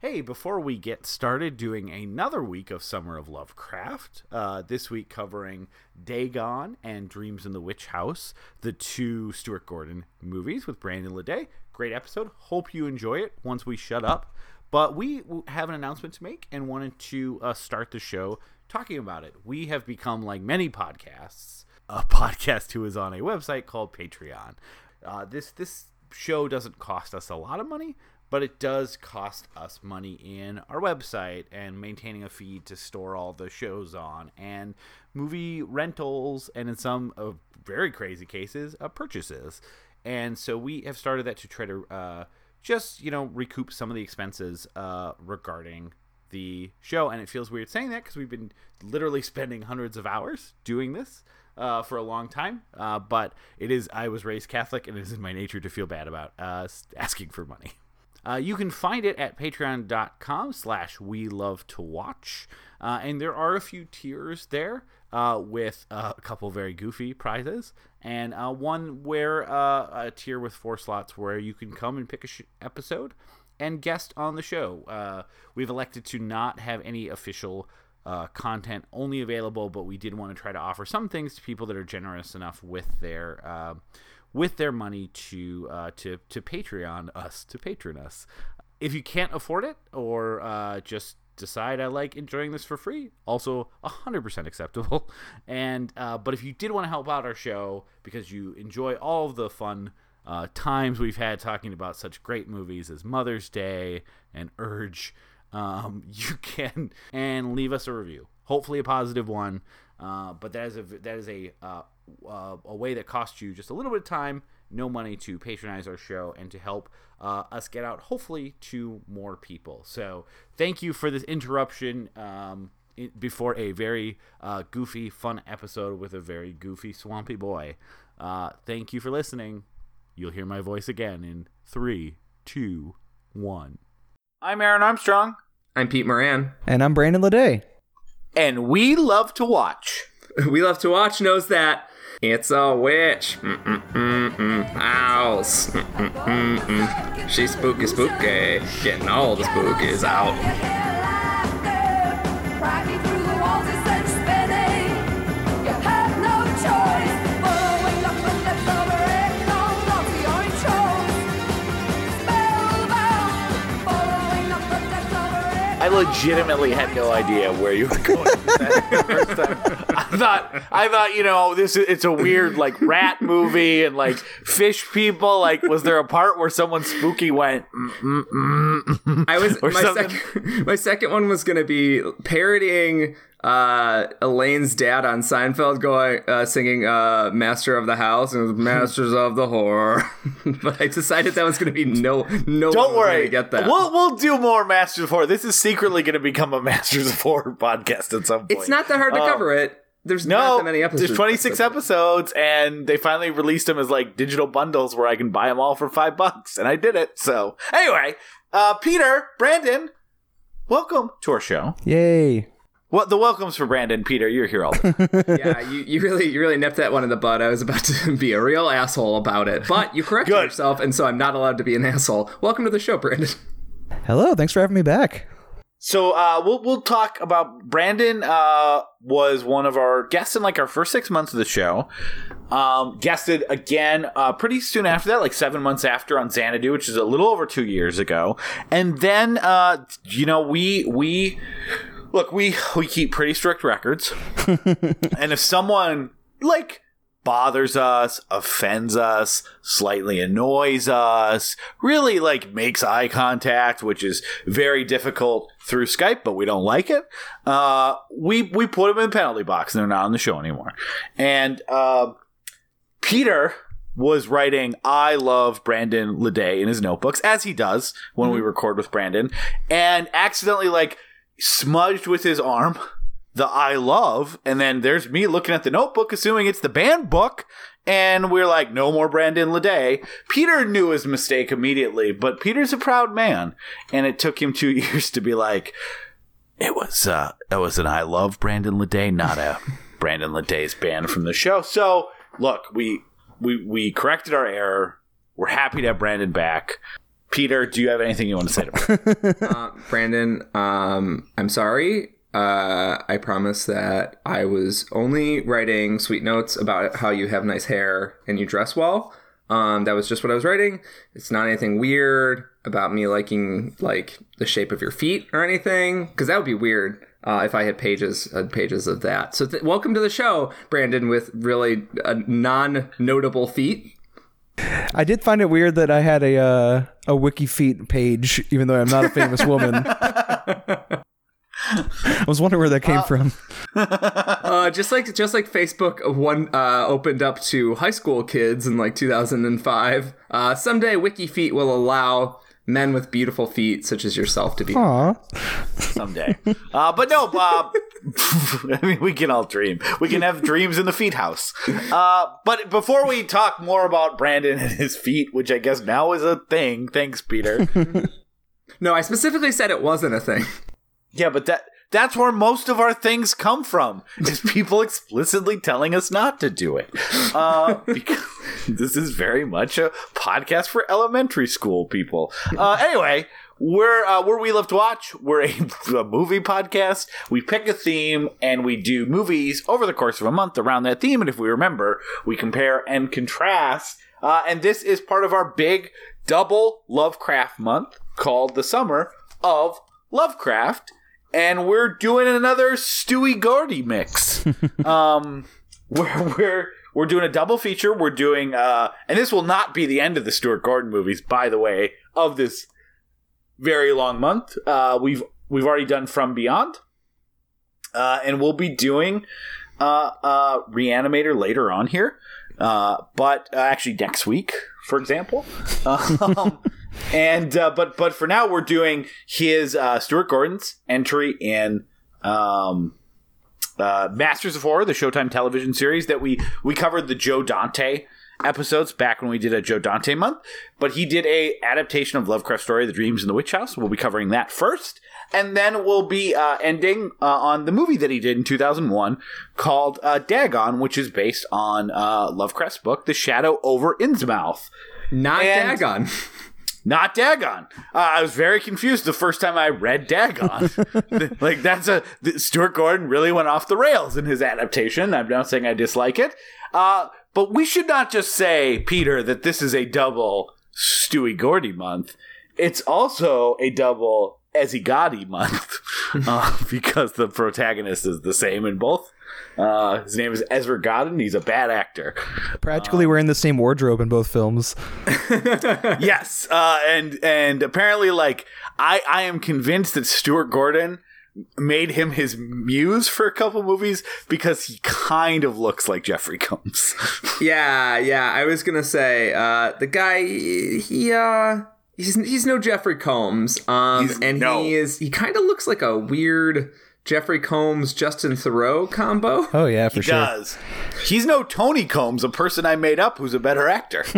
Hey, before we get started doing another week of Summer of Lovecraft, uh, this week covering Dagon and Dreams in the Witch House, the two Stuart Gordon movies with Brandon Ledet. Great episode. Hope you enjoy it once we shut up. But we have an announcement to make and wanted to uh, start the show talking about it. We have become, like many podcasts, a podcast who is on a website called Patreon. Uh, this this show doesn't cost us a lot of money, but it does cost us money in our website and maintaining a feed to store all the shows on and movie rentals and in some uh, very crazy cases uh, purchases and so we have started that to try to uh, just you know recoup some of the expenses uh, regarding the show and it feels weird saying that because we've been literally spending hundreds of hours doing this uh, for a long time. Uh, but it is, I was raised Catholic, and it is in my nature to feel bad about uh, asking for money. Uh, you can find it at patreon.com slash we love to watch. Uh, and there are a few tiers there uh, with uh, a couple very goofy prizes and uh, one where uh, a tier with four slots where you can come and pick a sh- episode and guest on the show. we've elected to not have any official content only available, but we did want to try to offer some things to people that are generous enough with their with their money to uh, to to Patreon us to patron us. If you can't afford it or uh, just decide I like enjoying this for free, also 100% acceptable. And uh, but if you did want to help out our show because you enjoy all of the fun uh, times we've had talking about such great movies as Mother's Day and Urge, um, you can and leave us a review. Hopefully a positive one. Uh, but that is a that is a uh, a way that costs you just a little bit of time, no money to patronize our show and to help uh, us get out, hopefully, to more people. So thank you for this interruption. Um, before a very uh, goofy, fun episode with a very goofy, swampy boy. Uh, thank you for listening. You'll hear my voice again in three, two, one. I'm Aaron Armstrong. I'm Pete Moran. And I'm Brandon Ledet and we love to watch. We love to watch knows that it's a witch. Mm-mm-mm-mm. House. Mm-mm-mm-mm. She's spooky, spooky. Getting all the spookies out. I legitimately had no idea where you were going. first time. I thought, I thought, you know, this is, it's a weird like rat movie and like fish people. Like, was there a part where someone spooky went? Mm, mm, mm, I was my second, my second one was going to be parodying uh, Elaine's dad on Seinfeld going uh, singing uh, "Master of the House" and "Masters of the Horror," but I decided that was going to be no no. Don't worry, get that. We'll we'll do more Masters of Horror. This is secretly going to become a Masters of Horror podcast at some point. It's not that hard to um, cover it. There's no, not that many episodes. There's 26 episodes, and they finally released them as like digital bundles where I can buy them all for five bucks, and I did it. So anyway, uh, Peter, Brandon, welcome to our show. Yay! Well, the welcomes for Brandon, Peter. You're here all. yeah, you, you really you really nipped that one in the bud. I was about to be a real asshole about it, but you corrected yourself, and so I'm not allowed to be an asshole. Welcome to the show, Brandon. Hello, thanks for having me back. So uh, we'll we'll talk about Brandon. Uh, was one of our guests in like our first six months of the show. Um, guested again uh, pretty soon after that, like seven months after on Xanadu, which is a little over two years ago. And then uh, you know we we look, we we keep pretty strict records, and if someone like bothers us, offends us, slightly annoys us, really like makes eye contact, which is very difficult through Skype, but we don't like it. Uh, we we put them in the penalty box, and they're not on the show anymore. And uh, Peter was writing I love Brandon Ledet in his notebooks, as he does when mm-hmm. we record with Brandon, and accidentally like smudged with his arm the I love, and then there's me looking at the notebook, assuming it's the band book, and we're like, no more Brandon Ledet. Peter knew his mistake immediately, but Peter's a proud man, and it took him two years to be like, it was uh, it was an I love Brandon Ledet, not a Brandon Ledet's band from the show. So look, we we we corrected our error. We're happy to have Brandon back. Peter, do you have anything you want to say to me? uh, Brandon, um, I'm sorry. Uh, I promise that I was only writing sweet notes about how you have nice hair and you dress well. Um, that was just what I was writing. It's not anything weird about me liking like the shape of your feet or anything, because that would be weird uh, if I had pages uh, pages of that. So th- welcome to the show, Brandon, with really uh, non-notable feet. I did find it weird that I had a uh, a wiki feet page, even though I'm not a famous woman. I was wondering where that came from. uh, just like just like Facebook one uh, opened up to high school kids in like 2005. Uh, someday WikiFeet will allow men with beautiful feet such as yourself to be. Aw. Someday. Uh, but no, Bob. I mean, we can all dream. We can have dreams in the feet house. Uh, but before we talk more about Brandon and his feet, which I guess now is a thing, thanks, Peter. no, I specifically said it wasn't a thing. Yeah, but that that's where most of our things come from is people explicitly telling us not to do it. Uh, because this is very much a podcast for elementary school people. Uh, anyway we're uh, where we love to watch. We're a, a, movie podcast. We pick a theme and we do movies over the course of a month around that theme. And if we remember we compare and contrast. Uh, and this is part of our big double lovecraft month called the summer of lovecraft and we're doing another Stewie Gordy mix. um, we're, we're we're doing a double feature. We're doing, uh, and this will not be the end of the Stuart Gordon movies, by the way, of this very long month. Uh, we've we've already done From Beyond, uh, and we'll be doing uh, uh, Reanimator later on here. Uh, but uh, actually next week, for example. Um, and uh, but but for now we're doing his uh, Stuart Gordon's entry in um, uh, Masters of Horror, the Showtime television series that we we covered the Joe Dante episodes back when we did a Joe Dante month. But he did a adaptation of Lovecraft story, The Dreams in the Witch House. We'll be covering that first, and then we'll be uh, ending uh, on the movie that he did in 2001 called uh, Dagon, which is based on uh, Lovecraft's book, The Shadow over Innsmouth. Not and Dagon. not Dagon. Uh, I was very confused the first time I read Dagon. like that's a Stuart Gordon really went off the rails in his adaptation. I'm not saying I dislike it, uh, but we should not just say Peter that this is a double Stewie Gordy month. It's also a double Ezzy month uh, because the protagonist is the same in both. Uh, his name is Ezra Godden. He's a bad actor. Practically um, wearing the same wardrobe in both films. yes, uh, and and apparently, like I, I am convinced that Stuart Gordon made him his muse for a couple movies because he kind of looks like Jeffrey Combs. yeah, yeah. I was gonna say uh, the guy. He uh, he's he's no Jeffrey Combs. Um, he's, and no. he is he kind of looks like a weird Jeffrey Combs, Justin Theroux combo. Oh yeah, for he sure. Does he's no Tony Combs, a person I made up who's a better actor.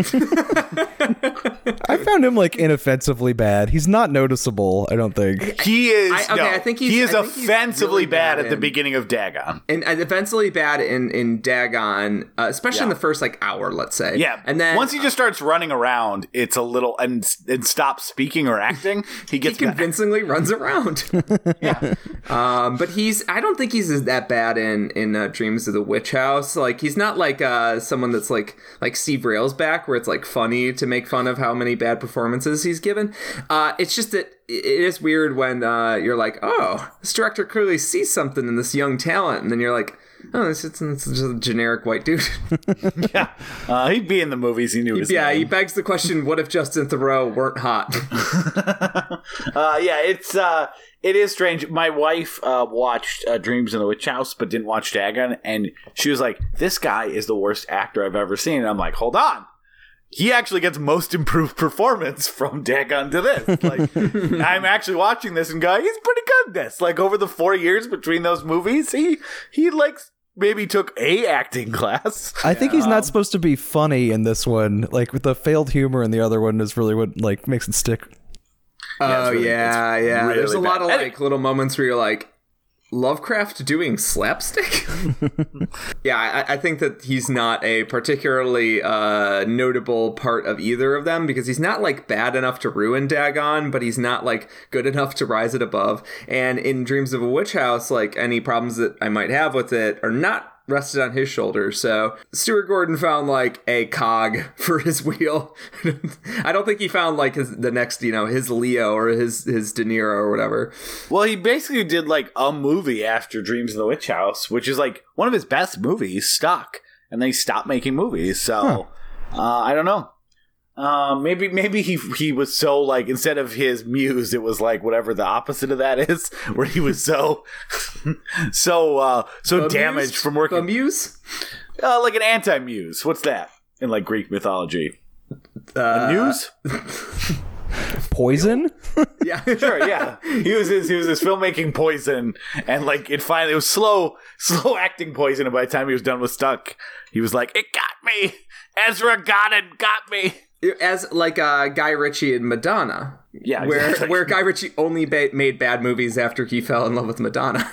I found him like inoffensively bad. He's not noticeable. I don't think he is. I, okay, no, I think he is offensively really bad, bad at the beginning of Dagon, and, and offensively bad in in Dagon, uh, especially yeah. in the first like hour, let's say. Yeah, and then once he just starts running around, it's a little and and stops speaking or acting. He gets he convincingly better. runs around. yeah. Um, but he's I don't think he's that bad in in uh, Dreams of the Witch House. Like he's not like uh, someone that's like like Steve Railsback, where it's like funny to make fun of how many bad performances he's given. Uh, it's just that it is weird when uh, you're like, oh, this director clearly sees something in this young talent, and then you're like. Oh, it's, it's, it's just a generic white dude. yeah, uh, he'd be in the movies. He knew Yeah, name. he begs the question: What if Justin Theroux weren't hot? uh, yeah, it's uh, it is strange. My wife uh, watched uh, Dreams in the Witch House, but didn't watch Dagon, and she was like, "This guy is the worst actor I've ever seen." And I'm like, "Hold on." He actually gets most improved performance from Dagon to this. Like, I'm actually watching this and going, he's pretty good. This, like, over the four years between those movies, he he like maybe took a acting class. I think he's not supposed to be funny in this one. Like with the failed humor in the other one is really what like makes it stick. Oh yeah, yeah. Really There's a bad. lot of like little moments where you're like, Lovecraft doing slapstick? yeah, I, I, think that he's not a particularly uh, notable part of either of them because he's not like bad enough to ruin Dagon, but he's not like good enough to rise it above. And in Dreams of a Witch House, like any problems that I might have with it are not rested on his shoulders. So Stuart Gordon found like a cog for his wheel. I don't think he found like his the next, you know, his Leo or his his De Niro or whatever. Well, he basically did like a movie after Dreams of the Witch House, which is like one of his best movies, stuck, and then he stopped making movies. So huh. uh, I don't know. Uh, maybe maybe he he was so like instead of his muse, it was like whatever the opposite of that is, where he was so so uh, so damaged from working. A muse, uh, like an anti muse. What's that in like Greek mythology? Uh, a muse. Poison? yeah, sure. Yeah, he was his he was his filmmaking poison, and like it finally it was slow slow acting poison. And by the time he was done with Stuck, he was like, "It got me. Ezra got it, got me." As like uh, Guy Ritchie and Madonna. Yeah, where exactly. where Guy Ritchie only ba- made bad movies after he fell in love with Madonna.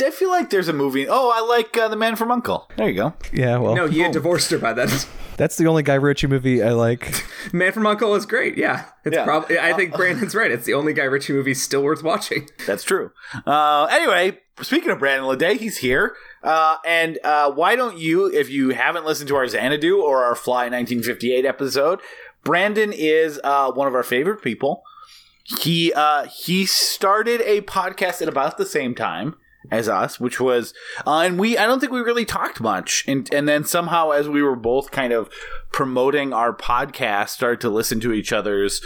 I feel like there's a movie. Oh, I like uh, The Man from Uncle. There you go. Yeah, well, no, he had divorced her by then. That's the only Guy Ritchie movie I like. Man from Uncle is great. Yeah, it's yeah. probably. I think Brandon's right. It's the only Guy Ritchie movie still worth watching. That's true. Uh, anyway, speaking of Brandon Ledet, he's here. Uh, and uh, why don't you, if you haven't listened to our Xanadu or our Fly 1958 episode, Brandon is uh, one of our favorite people. He uh, he started a podcast at about the same time as us, which was, uh, and we I don't think we really talked much, and and then somehow as we were both kind of promoting our podcast, started to listen to each other's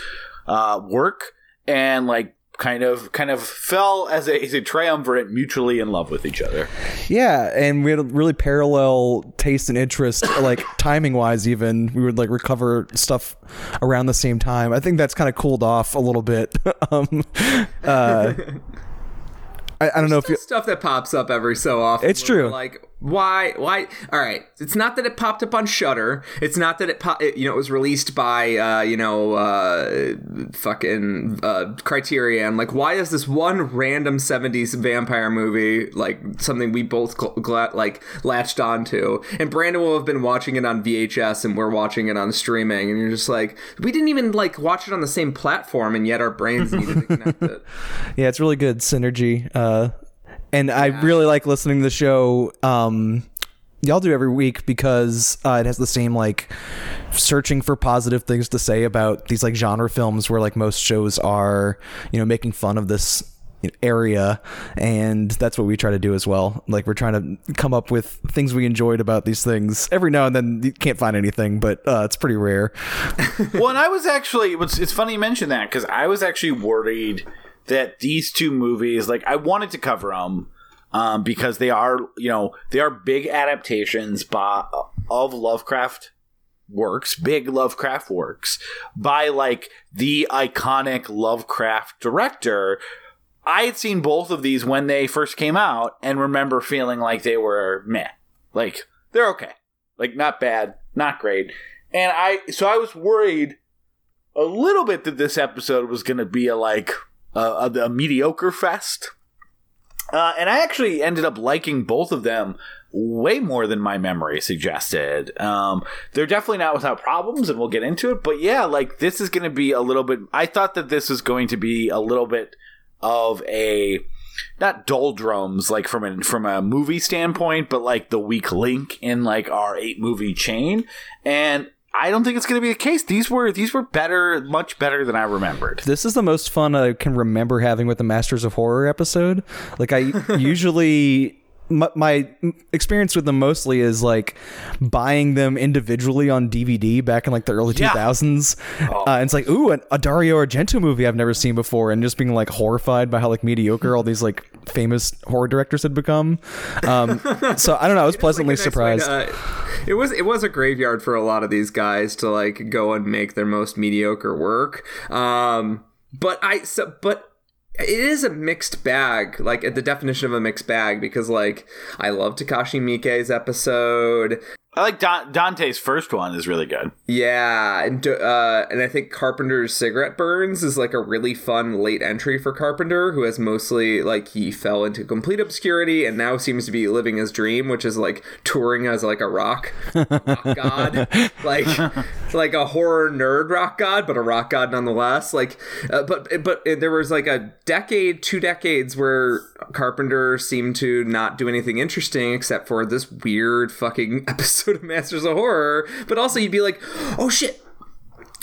uh, work and like kind of kind of fell as a, as a triumvirate mutually in love with each other. Yeah, and we had a really parallel taste and interest, like timing wise. Even we would like recover stuff around the same time. I think that's kind of cooled off a little bit. um, uh, I, I, don't know if you, stuff that pops up every so often. It's true. Like why why all right. It's not that it popped up on Shudder it's not that it, you know it was released by uh you know uh fucking uh criterion. Like why is this one random 70s vampire movie like something we both gl- gl- like latched onto? And brandon will have been watching it on vhs and we're watching it on streaming and you're just like we didn't even like watch it on the same platform and yet our brains needed to connect it. Yeah it's really good synergy uh and yeah. I really like listening to the show. Um, y'all do every week because uh, it has the same like searching for positive things to say about these like genre films where like most shows are you know making fun of this area and that's what we try to do as well like we're trying to come up with things we enjoyed about these things every now and then you can't find anything but uh, it's pretty rare well and i was actually it's, it's funny you mention that because i was actually worried that these two movies, like I wanted to cover them um, because they are, you know, they are big adaptations by of Lovecraft works, big Lovecraft works by like the iconic Lovecraft director. I had seen both of these when they first came out and remember feeling like they were meh. Like they're okay. Like not bad, not great. And I so I was worried a little bit that this episode was going to be a like a, a mediocre fest. Uh, and I actually ended up liking both of them way more than my memory suggested. Um, they're definitely not without problems, and we'll get into it. But yeah, like this is going to be a little bit. I thought that this was going to be a little bit of a not doldrums like from a from a movie standpoint, but like the weak link in like our eight movie chain. And I don't think it's going to be the case. These were these were better, much better than I remembered. This is the most fun I can remember having with the Masters of Horror episode. Like I usually my, experience with them mostly is like buying them individually on DVD back in like the early yeah. 2000s. Oh. Uh, and it's like, ooh, an, a Dario Argento movie I've never seen before, and just being like horrified by how like mediocre all these like famous horror directors had become. Um, so I don't know. I was pleasantly surprised. Way, uh, it was it was a graveyard for a lot of these guys to like go and make their most mediocre work. Um, but I so but it is a mixed bag, like the definition of a mixed bag, because like I love Takashi Miike's episode. I like Don- Dante's first one is really good. Yeah, and uh, and I think Carpenter's Cigarette Burns is like a really fun late entry for Carpenter, who has mostly like he fell into complete obscurity and now seems to be living his dream, which is like touring as like a rock, rock god, like like a horror nerd rock god, but a rock god nonetheless. Like, uh, but but there was like a decade, two decades where Carpenter seemed to not do anything interesting except for this weird fucking episode of Masters of Horror. But also, you'd be like, oh shit.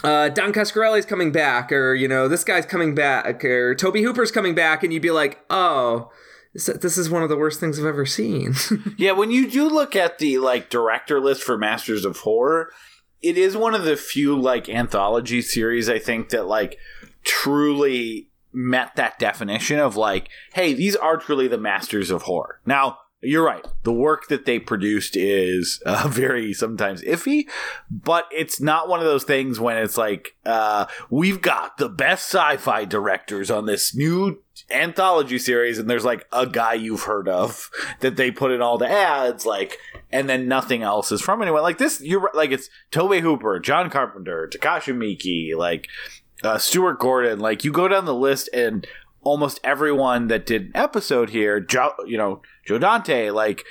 Uh, Don Coscarelli's coming back, or you know, this guy's coming back, or Tobe Hooper's coming back, and you'd be like, "Oh, this is one of the worst things I've ever seen." yeah, when you do look at the like director list for Masters of Horror, it is one of the few like anthology series I think that like truly met that definition of like, hey, these are truly the masters of horror. Now, you're right. The work that they produced is uh, very sometimes iffy, but it's not one of those things when it's like, uh, we've got the best sci fi directors on this new anthology series, and there's like a guy you've heard of that they put in all the ads, like, and then nothing else is from anyone. Like this, you're like, it's Tobe Hooper, John Carpenter, Takashi Miike, like, uh, Stuart Gordon. Like, you go down the list, and almost everyone that did an episode here, you know, Joe Dante, like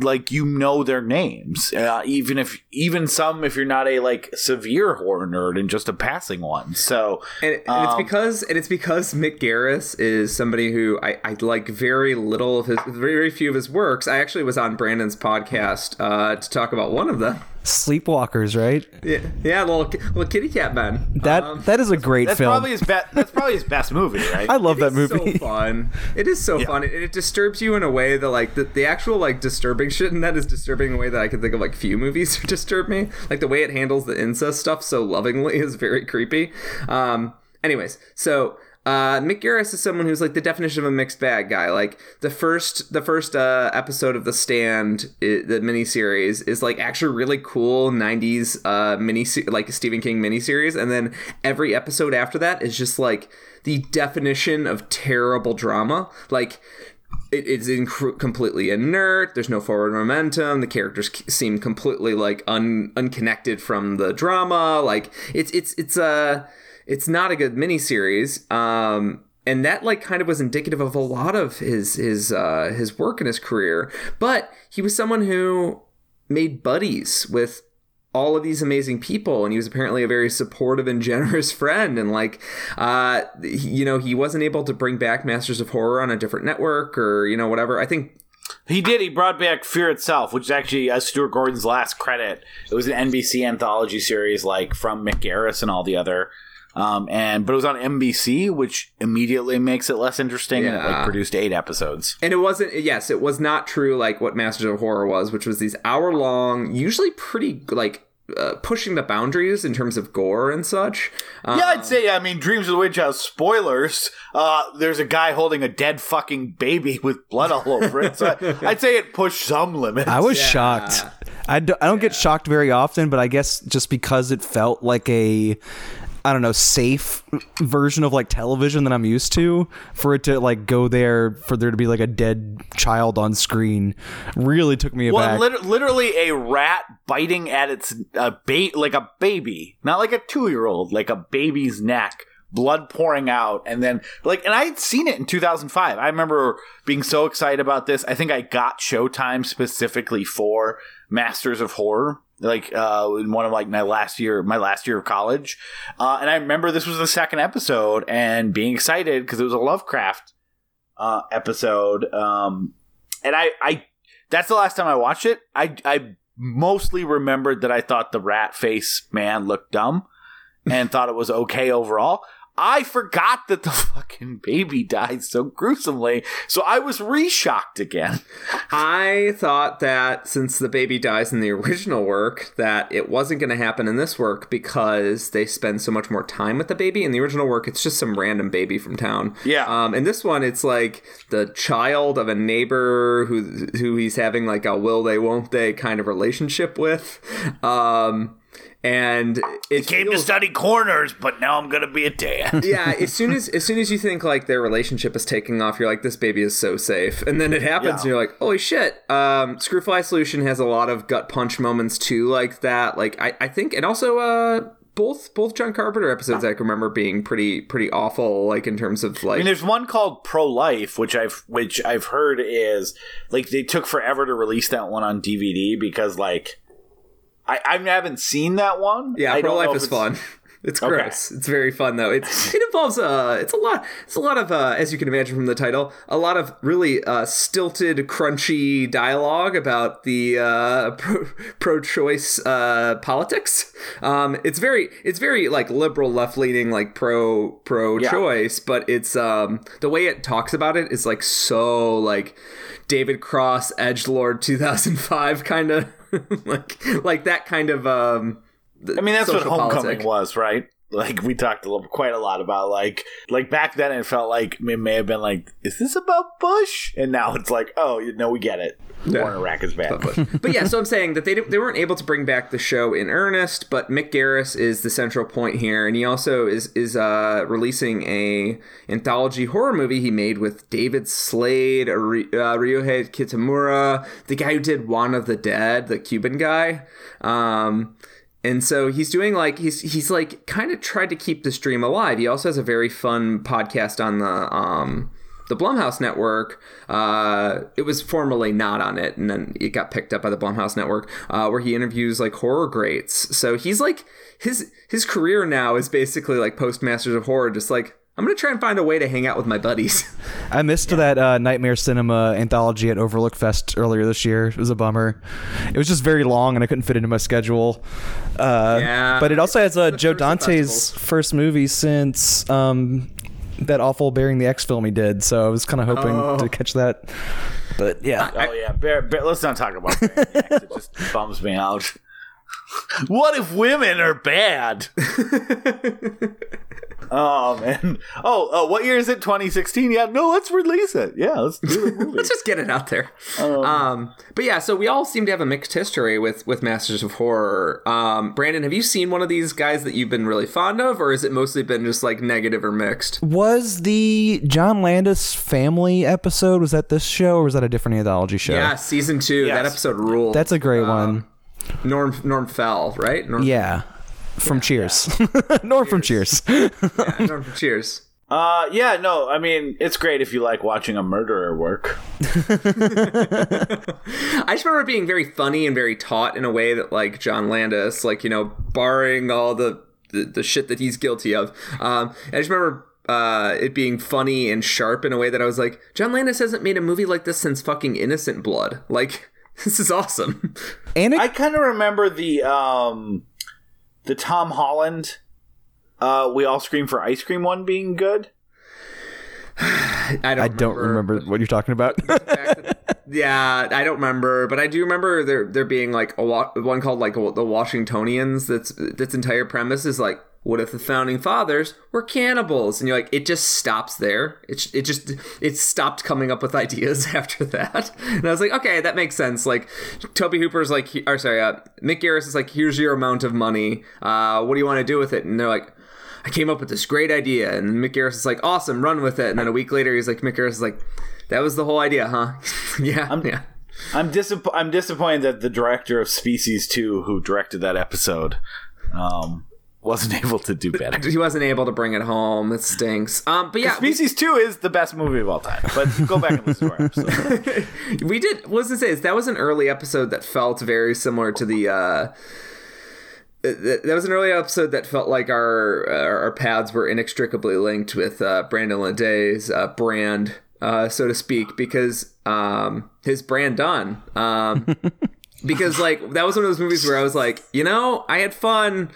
like you know their names, uh, even if even some if you're not a like severe horror nerd and just a passing one. So and, and um, it's because and it's because Mick Garris is somebody who I, I like very little of his very, very few of his works. I actually was on Brandon's podcast uh, to talk about one of them. Sleepwalkers, right? Yeah, yeah, little little kitty cat man. That um, that is a great that's film. Probably his be- that's probably his best movie, right? I love it that movie. So fun. It is so yeah. fun. It, it, disturbs you in a way that like the, the actual like disturbing shit in that is disturbing in a way that I can think of like few movies disturb me. Like the way it handles the incest stuff so lovingly is very creepy. Um. Anyways, so uh, Mick Garris is someone who's like the definition of a mixed bag guy. Like the first, the first uh, episode of The Stand, it, the miniseries, is like actually really cool '90s uh, mini, like Stephen King miniseries, and then every episode after that is just like the definition of terrible drama. Like it is inc- completely inert. There's no forward momentum. The characters seem completely like un- unconnected from the drama. Like it's it's it's a uh, it's not a good miniseries. Um, and that like kind of was indicative of a lot of his his uh, his work in his career. But he was someone who made buddies with all of these amazing people and he was apparently a very supportive and generous friend and like uh you know he wasn't able to bring back masters of horror on a different network or you know whatever i think he did. He brought back Fear Itself, which is actually uh, Stuart Gordon's last credit. It was an NBC anthology series, like from Mick Garris and all the other um, and but it was on NBC, which immediately makes it less interesting. Yeah. And it like produced eight episodes. And it wasn't. Yes, it was not true like what Masters of Horror was, which was these hour long, usually pretty like uh, pushing the boundaries in terms of gore and such. Um, yeah, I'd say. I mean, Dreams of the Witch House. Spoilers. Uh, there's a guy holding a dead fucking baby with blood all over it. So I'd say it pushed some limits. I was yeah. shocked. I don't, I don't yeah. get shocked very often, but I guess just because it felt like a I don't know, safe version of like television that I'm used to for it to like go there for there to be like a dead child on screen really took me aback. Well, lit- literally a rat biting at its uh, ba- like a baby, not like a 2-year-old, like a baby's neck blood pouring out and then like and i had seen it in 2005 i remember being so excited about this. I think i got showtime specifically for masters of horror like uh, in one of like my last year, my last year of college, uh, and I remember this was the second episode and being excited because it was a Lovecraft uh, episode. Um, and I, I, that's the last time I watched it. I, I mostly remembered that I thought the rat face man looked dumb and thought it was okay overall. I forgot that the fucking baby died so gruesomely, so I was re-shocked again. I thought that since the baby dies in the original work, that it wasn't going to happen in this work because they spend so much more time with the baby. In the original work, it's just some random baby from town. Yeah. Um, in this one, it's like the child of a neighbor who who he's having like a will they won't they kind of relationship with. Um, and it Came to study corners, but now I'm gonna be a dad. yeah, as soon as as soon as you think like their relationship is taking off, you're like, this baby is so safe, and then it happens, Yeah. and you're like, holy shit. Um, Screwfly Solution has a lot of gut punch moments too, like that. Like I, I think, and also uh, both both John Carpenter episodes I can remember being pretty pretty awful, like in terms of like I mean, there's one called Pro Life, which I've which I've heard is like they took forever to release that one on DVD because like I I haven't seen that one. Yeah, I Pro Life is it's- fun. It's Okay. gross. It's very fun though. It's it involves uh it's a lot it's a lot of uh as you can imagine from the title, a lot of really uh stilted, crunchy dialogue about the uh pro, pro-choice uh politics. Um it's very it's very like liberal left-leaning like pro pro-choice, but it's um the way it talks about it is like so like David Cross Edge Lord 2005 kind of like like that kind of um I mean, that's what Homecoming politic. was, right? Like we talked a little, quite a lot about like like back then it felt like it may have been like, is this about Bush? And now it's like, oh, you know, we get it. Yeah. Warner Rack is bad. but yeah, so I'm saying that they didn't- they weren't able to bring back the show in earnest, but Mick Garris is the central point here, and he also is is uh, releasing a anthology horror movie he made with David Slade, Ry- uh, Ryuhei Kitamura, the guy who did Juan of the Dead, the Cuban guy. Um, and so he's doing like he's he's like kind of tried to keep this dream alive. He also has a very fun podcast on the um the Blumhouse Network. Uh, it was formerly not on it, and then it got picked up by the Blumhouse Network, uh, where he interviews like horror greats. So he's like his his career now is basically like Postmasters of Horror, just like I'm gonna try and find a way to hang out with my buddies. I missed that uh, Nightmare Cinema anthology at Overlook Fest earlier this year. It was a bummer. It was just very long, and I couldn't fit into my schedule. Uh, Yeah. but it also has uh, Joe Dante's festivals. first movie since um, that awful Burying the Ex film he did. So I was kind of hoping Oh. to catch that. But yeah, Oh yeah, bear, bear, let's not talk about Bear Next. It just bums me out. What if women are bad? oh man. Oh, uh, what year is it? 2016. Yeah, no, let's release it. Yeah, let's do the movie. Let's just get it out there. Um, but yeah, so we all seem to have a mixed history with with Masters of Horror. Um, Brandon, have you seen one of these guys that you've been really fond of, or has it mostly been just like negative or mixed? was the John Landis family episode? Was that this show, or was that a different anthology show? Yeah, season two. That episode ruled. that's a great one. Norm Norm Fell, right? Norm, Yeah, from Cheers. Norm from Cheers. yeah, Norm from Cheers. Uh, yeah, no, I mean, it's great if you like watching a murderer work. I just remember it being very funny and very taut in a way that like John Landis, like you know, barring all the the, the shit that he's guilty of. Um, I just remember uh, it being funny and sharp in a way that I was like, John Landis hasn't made a movie like this since fucking Innocent Blood. Like, this is awesome. and it, I kind of remember the um, the Tom Holland. Uh, we all scream for ice cream one being good. I don't. I don't remember what you're talking about. Yeah, I don't remember, but I do remember there there being like a wa- one called like the Washingtonians. That's that's entire premise is like, what if the founding fathers were cannibals? And you're like, it just stops there. It it just it stopped coming up with ideas after that. And I was like, okay, that makes sense. Like, Tobe Hooper's like, or sorry, uh, Mick Garris is like, here's your amount of money. Uh, what do you want to do with it? And they're like. I came up with this great idea, and Mick Garris is like, "Awesome, run with it." And then a week later, he's like, "Mick Garris is like, that was the whole idea, huh?" yeah, I'm, yeah. I'm disapp- I'm disappointed that the director of Species Two, who directed that episode, um, wasn't able to do better. He wasn't able to bring it home. It stinks. Um, but yeah, we, Species Two is the best movie of all time. But go back and listen to our episode. we did. What was to say? Is that was an early episode that felt very similar to the. Uh, that that was an early episode that felt like our our, our paths were inextricably linked with uh, Brandon Ledet's uh, brand, uh, so to speak, because um, his brand done. Um, because like that was one of those movies where I was like, you know, I had fun.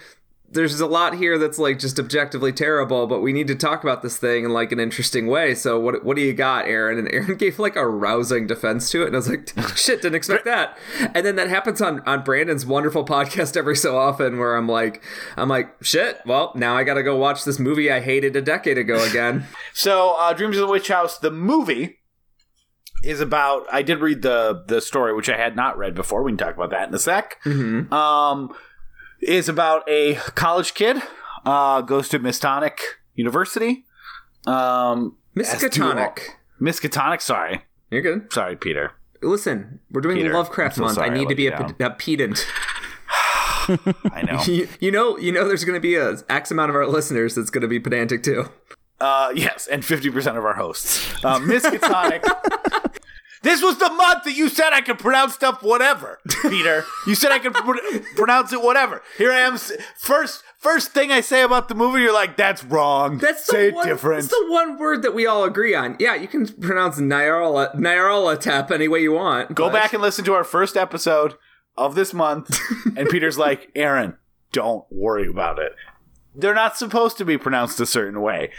There's a lot here that's like just objectively terrible, but we need to talk about this thing in like an interesting way. So what what do you got, Aaron? And Aaron gave like a rousing defense to it, and I was like, shit, didn't expect that. And then that happens on on Brandon's wonderful podcast every so often, where I'm like, I'm like, shit. Well, now I got to go watch this movie I hated a decade ago again. So, uh, Dreams of the Witch House, the movie, is about. I did read the the story, which I had not read before. We can talk about that in a sec. Um, is about a college kid uh, goes to Miskatonic University. Um, Miskatonic. Miskatonic. Sorry, You're good. sorry, Peter. Listen, we're doing Peter, Lovecraft so month. I I need to be a, a pedant. I know. you, you know, you know, there's going to be a X amount of our listeners that's going to be pedantic too. Uh, yes, and fifty percent of our hosts. Uh, Miskatonic. this was the month that you said I could pronounce stuff whatever, Peter. You said I could pr- pronounce it whatever. Here I am. First, first thing I say about the movie, you're like, "That's wrong." That's say the one, different. That's the one word that we all agree on. Yeah, you can pronounce Nyarla Nyarla tap any way you want. Go but- back and listen to our first episode of this month, and Peter's like, "Aaron, don't worry about it. They're not supposed to be pronounced a certain way,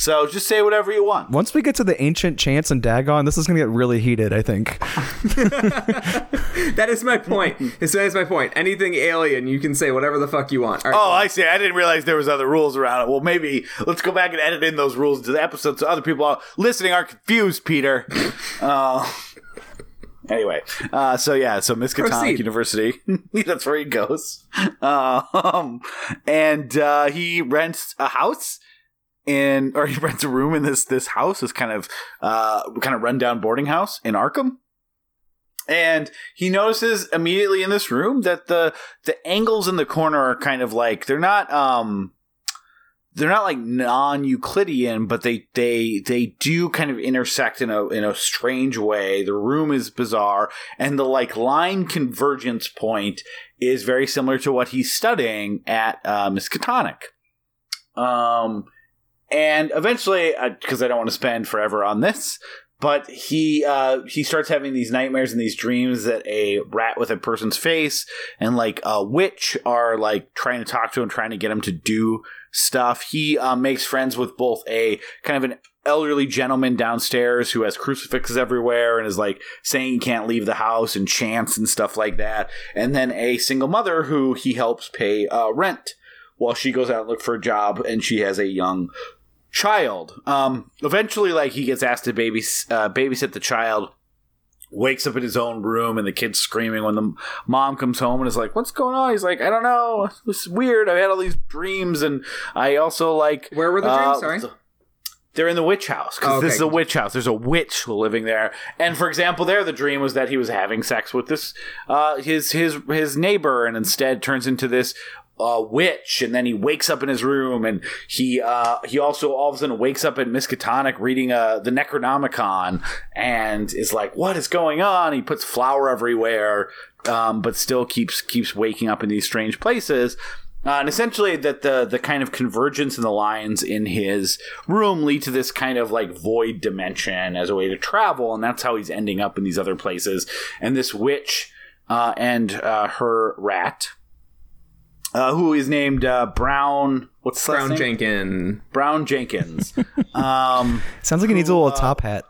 so just say whatever you want." Once we get to the ancient chants and Dagon, this is gonna get really heated. I think. That is my point. That is my point. Anything alien, you can say whatever the fuck you want. All right, Oh, I see. I didn't realize there was other rules around it. Well, maybe let's go back and edit in those rules to the episode so other people listening aren't confused, Peter. uh, anyway, uh, so yeah, so Miskatonic Proceed. University, that's where he goes. Um, and uh, he rents a house in, or he rents a room in this this house, this kind of uh, kind of rundown boarding house in Arkham. And he notices immediately in this room that the the angles in the corner are kind of like they're not um they're not like non-Euclidean, but they they they do kind of intersect in a in a strange way. The room is bizarre, and the like line convergence point is very similar to what he's studying at uh, Miskatonic. Um, and eventually, because I don't want to spend forever on this, but he uh, he starts having these nightmares and these dreams that a rat with a person's face and like a witch are like trying to talk to him, trying to get him to do stuff. He uh, makes friends with both a kind of an elderly gentleman downstairs who has crucifixes everywhere and is like saying he can't leave the house and chants and stuff like that, and then a single mother who he helps pay uh, rent while she goes out and look for a job and she has a young child. Um, eventually, like he gets asked to baby uh, babysit the child. Wakes up in his own room and the kid's screaming when the mom comes home and is like, "What's going on?" He's like, "I don't know. It's weird. I've had all these dreams and I also like." Where were the uh, dreams? Sorry. They're in the witch house because Oh, okay. this is a witch house. There's a witch living there, and for example, there the dream was that he was having sex with this uh, his his his neighbor, and instead turns into this uh, witch. And then he wakes up in his room, and he uh, he also all of a sudden wakes up at Miskatonic reading uh, the Necronomicon, and is like, "What is going on?" He puts flour everywhere, um, but still keeps keeps waking up in these strange places. Uh, and essentially, that the the kind of convergence in the lines in his room lead to this kind of like void dimension as a way to travel, and that's how he's ending up in these other places. And this witch uh, and uh, her rat, uh, who is named uh, Brown. What's the Brown name? Jenkins. Brown Jenkins. um, Sounds like he needs a little top hat.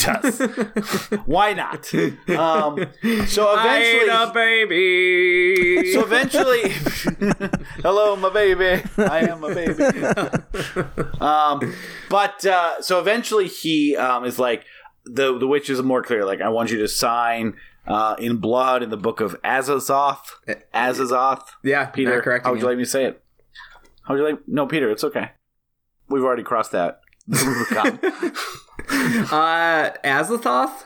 does. Why not? Um, so I ain't eventually, a baby. So eventually, hello, my baby. I am a baby. um, but uh, so eventually, he um, is like the the witch is more clear. Like, I want you to sign uh, in blood in the book of Azazoth. Azazoth. yeah, Peter, not correcting how would you you. like me to say it? How would you like? No, Peter, it's okay. We've already crossed that. The Rubicon. Uh, Azathoth.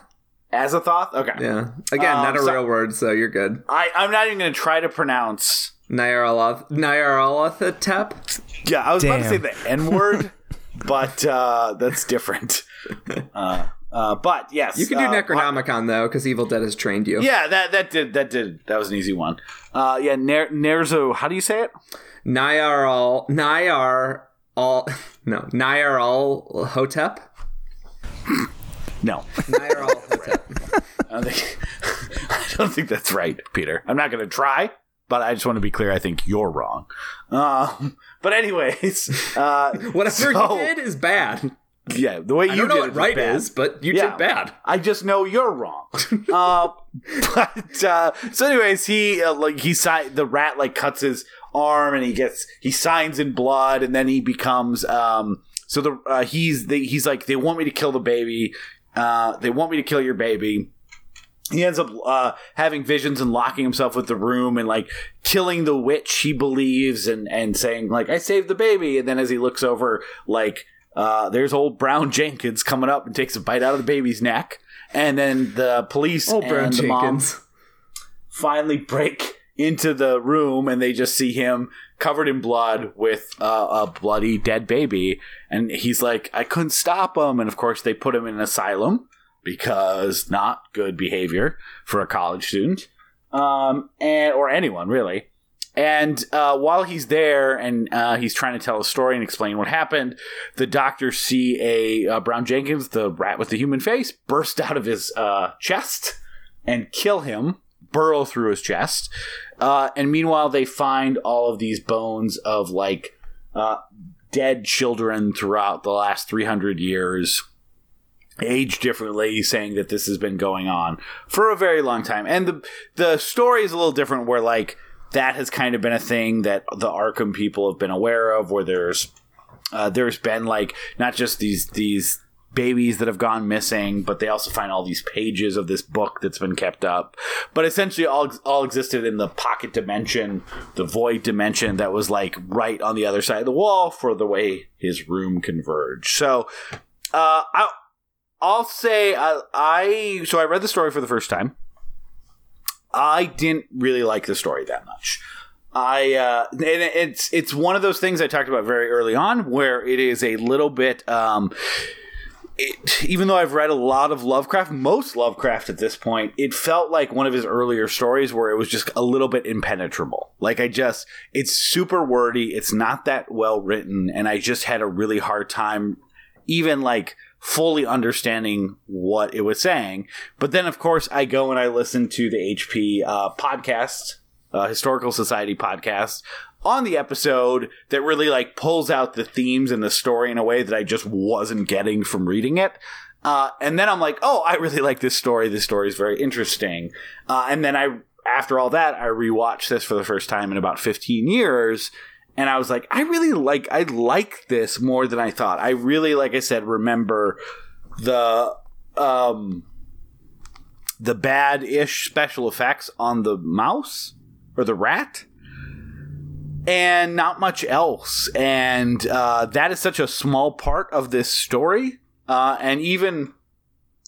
Azathoth. Okay. Yeah. Again, Um, not a so- real word, so you're good. I, I'm not even going to try to pronounce. Nyarlath Nyarlathotep. Yeah, I was about to say the N word, but uh, that's different. Uh, uh, but yes, You can do uh, Necronomicon though, because Evil Dead has trained you. Yeah, that that did that did that was an easy one. Uh, yeah, Ner- Nerzo. How do you say it? Nyarl Nyar all no Nyarl Hotep. No, Nyarl Hotep. I don't think I don't think that's right, Peter. I'm not going to try, but I just want to be clear. I think you're wrong. Um, but anyways, uh, Whatever so- you did is bad. Yeah, the way you I don't know did what it right bad. is, but you Yeah. did bad. I just know you're wrong. uh, but uh, so, anyways, he uh, like he si- the rat like cuts his arm and he gets he signs in blood and then he becomes um. So the uh, he's the, he's like they want me to kill the baby. Uh, they want me to kill your baby. he ends up uh, having visions and locking himself with the room and like killing the witch he believes and and saying like I saved the baby and then as he looks over like uh, there's old Brown Jenkins coming up and takes a bite out of the baby's neck. And then the police Old and Brown the mom finally break into the room and they just see him covered in blood with uh, a bloody dead baby. And he's like I couldn't stop him. And of course they put him in an asylum because not good behavior for a college student. Um, and or anyone really and uh, while he's there and uh, he's trying to tell a story and explain what happened, the doctors see a uh, Brown Jenkins, the rat with the human face, burst out of his uh, chest and kill him, burrow through his chest. Uh, and meanwhile, they find all of these bones of like uh, dead children throughout the last 300 years aged differently saying that this has been going on for a very long time and the the story is a little different where like that has kind of been a thing that the arkham people have been aware of where there's uh, there's been like not just these these babies that have gone missing but they also find all these pages of this book that's been kept up but essentially all all existed in the pocket dimension the void dimension that was like right on the other side of the wall for the way his room converged so uh, I, I'll say I, I so I read the story for the first time. I didn't really like the story that much. I uh, and it's it's one of those things I talked about very early on, where it is a little bit. Um, it, even though I've read a lot of Lovecraft, most Lovecraft at this point, it felt like one of his earlier stories where it was just a little bit impenetrable. Like I just, it's super wordy, it's not that well written, and I just had a really hard time, even like fully understanding what it was saying. But then, of course, I go and I listen to the HP uh, podcast, uh, Historical Society podcast, on the episode that really like pulls out the themes and the story in a way that I just wasn't getting from reading it. Uh, and then I'm like, oh, I really like this story. This story is very interesting. Uh, and then I, after all that, I rewatched this for the first time in about 15 years and I was like, I really like I like this more than I thought. I really, like I said, remember the um the bad ish special effects on the mouse or the rat. And not much else. And uh, that is such a small part of this story. Uh, and even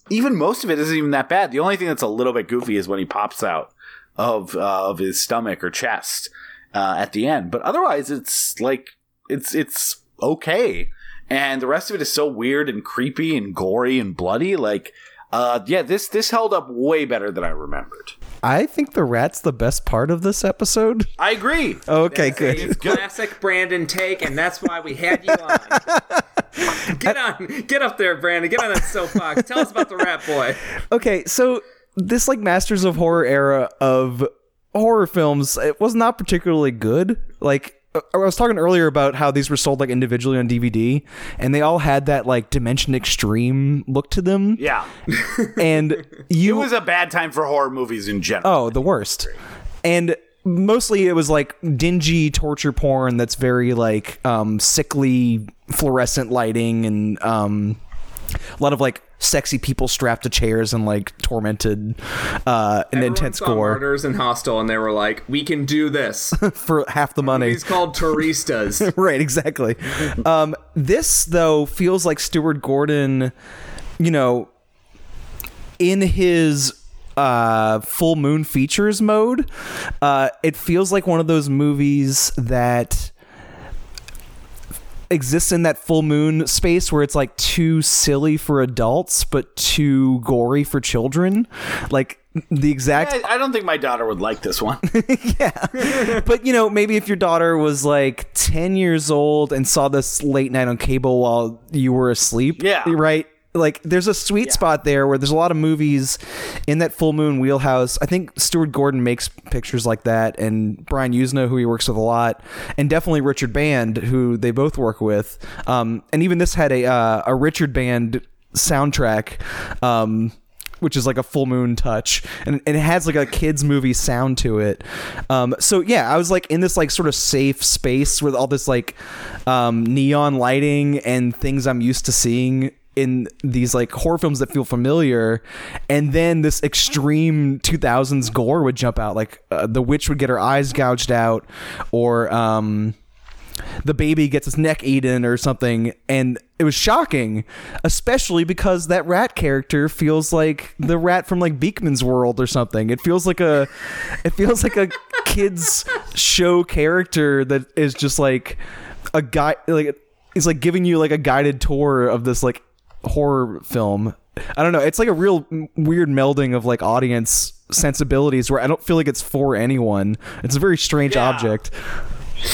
even most of it isn't even that bad. The only thing that's a little bit goofy is when he pops out of uh, of his stomach or chest uh, at the end. But otherwise, it's like it's it's okay, and the rest of it is so weird and creepy and gory and bloody. Like, uh, yeah, this this held up way better than I remembered. I think the rat's the best part of this episode. I agree. Okay, That's good. a classic Brandon take, and that's why we had you on. get on, get up there, Brandon. Get on that soapbox. Tell us about the Rat Boy. Okay, so this like Masters of Horror era of horror films, it was not particularly good. Like I was talking earlier about how these were sold like individually on DVD, and they all had that like Dimension Extreme look to them. Yeah, And it you was a bad time for horror movies in general. Oh, the worst. And mostly it was like dingy torture porn that's very like um sickly fluorescent lighting and um a lot of like sexy people strapped to chairs and like tormented uh and Everyone intense saw gore Murders and Hostel, and they were like, "We can do this." for half the money. He's called Turistas. right, exactly. um, this though feels like Stuart Gordon, you know, in his uh full moon features mode uh it feels like one of those movies that exists in that full moon space where it's like too silly for adults but too gory for children like the exact I, I don't think my daughter would like this one. Yeah. but you know, maybe if your daughter was like 10 years old and saw this late night on cable while you were asleep, Yeah. right? Like there's a sweet spot there where there's a lot of movies in that full moon wheelhouse. I think Stuart Gordon makes pictures like that and Brian Yuzna who he works with a lot and definitely Richard Band who they both work with. Um, and even this had a uh, a Richard Band soundtrack um, which is like a full moon touch and, and it has like a kids movie sound to it um, so yeah i was like in this like sort of safe space with all this like um, neon lighting and things i'm used to seeing in these like horror films that feel familiar and then this extreme 2000s gore would jump out. Like uh, the witch would get her eyes gouged out or um the baby gets his neck eaten or something and it was shocking especially because that rat character feels like the rat from like Beakman's World or something. It feels like a it feels like a kids show character that is just like a guy like it's like giving you like a guided tour of this like horror film. I don't know. It's like a real weird melding of like audience sensibilities where i don't feel like it's for anyone. It's a very strange Yeah. object.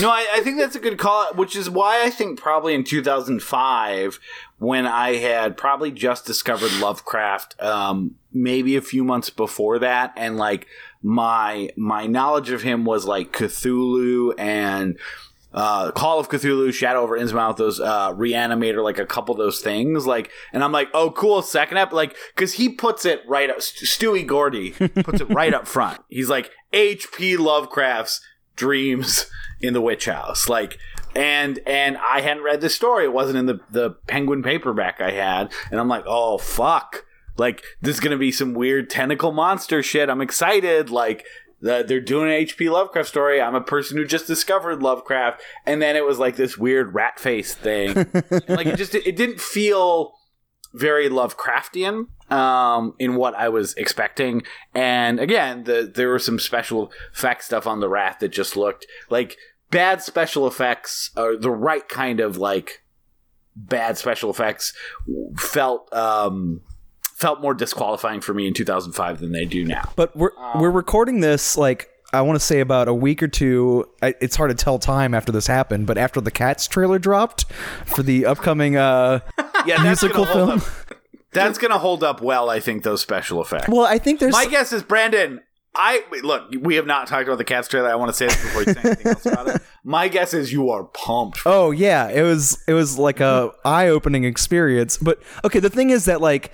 No, I, I think that's a good call, which is why I think probably in 2005, when I had probably just discovered Lovecraft, um, maybe a few months before that, and like my my knowledge of him was like Cthulhu and uh, Call of Cthulhu, Shadow over Innsmouth, those uh, Reanimator, like a couple of those things, like, and I'm like, oh, cool, second up, like, because he puts it right up, Stewie Gordy puts it right up front. He's like H.P. Lovecraft's dreams in the witch house like and and i hadn't read the story it wasn't in the the penguin paperback i had and i'm like oh fuck like this is gonna be some weird tentacle monster shit i'm excited like the, they're doing an hp lovecraft story. I'm a person who just discovered lovecraft. And then it was like this weird rat face thing. Like it just it didn't feel very Lovecraftian um, in what I was expecting. And again, the, there were some special effects stuff on the rat that just looked like bad special effects, or the right kind of like bad special effects felt um, felt more disqualifying for me in 2005 than they do now. But we're we're recording this like I want to say about a week or two. I, it's hard to tell time after this happened, but after the Cats trailer dropped for the upcoming uh Yeah, that's musical gonna film. That's gonna hold up well, I think. Those special effects. Well, I think there's My guess is Brandon. I look. We have not talked about the Cats trailer. I want to say this before you say anything else about it. My guess is you are pumped. Oh yeah, it was it was like a eye-opening experience. But okay, the thing is that like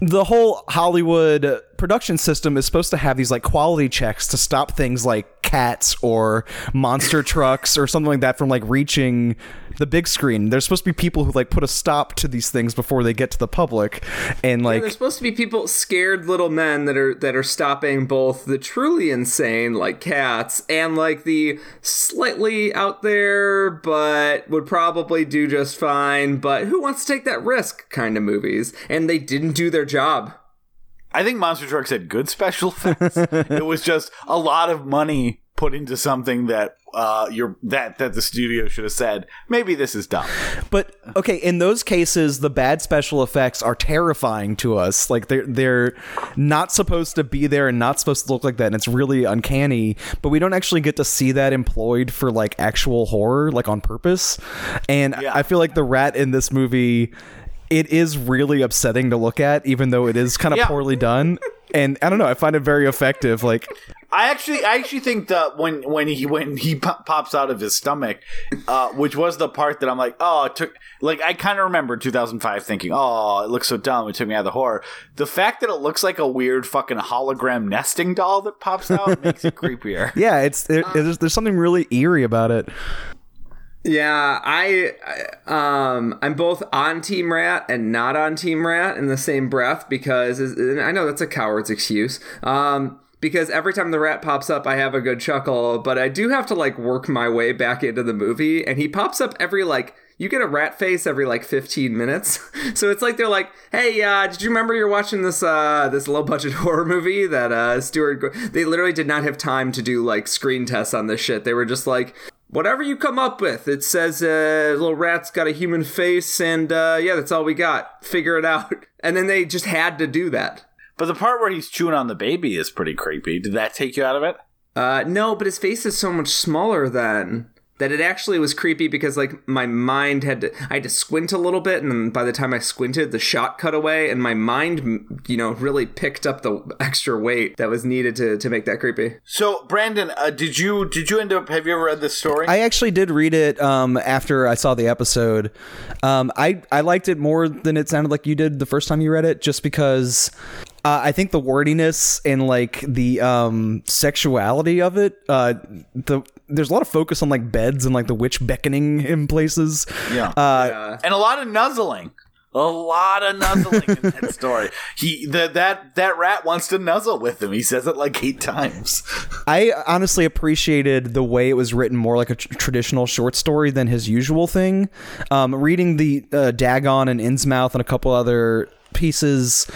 the whole Hollywood production system is supposed to have these like quality checks to stop things like cats or monster trucks or something like that from like reaching the big screen. There's supposed to be people who like put a stop to these things before they get to the public. And like There's supposed to be people, scared little men that are that are stopping both the truly insane, like cats, and like the slightly out there, but would probably do just fine. But who wants to take that risk? Kind of movies, and they didn't do their job. I think Monster Trucks had good special effects. it was just a lot of money put into something that uh you're that that the studio should have said maybe this is dumb. But okay, in those cases, the bad special effects are terrifying to us. Like they're they're not supposed to be there and not supposed to look like that, and it's really uncanny. But we don't actually get to see that employed for like actual horror, like on purpose. And Yeah. I feel like the rat in this movie, it is really upsetting to look at, even though it is kind of Yeah. poorly done. And I don't know, I find it very effective. Like I actually, I actually think that when when he when he po- pops out of his stomach, uh, which was the part that I'm like, oh, it took like I kind of remember 2005 thinking, oh, it looks so dumb. It took me out of the horror. The fact that it looks like a weird fucking hologram nesting doll that pops out makes it creepier. yeah, it's there, there's there's something really eerie about it. Yeah, I, I um I'm both on Team Rat and not on Team Rat in the same breath because and I know that's a coward's excuse. Um because every time the rat pops up I have a good chuckle, but I do have to like work my way back into the movie and he pops up every like you get a rat face every like 15 minutes. So it's like they're like, "Hey, uh, did you remember you're watching this uh this low budget horror movie that uh Stuart Go-" they literally did not have time to do like screen tests on this shit. They were just like whatever you come up with. It says uh, little rat's got a human face, and uh, yeah, that's all we got. Figure it out. And then they just had to do that. But the part where he's chewing on the baby is pretty creepy. Did that take you out of it? Uh, no, but his face is so much smaller then that it actually was creepy because like my mind had to I had to squint a little bit, and by the time I squinted, the shot cut away, and my mind, you know, really picked up the extra weight that was needed to to make that creepy. So, Brandon, uh, did you did you end up? Have you ever read this story? I actually did read it um, after I saw the episode. Um, I I liked it more than it sounded like you did the first time you read it, just because uh, I think the wordiness and like the um, sexuality of it. Uh, the there's a lot of focus on like beds and like the witch beckoning in places. Yeah. Uh, and a lot of nuzzling. A lot of nuzzling in that story. He the, that that rat wants to nuzzle with him. He says it like eight times. I honestly appreciated the way it was written more like a tr- traditional short story than his usual thing. Um, reading the uh, Dagon and Innsmouth and a couple other pieces.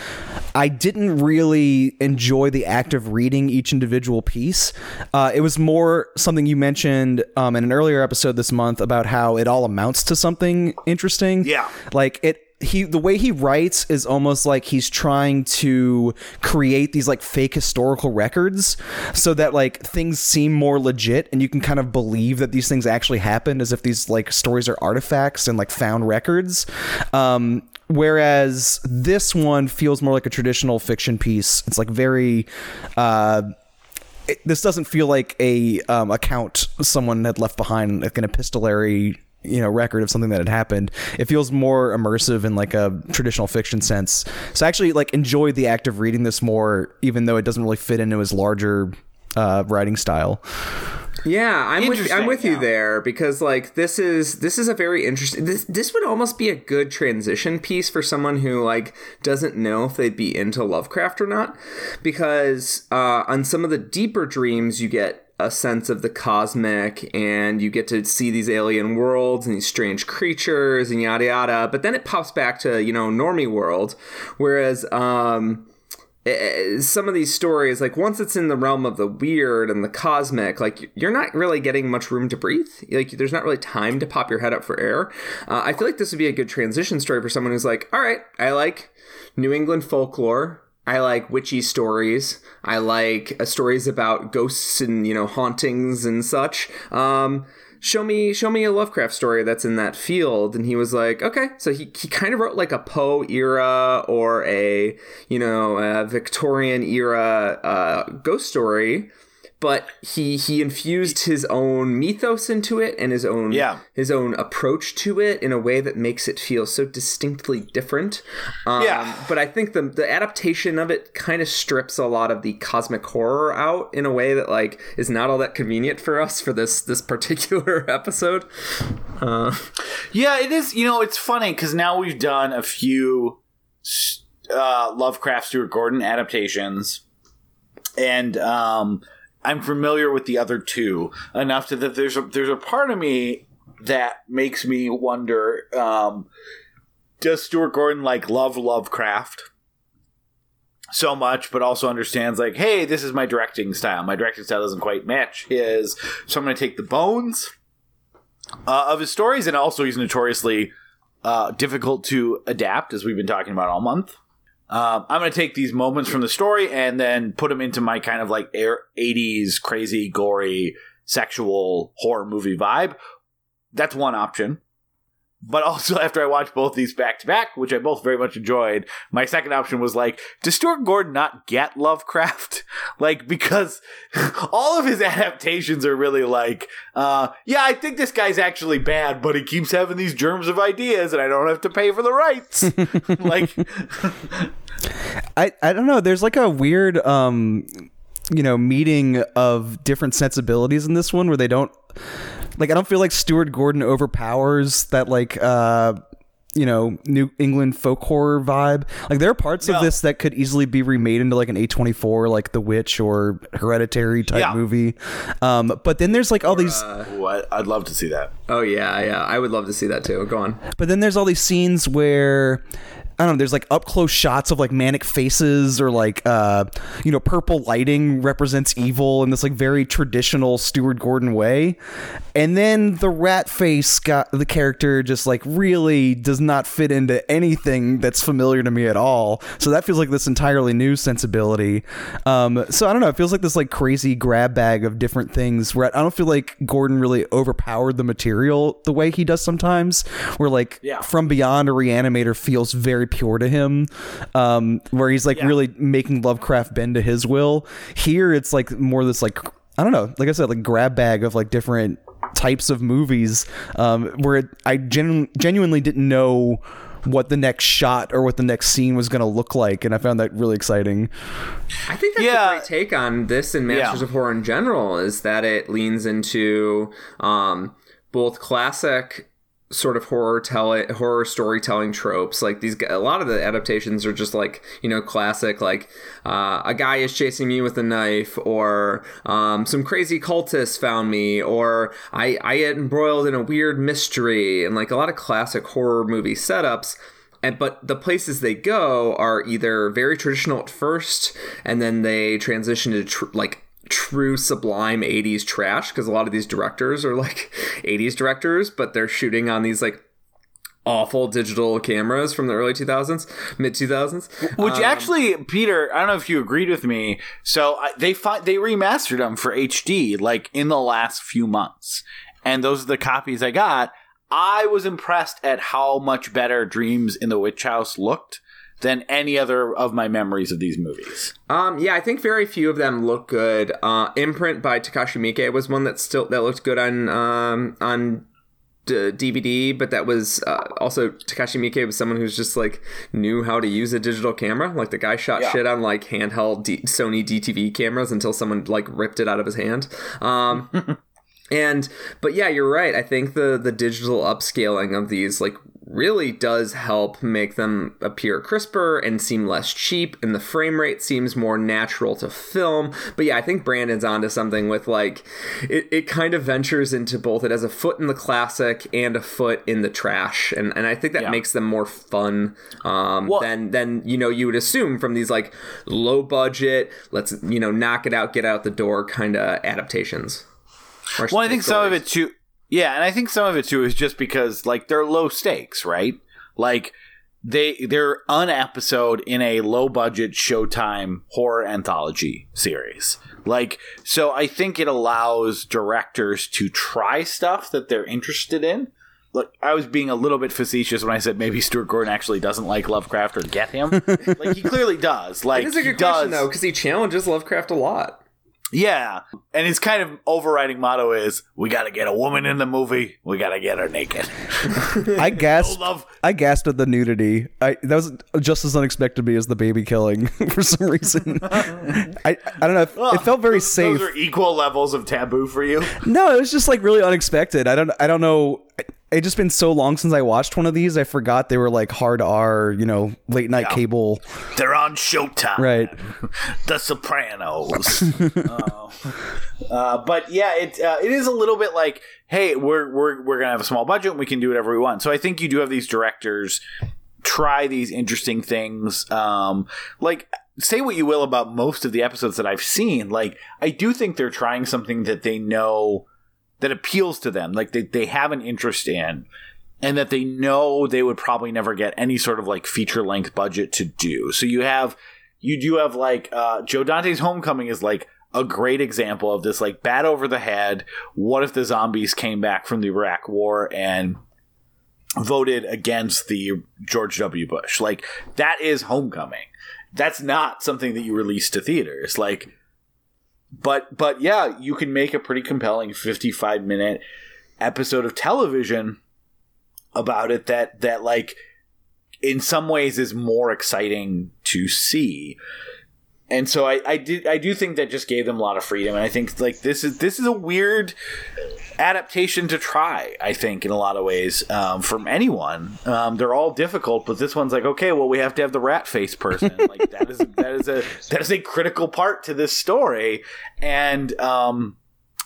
I didn't really enjoy the act of reading each individual piece. Uh, it was more something you mentioned um, in an earlier episode this month about how it all amounts to something interesting. Yeah. like it he the way he writes is almost like he's trying to create these like fake historical records so that like things seem more legit and you can kind of believe that these things actually happened as if these like stories are artifacts and like found records. Um whereas this one feels more like a traditional fiction piece it's like very uh it, this doesn't feel like a um, account someone had left behind, like an epistolary, you know, record of something that had happened. It feels more immersive in like a traditional fiction sense. So I actually like enjoyed the act of reading this more, even though it doesn't really fit into his larger uh, writing style. Yeah, I'm with I'm with you there because like this is this is a very interesting this this would almost be a good transition piece for someone who like doesn't know if they'd be into Lovecraft or not because uh, on some of the deeper dreams you get a sense of the cosmic and you get to see these alien worlds and these strange creatures and yada yada but then it pops back to you know normie world whereas um some of these stories like once it's in the realm of the weird and the cosmic like you're not really getting much room to breathe like there's not really time to pop your head up for air uh, i feel like this would be a good transition story for someone who's like all right i like new england folklore I like witchy stories. I like uh, stories about ghosts and you know hauntings and such. Um, show me show me a Lovecraft story that's in that field. And he was like, okay. So he he kind of wrote like a Poe era or a you know a Victorian era uh, ghost story. But he he infused his own mythos into it and his own Yeah. his own approach to it in a way that makes it feel so distinctly different. Um, Yeah. But I think the the adaptation of it kind of strips a lot of the cosmic horror out in a way that like is not all that convenient for us for this this particular episode. Uh, Yeah, it is. You know, it's funny because now we've done a few uh, Lovecraft Stuart Gordon adaptations, and um, I'm familiar with the other two enough to that there's a there's a part of me that makes me wonder: um, Does Stuart Gordon like love Lovecraft? So much, but also understands like, hey, this is my directing style. My directing style doesn't quite match his, so I'm going to take the bones uh, of his stories, and also he's notoriously uh, difficult to adapt, as we've been talking about all month. Um, I'm going to take these moments from the story and then put them into my kind of like air 80s crazy, gory, sexual horror movie vibe. That's one option. But also, after I watched both these back to back, which I both very much enjoyed, my second option was like, does Stuart Gordon not get Lovecraft? like, because all of his adaptations are really like, uh, yeah, I think this guy's actually bad, but he keeps having these germs of ideas and I don't have to pay for the rights. like, I, I don't know. There's like a weird, um, you know, meeting of different sensibilities in this one where they don't, like, I don't feel like Stuart Gordon overpowers that, like, uh, you know, New England folk horror vibe. Like, there are parts No. of this that could easily be remade into like an A24, like The Witch or Hereditary type Yeah. movie. Um, but then there's like all these. Ooh, I, I'd love to see that. oh yeah, yeah. I would love to see that too. Go on. But then there's all these scenes where I don't know, there's like up close shots of like manic faces or like uh you know, purple lighting represents evil in this like very traditional Stuart Gordon way. And then the rat face got the character just like really does not fit into anything that's familiar to me at all. So that feels like this entirely new sensibility. Um so I don't know, it feels like this like crazy grab bag of different things where I don't feel like Gordon really overpowered the material the way he does sometimes. Where like Yeah. from beyond a reanimator feels very pure to him um where he's like Yeah. really making lovecraft bend to his will here it's like more this like i don't know like i said like grab bag of like different types of movies um where it, i genu- genuinely didn't know what the next shot or what the next scene was going to look like and i found that really exciting I think that's Yeah. a great take on this and Masters Yeah. of Horror in general is that it leans into um, both classic sort of horror tell horror storytelling tropes. Like these, a lot of the adaptations are just like you know classic, like uh, a guy is chasing me with a knife, or um, some crazy cultists found me, or I I get embroiled in a weird mystery, and like a lot of classic horror movie setups. And, but the places they go are either very traditional at first, and then they transition to tr- like true sublime 80s trash because a lot of these directors are like 80s directors but they're shooting on these like awful digital cameras from the early 2000s mid 2000s which Um, actually peter i don't know if you agreed with me so I, they fi- they remastered them for hd like in the last few months and those are the copies i got. I was impressed at how much better dreams in the witch house looked than any other of my memories of these movies Um, yeah, I think very few of them look good. Uh, Imprint by Takashi Miike was one that still that looked good on um, on d- DVD, but that was uh, also Takashi Miike was someone who's just like knew how to use a digital camera. Like the guy shot Yeah. shit on like handheld D- Sony DTV cameras until someone like ripped it out of his hand. Um, and but yeah, you're right. I think the the digital upscaling of these like really does help make them appear crisper and seem less cheap and the frame rate seems more natural to film but yeah i think brandon's onto something with like it, it kind of ventures into both it has a foot in the classic and a foot in the trash and, and i think that Yeah. makes them more fun um, Well- than than you know you would assume from these like low budget let's you know knock it out get out the door kind of adaptations Well, I think some of it too. Yeah, and I think some of it too is just because like they're low stakes, right? Like they they're an episode in a low budget Showtime horror anthology series. Like so I think it allows directors to try stuff that they're interested in. Look, I was being a little bit facetious when I said maybe Stuart Gordon actually doesn't like Lovecraft or get him. like he clearly does. Like It is a good question does. though, because he challenges Lovecraft a lot. Yeah. And his kind of overriding motto is we got to get a woman in the movie. We got to get her naked. I gasped. love- I gasped at the nudity. I that was just as unexpected to me as the baby killing for some reason. I I don't know. It, it felt very those, safe. Those are equal levels of taboo for you. No, it was just like really unexpected. I don't I don't know. It just been so long since I watched one of these. I forgot they were like hard R, you know, late night cable. They're on Showtime. Right. The Sopranos. uh, uh, but yeah, it uh, it is a little bit like, hey, we're we're we're gonna have a small budget and we can do whatever we want. So I think you do have these directors try these interesting things. Um, like say what you will about most of the episodes that I've seen. Like I do think they're trying something that they know that appeals to them, like they they have an interest in. And that they know they would probably never get any sort of like feature length budget to do. So you have you do have like uh, Joe Dante's Homecoming is like a great example of this like bat over the head. What if the zombies came back from the Iraq War and voted against the George W. Bush? Like that is Homecoming. That's not something that you release to theaters. Like, but but yeah, you can make a pretty compelling fifty-five minute episode of television about it that that like in some ways is more exciting to see and so I, I did I do think that just gave them a lot of freedom. And I think like this is this is a weird adaptation to try I think in a lot of ways um, from anyone. Um, they're all difficult but this one's like okay well we have to have the rat face person. Like that is that is a that is a critical part to this story. And um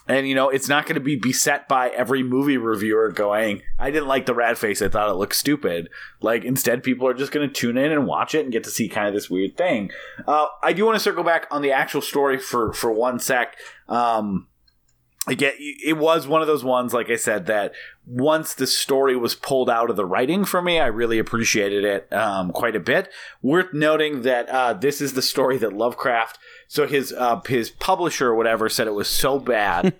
and you know it's not going to be beset by every movie reviewer going i didn't like the rat face. I thought it looked stupid. Like instead people are just going to tune in and watch it and get to see kind of this weird thing. Uh, i do want to circle back on the actual story for for one sec. Um Again, it was one of those ones, like I said, that once the story was pulled out of the writing for me, I really appreciated it um, quite a bit. Worth noting that uh, this is the story that Lovecraft, so his uh, his publisher or whatever, said it was so bad,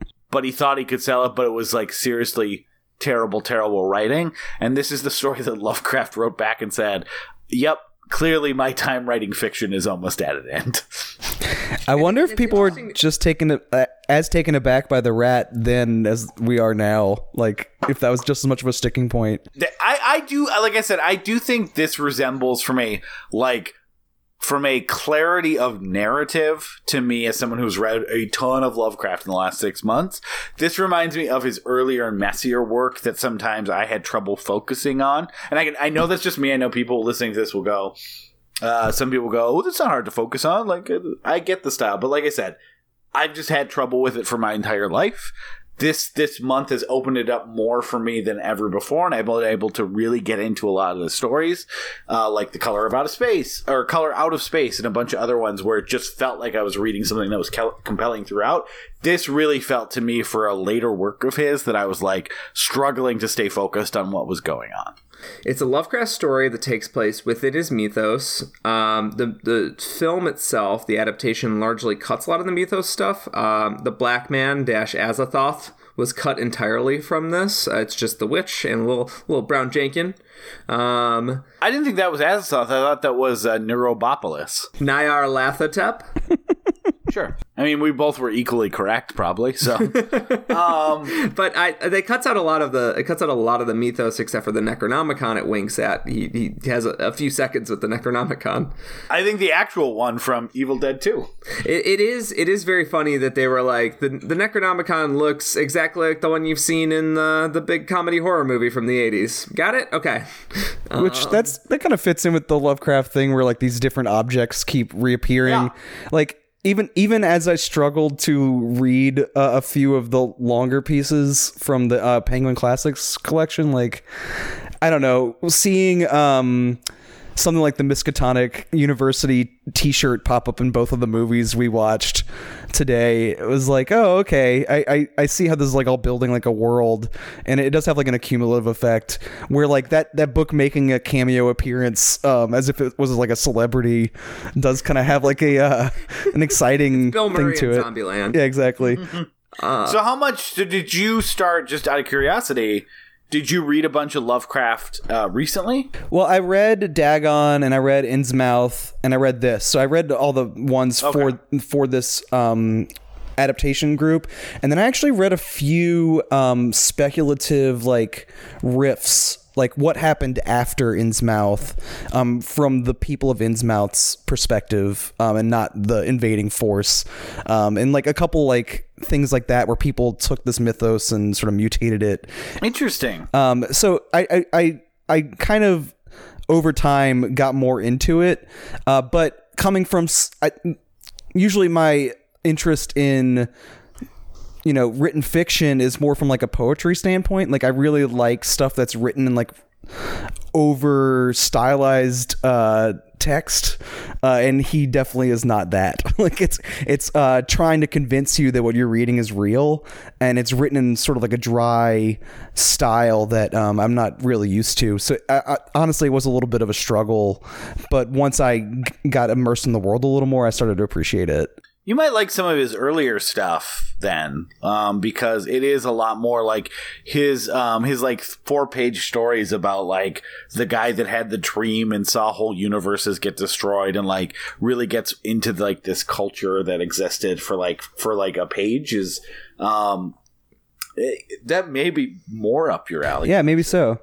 but he thought he could sell it, but it was like seriously terrible, terrible writing. And this is the story that Lovecraft wrote back and said, "Yep, clearly my time writing fiction is almost at an end." I wonder if people were just taken uh, as taken aback by the rat then as we are now. Like if that was just as much of a sticking point. I, I do like I said I do think this resembles from a like from a clarity of narrative to me as someone who's read a ton of Lovecraft in the last six months, this reminds me of his earlier and messier work that sometimes I had trouble focusing on. And I can, I know that's just me. I know people listening to this will go, uh, some people go, oh, that's not hard to focus on. Like, I get the style. But like I said, I've just had trouble with it for my entire life this this month has opened it up more for me than ever before, and I've been able to really get into a lot of the stories, uh, like the color of out of space or color out of space, and a bunch of other ones where it just felt like I was reading something that was compelling throughout. This really felt to me for a later work of his that I was like struggling to stay focused on what was going on. It's a Lovecraft story that takes place within his mythos. Um, the the film itself, the adaptation, largely cuts a lot of the mythos stuff. Um, the Black Man dash Azathoth was cut entirely from this. Uh, it's just the witch and a little little brown Jankin. Um, I didn't think that was Azathoth. I thought that was uh, Neurobopolis. Nyarlathotep. Sure. I mean, we both were equally correct, probably. So, um, but I it cuts out a lot of the it cuts out a lot of the mythos, except for the Necronomicon. It winks at he he has a, a few seconds with the Necronomicon. I think the actual one from Evil Dead Two. It, it is it is very funny that they were like the the Necronomicon looks exactly like the one you've seen in the the big comedy horror movie from the eighties. Got it? Okay. Which um, that's that kind of fits in with the Lovecraft thing, where like these different objects keep reappearing, yeah. like even even as I struggled to read uh, a few of the longer pieces from the uh, Penguin Classics collection, like I don't know, seeing um, something like the Miskatonic University T-shirt pop up in both of the movies we watched today. It was like, oh, okay, I, I, I see how this is like all building like a world, and it does have like an accumulative effect where like that that book making a cameo appearance, um, as if it was like a celebrity, does kind of have like a uh, an exciting Bill Murray thing to it. Zombieland. Yeah, exactly. Uh, so how much did you start? Just out of curiosity did you read a bunch of Lovecraft uh, recently? Well, I read Dagon and I read Innsmouth and I read this. So I read all the ones okay. for for this um, adaptation group, and then I actually read a few um, speculative like riffs like what happened after Innsmouth um, from the people of Innsmouth's perspective um, and not the invading force. Um, and like a couple like things like that where people took this mythos and sort of mutated it. Interesting. Um, so I, I I I kind of over time got more into it. Uh, but coming from I, usually my interest in you know, written fiction is more from like a poetry standpoint. Like I really like stuff that's written in like over stylized uh text uh, and he definitely is not that. Like it's it's uh trying to convince you that what you're reading is real and it's written in sort of like a dry style that um, i'm not really used to. So I, I, honestly it was a little bit of a struggle but once I g- got immersed in the world a little more i started to appreciate it you might like some of his earlier stuff then, um, because it is a lot more like his um, his like four page stories about like the guy that had the dream and saw whole universes get destroyed and like really gets into like this culture that existed for like for like a page is um, it, that may be more up your alley. Yeah, maybe so.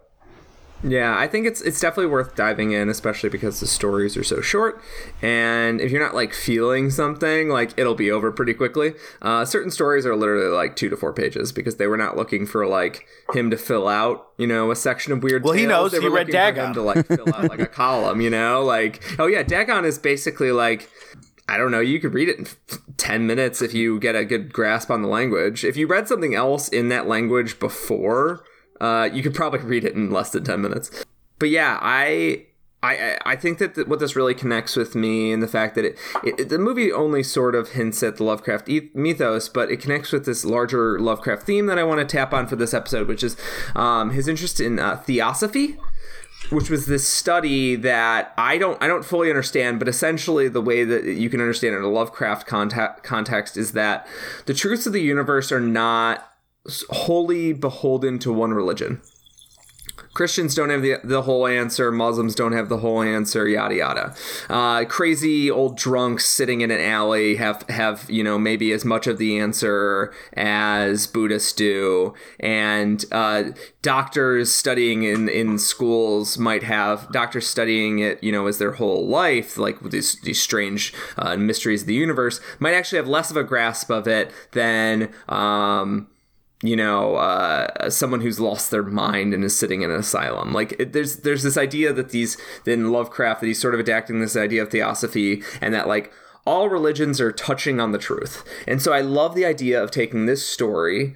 Yeah, I think it's it's definitely worth diving in, especially because the stories are so short, and if you're not like feeling something, like it'll be over pretty quickly. Uh, certain stories are literally like two to four pages because they were not looking for like him to fill out, you know, a section of weird. Well, tales. he knows they he read Dagon to like fill out like a column, you know, like oh yeah, Dagon is basically like I don't know, you could read it in 10 minutes if you get a good grasp on the language. If you read something else in that language before, uh, you could probably read it in less than 10 minutes. But yeah, I I, I think that th- what this really connects with me and the fact that it, it, the movie only sort of hints at the Lovecraft mythos, but it connects with this larger Lovecraft theme that I want to tap on for this episode, which is um, his interest in uh, theosophy, which was this study that I don't I don't fully understand, but essentially the way that you can understand it in a Lovecraft context is that the truths of the universe are not wholly beholden to one religion. Christians don't have the, the whole answer. Muslims don't have the whole answer. Yada yada. Uh, crazy old drunks sitting in an alley have have you know maybe as much of the answer as Buddhists do, and uh, doctors studying in in schools might have doctors studying it you know as their whole life, like these these strange uh, mysteries of the universe, might actually have less of a grasp of it than. Um, you know, uh, someone who's lost their mind and is sitting in an asylum. Like, it, there's there's this idea that these in Lovecraft that he's sort of adapting this idea of theosophy, and that like all religions are touching on the truth. And so I love the idea of taking this story,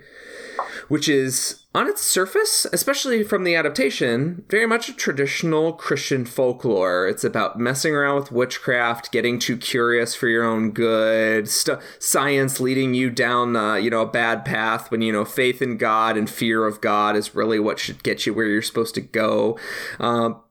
which is on its surface, especially from the adaptation, very much a traditional Christian folklore. It's about messing around with witchcraft, getting too curious for your own good, st- science leading you down, uh, you know, a bad path when you know faith in God and fear of God is really what should get you where you're supposed to go. Um,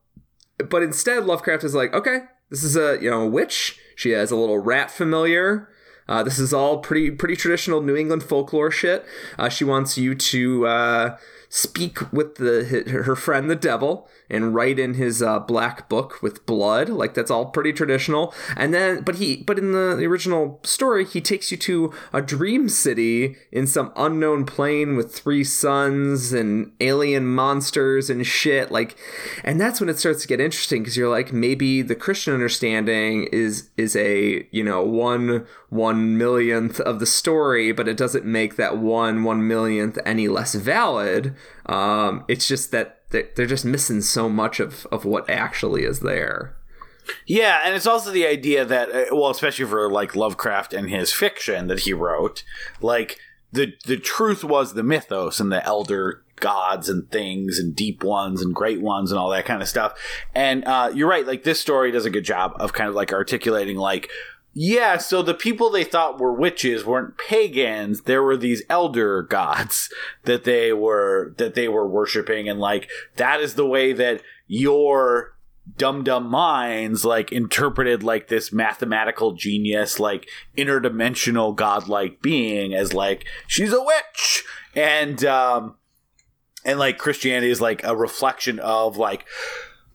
but instead, Lovecraft is like, okay, this is a you know a witch. She has a little rat familiar. Uh, this is all pretty pretty traditional New England folklore shit. Uh, she wants you to uh, speak with the her friend the devil and write in his uh, black book with blood. Like that's all pretty traditional. And then, but he, but in the, original story, he takes you to a dream city in some unknown plane with three suns and alien monsters and shit. Like, and that's when it starts to get interesting because you're like, maybe the Christian understanding is is a you know one one millionth of the story, but it doesn't make that one one millionth any less valid. Um, it's just that they're just missing so much of, of what actually is there. Yeah, and it's also the idea that, uh, well, especially for like Lovecraft and his fiction that he wrote, like the the truth was the mythos and the elder gods and things and deep ones and great ones and all that kind of stuff. And uh, you're right, like this story does a good job of kind of like articulating like yeah, so the people they thought were witches weren't pagans. There were these elder gods that they were that they were worshiping and like that is the way that your dumb dumb minds like interpreted like this mathematical genius like interdimensional godlike being as like she's a witch and um and like Christianity is like a reflection of like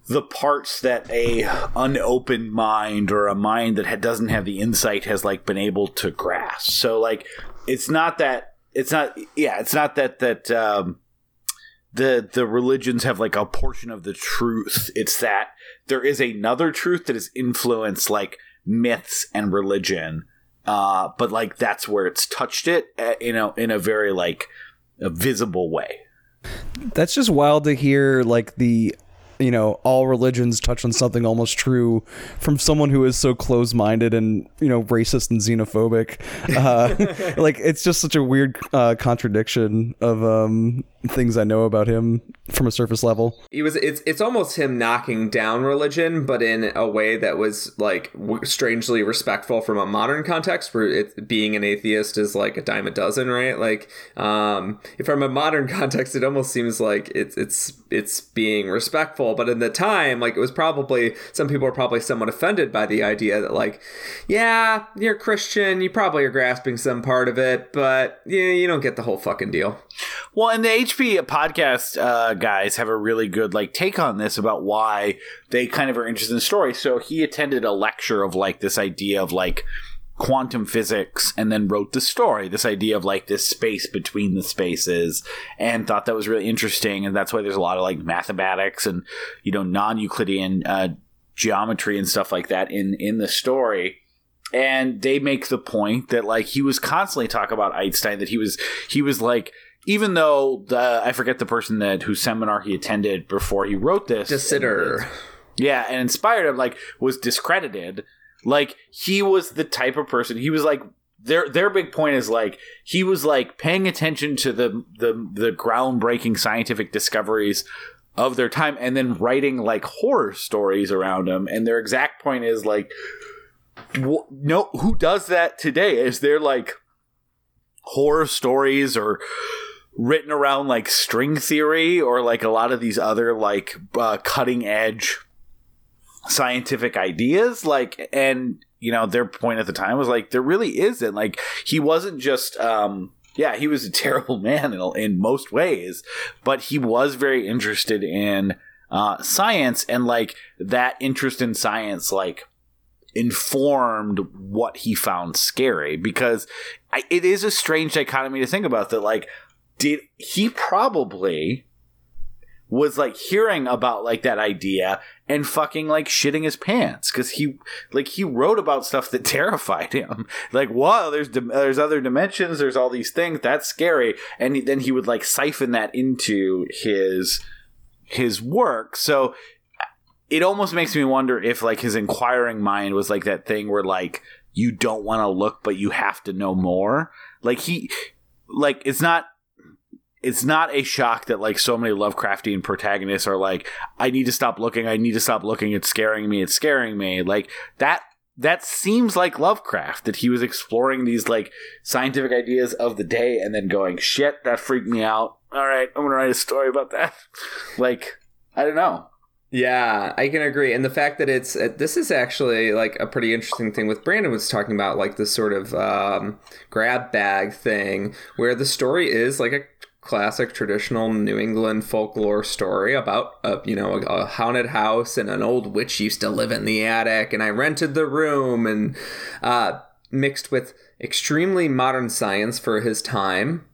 the parts that a unopened mind or a mind that doesn't have the insight has like been able to grasp. So like it's not that it's not yeah it's not that that um, the the religions have like a portion of the truth. It's that there is another truth that has influenced like myths and religion. Uh, but like that's where it's touched it, uh, you know, in a very like a visible way. That's just wild to hear, like the you know all religions touch on something almost true from someone who is so close-minded and you know racist and xenophobic. Uh, like it's just such a weird uh, contradiction of um, things i know about him from a surface level. He was it's it's almost him knocking down religion but in a way that was like strangely respectful from a modern context where it being an atheist is like a dime a dozen right? Like um from a modern context it almost seems like it's it's it's being respectful. But in the time like it was probably some people are probably somewhat offended by the idea that like yeah you're christian you probably are grasping some part of it but yeah you don't get the whole fucking deal well and the hp podcast uh, guys have a really good like take on this about why they kind of are interested in the story. So he attended a lecture of like this idea of like quantum physics and then wrote the story. This idea of like this space between the spaces and thought that was really interesting. And that's why there's a lot of like mathematics and you know non-euclidean uh, geometry and stuff like that in in the story. And they make the point that like he was constantly talking about einstein that he was he was like even though the I forget the person that whose seminar he attended before he wrote this, De Sitter. yeah, and inspired him, like was discredited. Like he was the type of person. He was like their their big point is like he was like paying attention to the the the groundbreaking scientific discoveries of their time and then writing like horror stories around them and their exact point is like no who does that today is there like horror stories or written around like string theory or like a lot of these other like uh, cutting edge scientific ideas like and you know their point at the time was like there really isn't. Like he wasn't just um yeah, he was a terrible man in, in most ways, but he was very interested in uh, science and like that interest in science, like informed what he found scary because I, it is a strange dichotomy to think about that like did he probably was like hearing about like that idea and fucking like shitting his pants. Because he like he wrote about stuff that terrified him. Like whoa there's there's other dimensions there's all these things that's scary. And then he would like siphon that into his his work. So it almost makes me wonder if like his inquiring mind was like that thing where like you don't want to look but you have to know more. Like he like it's not it's not a shock that like so many lovecraftian protagonists are like i need to stop looking. I need to stop looking. It's scaring me. It's scaring me. Like that that seems like lovecraft that he was exploring these like scientific ideas of the day and then going shit that freaked me out. All right i'm gonna write a story about that. Like i don't know. Yeah, I can agree. And the fact that it's uh, this is actually like a pretty interesting thing with Brandon was talking about like this sort of um, grab bag thing where the story is like a classic traditional New England folklore story about a you know a, haunted house and an old witch used to live in the attic and I rented the room and uh, mixed with extremely modern science for his time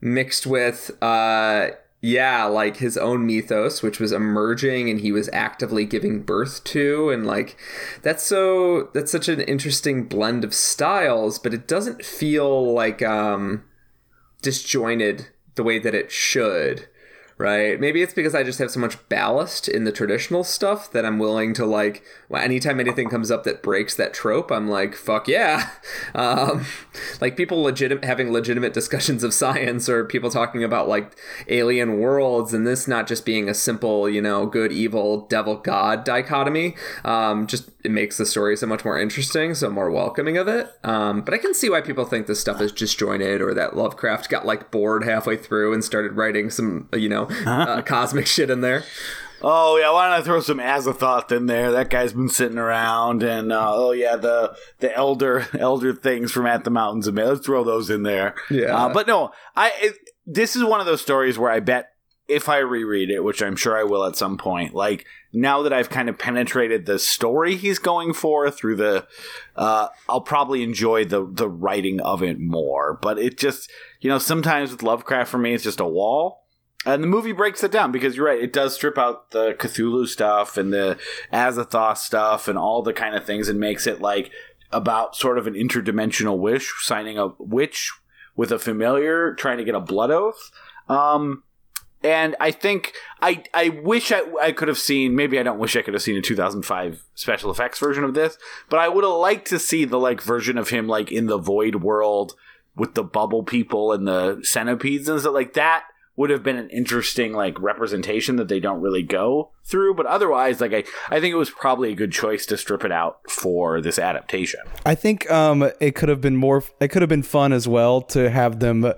mixed with uh, yeah, like his own mythos, which was emerging and he was actively giving birth to. And like, that's so, that's such an interesting blend of styles, but it doesn't feel like, um, disjointed the way that it should right? Maybe it's because I just have so much ballast in the traditional stuff that I'm willing to like. Anytime anything comes up that breaks that trope, I'm like, fuck yeah! Um, like people legit having legitimate discussions of science, or people talking about like alien worlds, and this not just being a simple, you know, good evil devil god dichotomy. Um, just it makes the story so much more interesting, so more welcoming of it. Um, but I can see why people think this stuff is disjointed, or that Lovecraft got like bored halfway through and started writing some, you know uh, cosmic shit in there. Oh yeah, why don't I throw some Azathoth in there? That guy's been sitting around, and uh, oh yeah, the the elder elder things from at the mountains of Let's throw those in there. Yeah, uh, but no, I it, this is one of those stories where I bet if I reread it, which I'm sure I will at some point, like now that I've kind of penetrated the story he's going for through the, uh, I'll probably enjoy the the writing of it more. But it just, you know, sometimes with Lovecraft for me, it's just a wall and the movie breaks it down because you're right. It does strip out the Cthulhu stuff and the Azathoth stuff and all the kind of things and makes it like about sort of an interdimensional wish, signing a witch with a familiar, trying to get a blood oath. Um, and I think I I wish I, I could have seen maybe I don't wish I could have seen a 2005 special effects version of this, but I would have liked to see the like version of him like in the void world with the bubble people and the centipedes and stuff like that would have been an interesting like representation that they don't really go through but otherwise like i i think it was probably a good choice to strip it out for this adaptation. I think um it could have been more it could have been fun as well to have them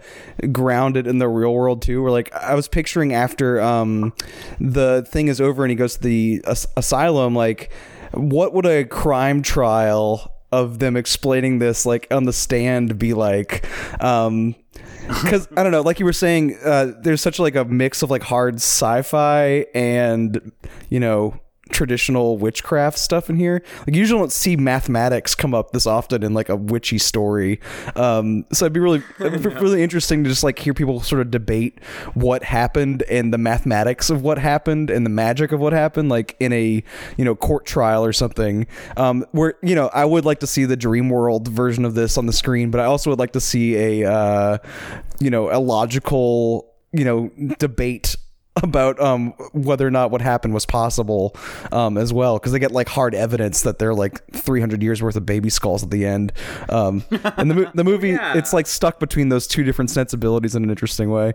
grounded in the real world too where like i was picturing after um the thing is over and he goes to the as- asylum like what would a crime trial of them explaining this like on the stand be like um because I don't know, like you were saying, uh, there's such like a mix of like hard sci-fi and you know traditional witchcraft stuff in here. Like you usually don't see mathematics come up this often in like a witchy story. Um, so it'd be really it'd be really interesting to just like hear people sort of debate what happened and the mathematics of what happened and the magic of what happened, like in a you know court trial or something. Um, where you know I would like to see the dream world version of this on the screen, but I also would like to see a uh, you know a logical you know debate about um, whether or not what happened was possible um, as well because they get like hard evidence that they're like 300 years worth of baby skulls at the end um, and the, the movie yeah. it's like stuck between those two different sensibilities in an interesting way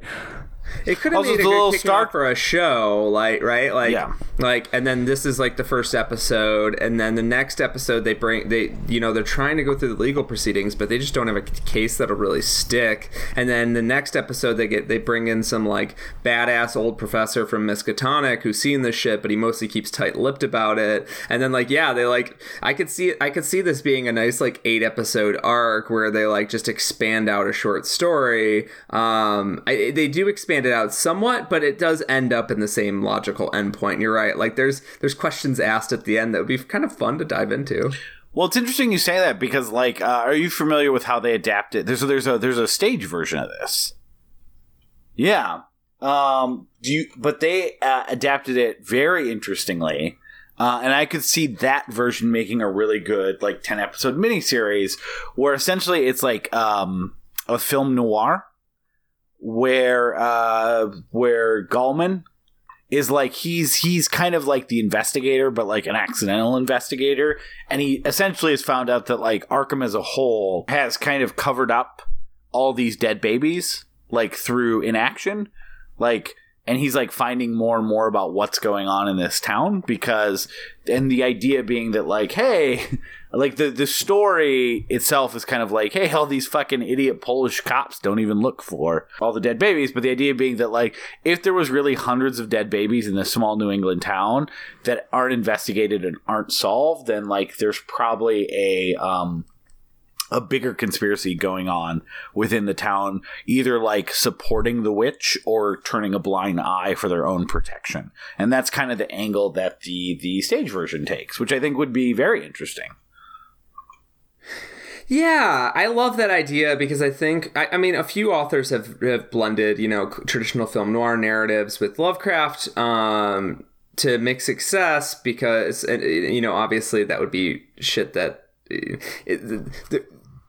It could have made a little good start for a show, like right, like Yeah. like, and then this is like the first episode, and then the next episode they bring they you know they're trying to go through the legal proceedings, but they just don't have a case that'll really stick. And then the next episode they get they bring in some like badass old professor from Miskatonic who's seen this shit, but he mostly keeps tight lipped about it. And then like yeah, they like I could see I could see this being a nice like eight episode arc where they like just expand out a short story. Um, I, they do expand it out somewhat, but it does end up in the same logical endpoint. You're right. Like there's there's questions asked at the end that would be kind of fun to dive into. Well, it's interesting you say that because, like, uh, are you familiar with how they adapted? There's a, there's a there's a stage version of this. Yeah. Um. Do you? But they uh, adapted it very interestingly, uh, and I could see that version making a really good like ten episode miniseries, where essentially it's like um a film noir, where uh where Gallman is like he's he's kind of like the investigator but like an accidental investigator. And he essentially has found out that like Arkham as a whole has kind of covered up all these dead babies like through inaction. Like and he's like finding more and more about what's going on in this town because and the idea being that like hey like the the story itself is kind of like hey all these fucking idiot polish cops don't even look for all the dead babies. But the idea being that like if there was really hundreds of dead babies in this small new england town that aren't investigated and aren't solved then like there's probably a um a bigger conspiracy going on within the town, either like supporting the witch or turning a blind eye for their own protection. And that's kind of the angle that the the stage version takes, which I think would be very interesting. Yeah, I love that idea because I think I, I mean a few authors have, have blended you know traditional film noir narratives with Lovecraft um, to make success because you know obviously that would be shit that it, the, the,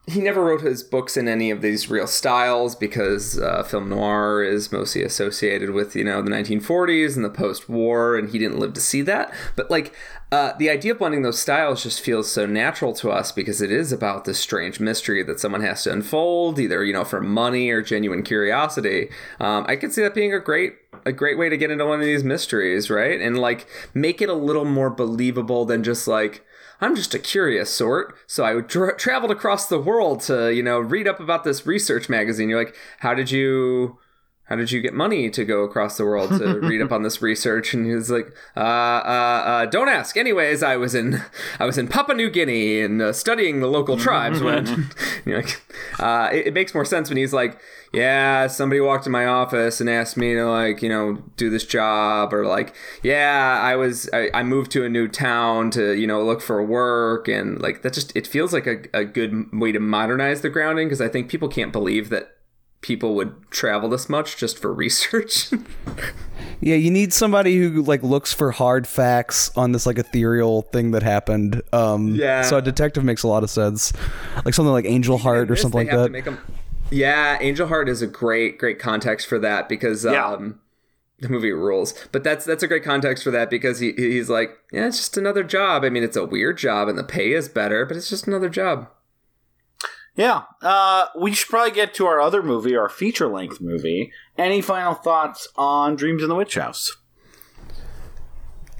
he never wrote his books in any of these real styles because uh, film noir is mostly associated with you know the 1940s and the post-war, and he didn't live to see that. But like uh, the idea of blending those styles just feels so natural to us because it is about this strange mystery that someone has to unfold, either you know for money or genuine curiosity. Um, I could see that being a great a great way to get into one of these mysteries, right? And like make it a little more believable than just like I'm just a curious sort, so I tra- traveled across the world to, you know, read up about this research magazine. You're like, how did you, how did you get money to go across the world to read up on this research? And he was like, uh, uh, uh, don't ask. Anyways, I was in, I was in Papua New Guinea and uh, studying the local tribes. when you're like, uh, it, it makes more sense when he's like, yeah, somebody walked in my office and asked me to like, you know, do this job or like, yeah, I was, I, I moved to a new town to, you know, look for work. And like, that just, it feels like a, a good way to modernize the grounding because I think people can't believe that people would travel this much just for research. Yeah, you need somebody who like looks for hard facts on this like ethereal thing that happened. Um, Yeah. So a detective makes a lot of sense, like something like Angel Heart or something like that. Yeah, Angel Heart is a great, great context for that because Yeah. um, the movie rules. But that's that's a great context for that because he he's like, yeah, it's just another job. I mean, it's a weird job and the pay is better, but it's just another job. Yeah. Uh, we should probably get to our other movie, our feature length movie. Any final thoughts on Dreams in the Witch House?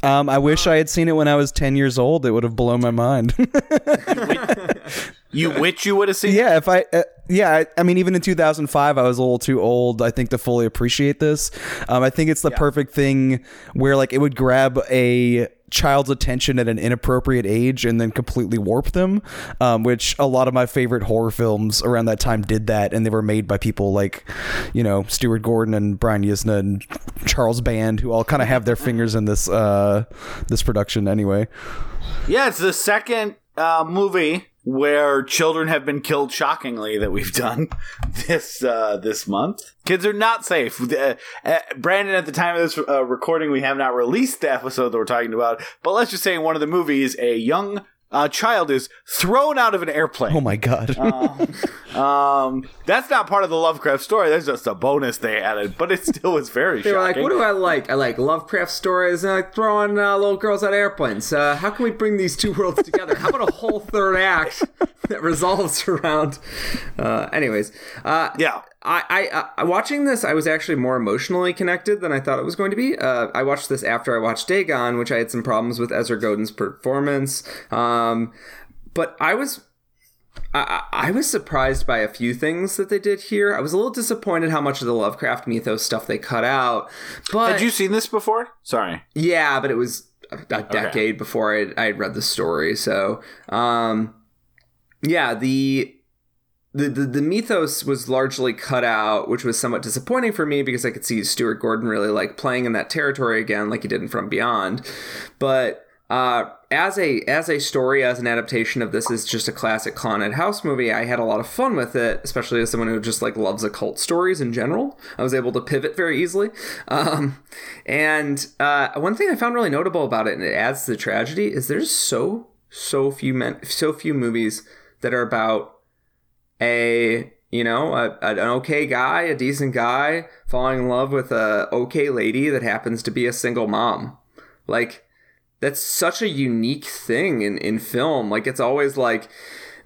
Um, I wish I had seen it when I was ten years old. It would have blown my mind. You witch you would have seen? yeah, if I, uh, yeah, I, I mean, even in 2005, I was a little too old, I think, to fully appreciate this. Um, I think it's the perfect thing where, like, it would grab a child's attention at an inappropriate age and then completely warp them, um, which a lot of my favorite horror films around that time did that, and they were made by people like, you know, Stuart Gordon and Brian Yuzna and Charles Band, who all kind of have their fingers in this uh, this production anyway. Yeah, it's the second uh, movie where children have been killed shockingly that we've done this uh, this month. Kids are not safe. Uh, uh, Brandon, at the time of this uh, recording, we have not released the episode that we're talking about. But let's just say in one of the movies, a young uh, child is thrown out of an airplane. Oh my god. Um, that's not part of the Lovecraft story. That's just a bonus they added, but it still was very They were like, what do I like? I like Lovecraft stories and I like throwing uh, little girls out of airplanes. Uh, how can we bring these two worlds together? How about a whole third act that resolves around? Uh, anyways, uh, yeah. I, I, I, watching this, I was actually more emotionally connected than I thought it was going to be. Uh, I watched this after I watched Dagon, which I had some problems with Ezra Godden's performance. Um, but I was I, I, was surprised by a few things that they did here. I was a little disappointed how much of the Lovecraft mythos stuff they cut out. But had you seen this before? Sorry. Yeah, but it was a, a decade okay. before I I read the story. So, um, yeah, the the, the, the mythos was largely cut out, which was somewhat disappointing for me because I could see Stuart Gordon really like playing in that territory again, like he did in From Beyond. But uh, as a as a story, as an adaptation of this is just a classic Clannad House movie. I had a lot of fun with it, especially as someone who just like loves occult stories in general. I was able to pivot very easily. Um, and uh, one thing I found really notable about it, and it adds to the tragedy, is there's so so few men, so few movies that are about a you know a, an okay guy a decent guy falling in love with a okay lady that happens to be a single mom. Like that's such a unique thing in, in film. Like it's always like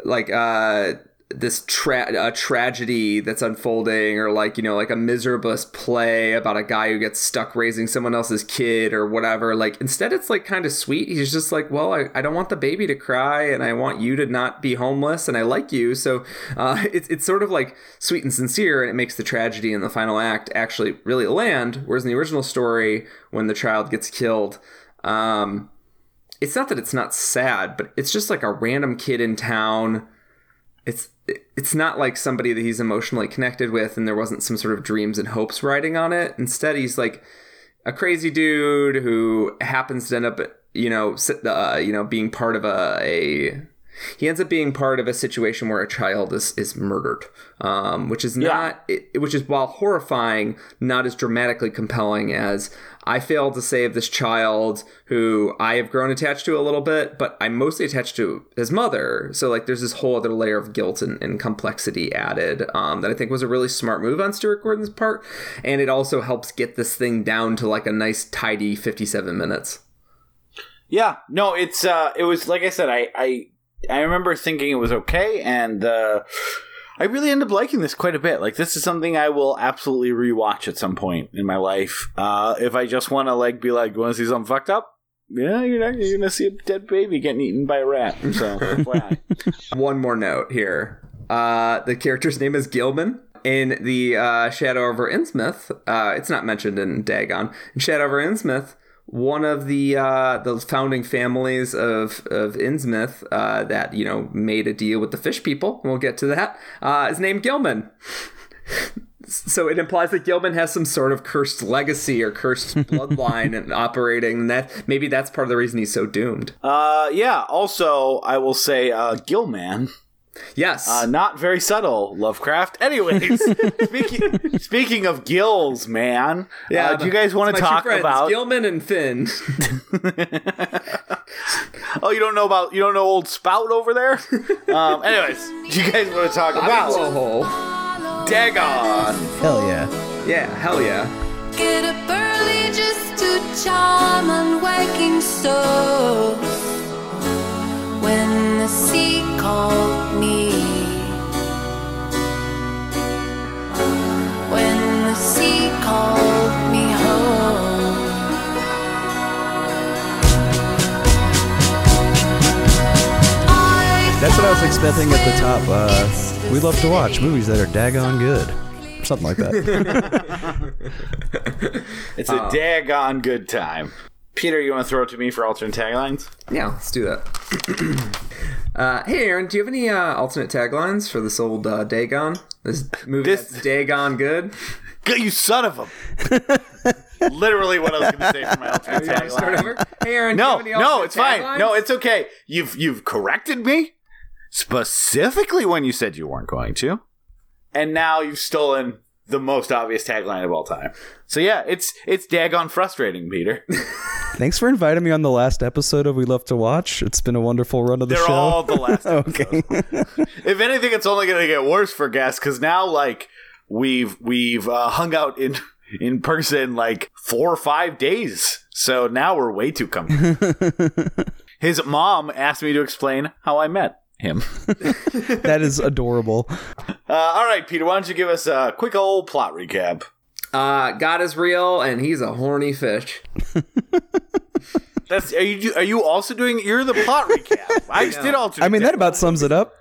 like uh this tra- a tragedy that's unfolding or like you know like a miserable play about a guy who gets stuck raising someone else's kid or whatever. Like instead it's like kind of sweet. He's just like well I, I don't want the baby to cry and i want you to not be homeless and i like you. So uh, it's, it's sort of like sweet and sincere and it makes the tragedy in the final act actually really land whereas in the original story when the child gets killed um, it's not that it's not sad but it's just like a random kid in town. It's it's not like somebody that he's emotionally connected with and there wasn't some sort of dreams and hopes writing on it instead he's like a crazy dude who happens to end up you know uh, you know being part of a, a he ends up being part of a situation where a child is is murdered, um, which is not yeah. it, which is while horrifying, not as dramatically compelling as I failed to save this child who I have grown attached to a little bit, but I'm mostly attached to his mother. So like, there's this whole other layer of guilt and, and complexity added um, that I think was a really smart move on Stuart Gordon's part, and it also helps get this thing down to like a nice tidy 57 minutes. Yeah, no, it's uh, it was like I said, I I I remember thinking it was okay, and uh, I really end up liking this quite a bit. Like this is something I will absolutely rewatch at some point in my life. Uh, if I just want to like be like, want to see something fucked up? Yeah, you're not. You're gonna see a dead baby getting eaten by a rat. So, one more note here. Uh, the character's name is Gilman. In the uh, Shadow over Innsmouth, uh, it's not mentioned in Dagon. In Shadow over Innsmouth, one of the uh, the founding families of of Innsmouth uh, that you know made a deal with the fish people. We'll get to that. Uh, is named Gilman. so it implies that Gilman has some sort of cursed legacy or cursed bloodline and operating. And that maybe that's part of the reason he's so doomed. Uh, yeah. Also, I will say, uh, Gilman Yes. Uh, not very subtle, Lovecraft. Anyways, speaking speaking of gills, man. Yeah. Uh, do you guys want to talk about Gilman and Finn? oh, you don't know about you don't know old Spout over there? Um, anyways, do you guys want to talk about Dagon? Hell yeah. Yeah, hell yeah. Get up early just to charm unwaking souls when the sea called me. When the sea called me home. That's what I was expecting at the top. Uh, we love to watch movies that are daggone good. Something like that. it's a uh, daggone good time. Peter, you want to throw it to me for alternate taglines? Yeah, let's do that. uh, hey, Aaron, do you have any uh, alternate taglines for this old uh, Dagon? This movie this that's Dagon good? You son of a! Literally, what I was going to say for my alternate tagline. Hey, Aaron, no, no, it's fine. No, it's okay. You've you've corrected me specifically when you said you weren't going to, and now you've stolen the most obvious tagline of all time. So yeah, it's it's daggone frustrating, Peter. Thanks for inviting me on the last episode of We Love to Watch. It's been a wonderful run of the They're show. all the last. okay. if anything, it's only going to get worse for guests because now, like, we've we've uh, hung out in in person like four or five days. So now we're way too comfortable. His mom asked me to explain how I met him. that is adorable. Uh, all right, Peter, why don't you give us a quick old plot recap? Uh, God is real, and he's a horny fish. That's are you are you also doing? You're the plot recap. I did alternate. I mean, that about sums it up.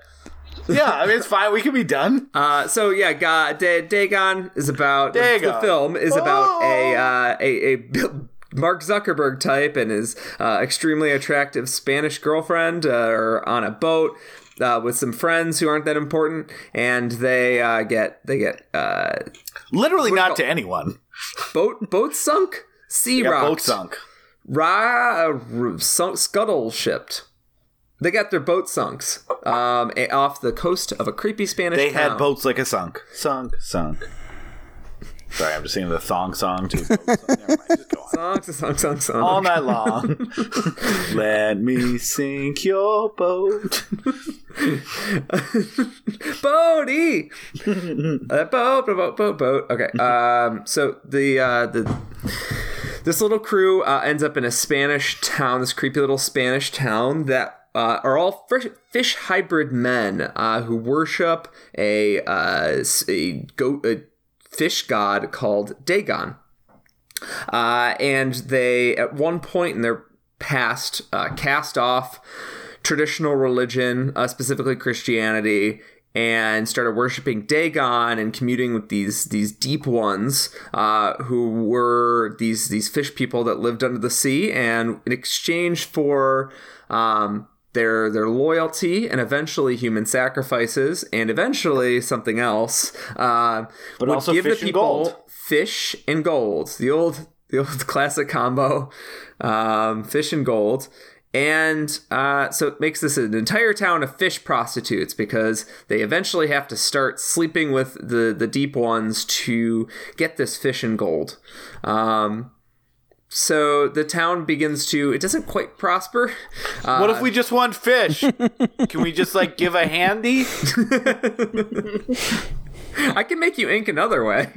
yeah, I mean it's fine. We can be done. Uh, so yeah, God, Da- Dagon is about the- The, film is about a Oh. uh, a a Mark Zuckerberg type and his uh, extremely attractive Spanish girlfriend uh, are on a boat. Uh, with some friends who aren't that important, and they uh, get they get uh, Literally not to anyone. boat boat sunk, sea rocked, boat sunk. Ra- uh, sunk, scuttle shipped. They got their boat sunks um, off the coast of a creepy Spanish They town. had boats like a sunk, sunk, sunk. Sorry, I'm just singing the thong song too. Never mind, just go on. Songs, songs, songs, songs. All night long. Let me sink your boat. Bodie. uh, boat, boat, boat, boat. Okay. Um. So the uh the this little crew uh, ends up in a Spanish town. This creepy little Spanish town that. Uh, are all fish, fish hybrid men uh, who worship a, uh, a, goat, a fish god called Dagon. Uh, and they, at one point in their past, uh, cast off traditional religion, uh, specifically Christianity, and started worshiping Dagon and commuting with these these deep ones, uh, who were these these fish people that lived under the sea, and in exchange for um, their their loyalty and eventually human sacrifices and eventually something else, uh, But would also give fish the and people gold. fish and gold. The old the old classic combo, um, fish and gold. And uh, so it makes this an entire town of fish prostitutes because they eventually have to start sleeping with the, the deep ones to get this fish and gold. Um, so the town begins to, it doesn't quite prosper. Uh, What if we just want fish? Can we just like give a handy? I can make you ink another way.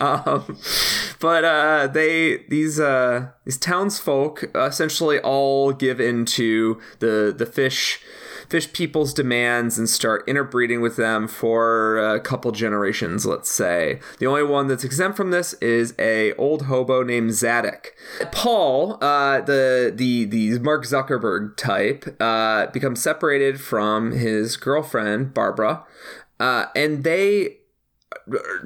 um, but uh, they these uh, these townsfolk essentially all give into the the fish fish people's demands and start interbreeding with them for a couple generations let's say the only one that's exempt from this is a old hobo named zadok paul uh, the the the mark zuckerberg type uh, becomes separated from his girlfriend barbara uh, and they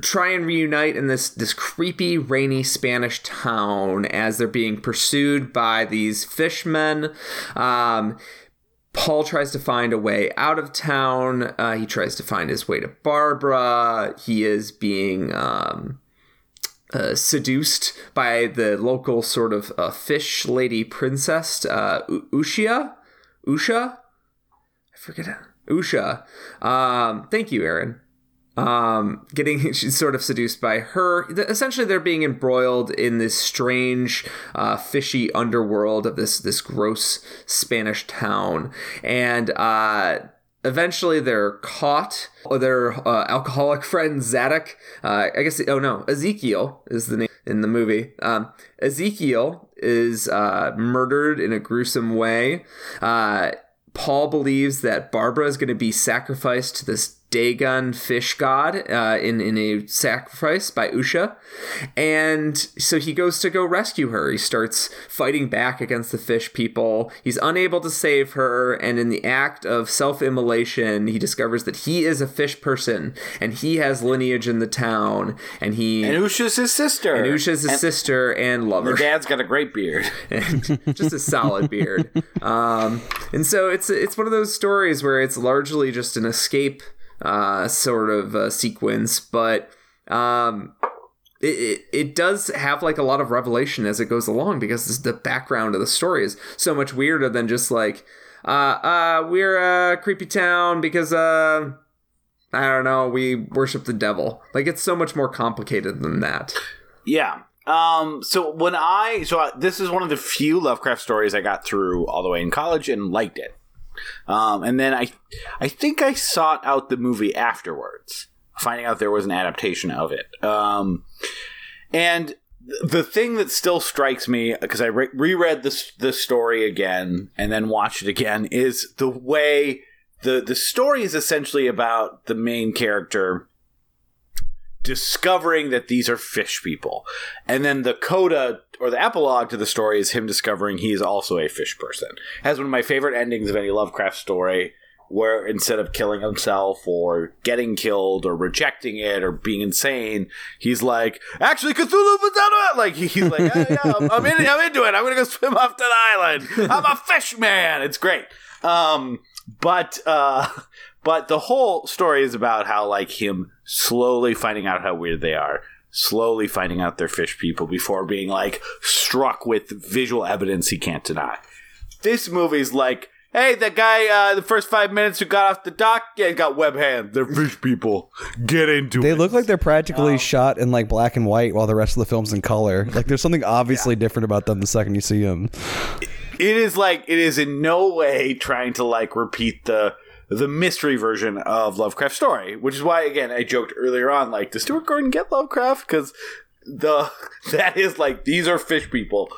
try and reunite in this this creepy rainy Spanish town as they're being pursued by these fishmen. Um, Paul tries to find a way out of town. Uh, he tries to find his way to Barbara. He is being um, uh, seduced by the local sort of uh, fish lady princess, uh. Usha? I forget. Usha. Um, thank you, Aaron um, getting she's sort of seduced by her. Essentially, they're being embroiled in this strange, uh, fishy underworld of this this gross Spanish town, and uh, eventually they're caught. Their uh, alcoholic friend Zadok, uh, I guess. Oh no, Ezekiel is the name in the movie. Um, Ezekiel is uh, murdered in a gruesome way. Uh, Paul believes that Barbara is going to be sacrificed to this Dagon fish god uh, in in a sacrifice by Usha, and so he goes to go rescue her. He starts fighting back against the fish people. He's unable to save her, and in the act of self-immolation, he discovers that he is a fish person and he has lineage in the town. And he And Usha's his sister. and Usha's his sister and lover Her dad's got a great beard. and just a solid beard. Um, and so it's it's one of those stories where it's largely just an escape uh, sort of uh, sequence, but um, it, it does have like a lot of revelation as it goes along because the background of the story is so much weirder than just like uh, uh, we're a creepy town because uh, I don't know we worship the devil. Like it's so much more complicated than that. Yeah. Um. So when I so I, this is one of the few Lovecraft stories I got through all the way in college and liked it. Um. And then I, I think I sought out the movie afterwards, finding out there was an adaptation of it. Um. And the thing that still strikes me because I re- reread this this story again and then watched it again is the way the the story is essentially about the main character discovering that these are fish people. And then the coda or the epilogue to the story is him discovering he is also a fish person. Has one of my favorite endings of any Lovecraft story where instead of killing himself or getting killed or rejecting it or being insane, he's like, actually Cthulhu fhtagn! Like he's like, yeah, yeah, I'm, in, I'm into it. I'm gonna go swim off to the island. I'm a fish man. It's great. Um, but uh, but the whole story is about how like him slowly finding out how weird they are, slowly finding out they're fish people before being like struck with visual evidence he can't deny. This movie's like, hey, that guy, uh, the first five minutes who got off the dock, yeah, got web hands. They're fish people. Get into They it. look like they're practically shot in like black and white while the rest of the film's in color. Like there's something obviously different about them the second you see them. it is like it is in no way trying to like repeat the the mystery version of Lovecraft story, which is why again I joked earlier on like does Stuart Gordon get Lovecraft because the that is like these are fish people,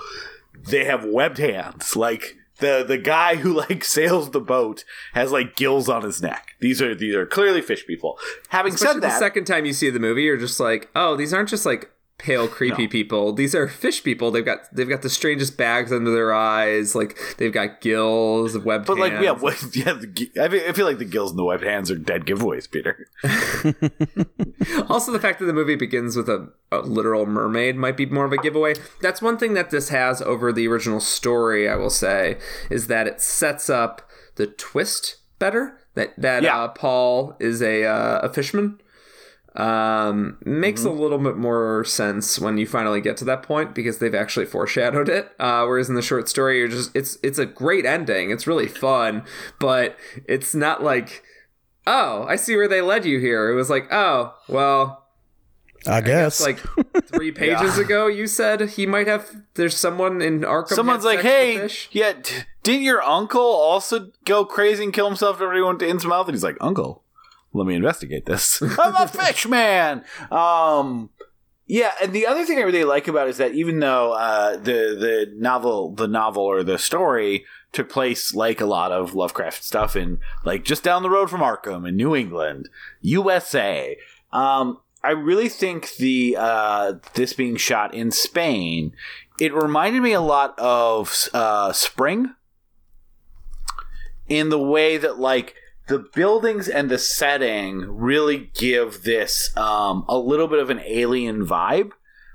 they have webbed hands like. The, the guy who like sails the boat has like gills on his neck. These are these are clearly fish people. Having Especially said that, the second time you see the movie, you're just like, oh, these aren't just like pale, creepy No. people. These are fish people. They've got they've got the strangest bags under their eyes. Like they've got gills, webbed but like hands. yeah, what, yeah. The, gi- I, feel, I feel like the gills and the webbed hands are dead giveaways, Peter. Also, the fact that the movie begins with a, a literal mermaid might be more of a giveaway. That's one thing that this has over the original story. I will say is that it sets up the twist better. That that Yeah. uh, Paul is a uh, a fisherman. Um, makes a little bit more sense when you finally get to that point because they've actually foreshadowed it. Uh, whereas in the short story, you're just it's it's a great ending. It's really fun, but it's not like oh, I see where they led you here. It was like, oh, well, I guess. like three pages ago, you said he might have. There's someone in Arkham. Someone's like, "Hey, fish." yeah, t- didn't your uncle also go crazy and kill himself after he went his mouth?" And he's like, "Uncle, let me investigate this. I'm a fish man." Um, yeah, and the other thing I really like about it is that even though uh, the the novel, the novel or the story took place like a lot of Lovecraft stuff in like just down the road from Arkham in New England, USA. Um, I really think the uh, this being shot in Spain, it reminded me a lot of uh, Spring in the way that like the buildings and the setting really give this um, a little bit of an alien vibe.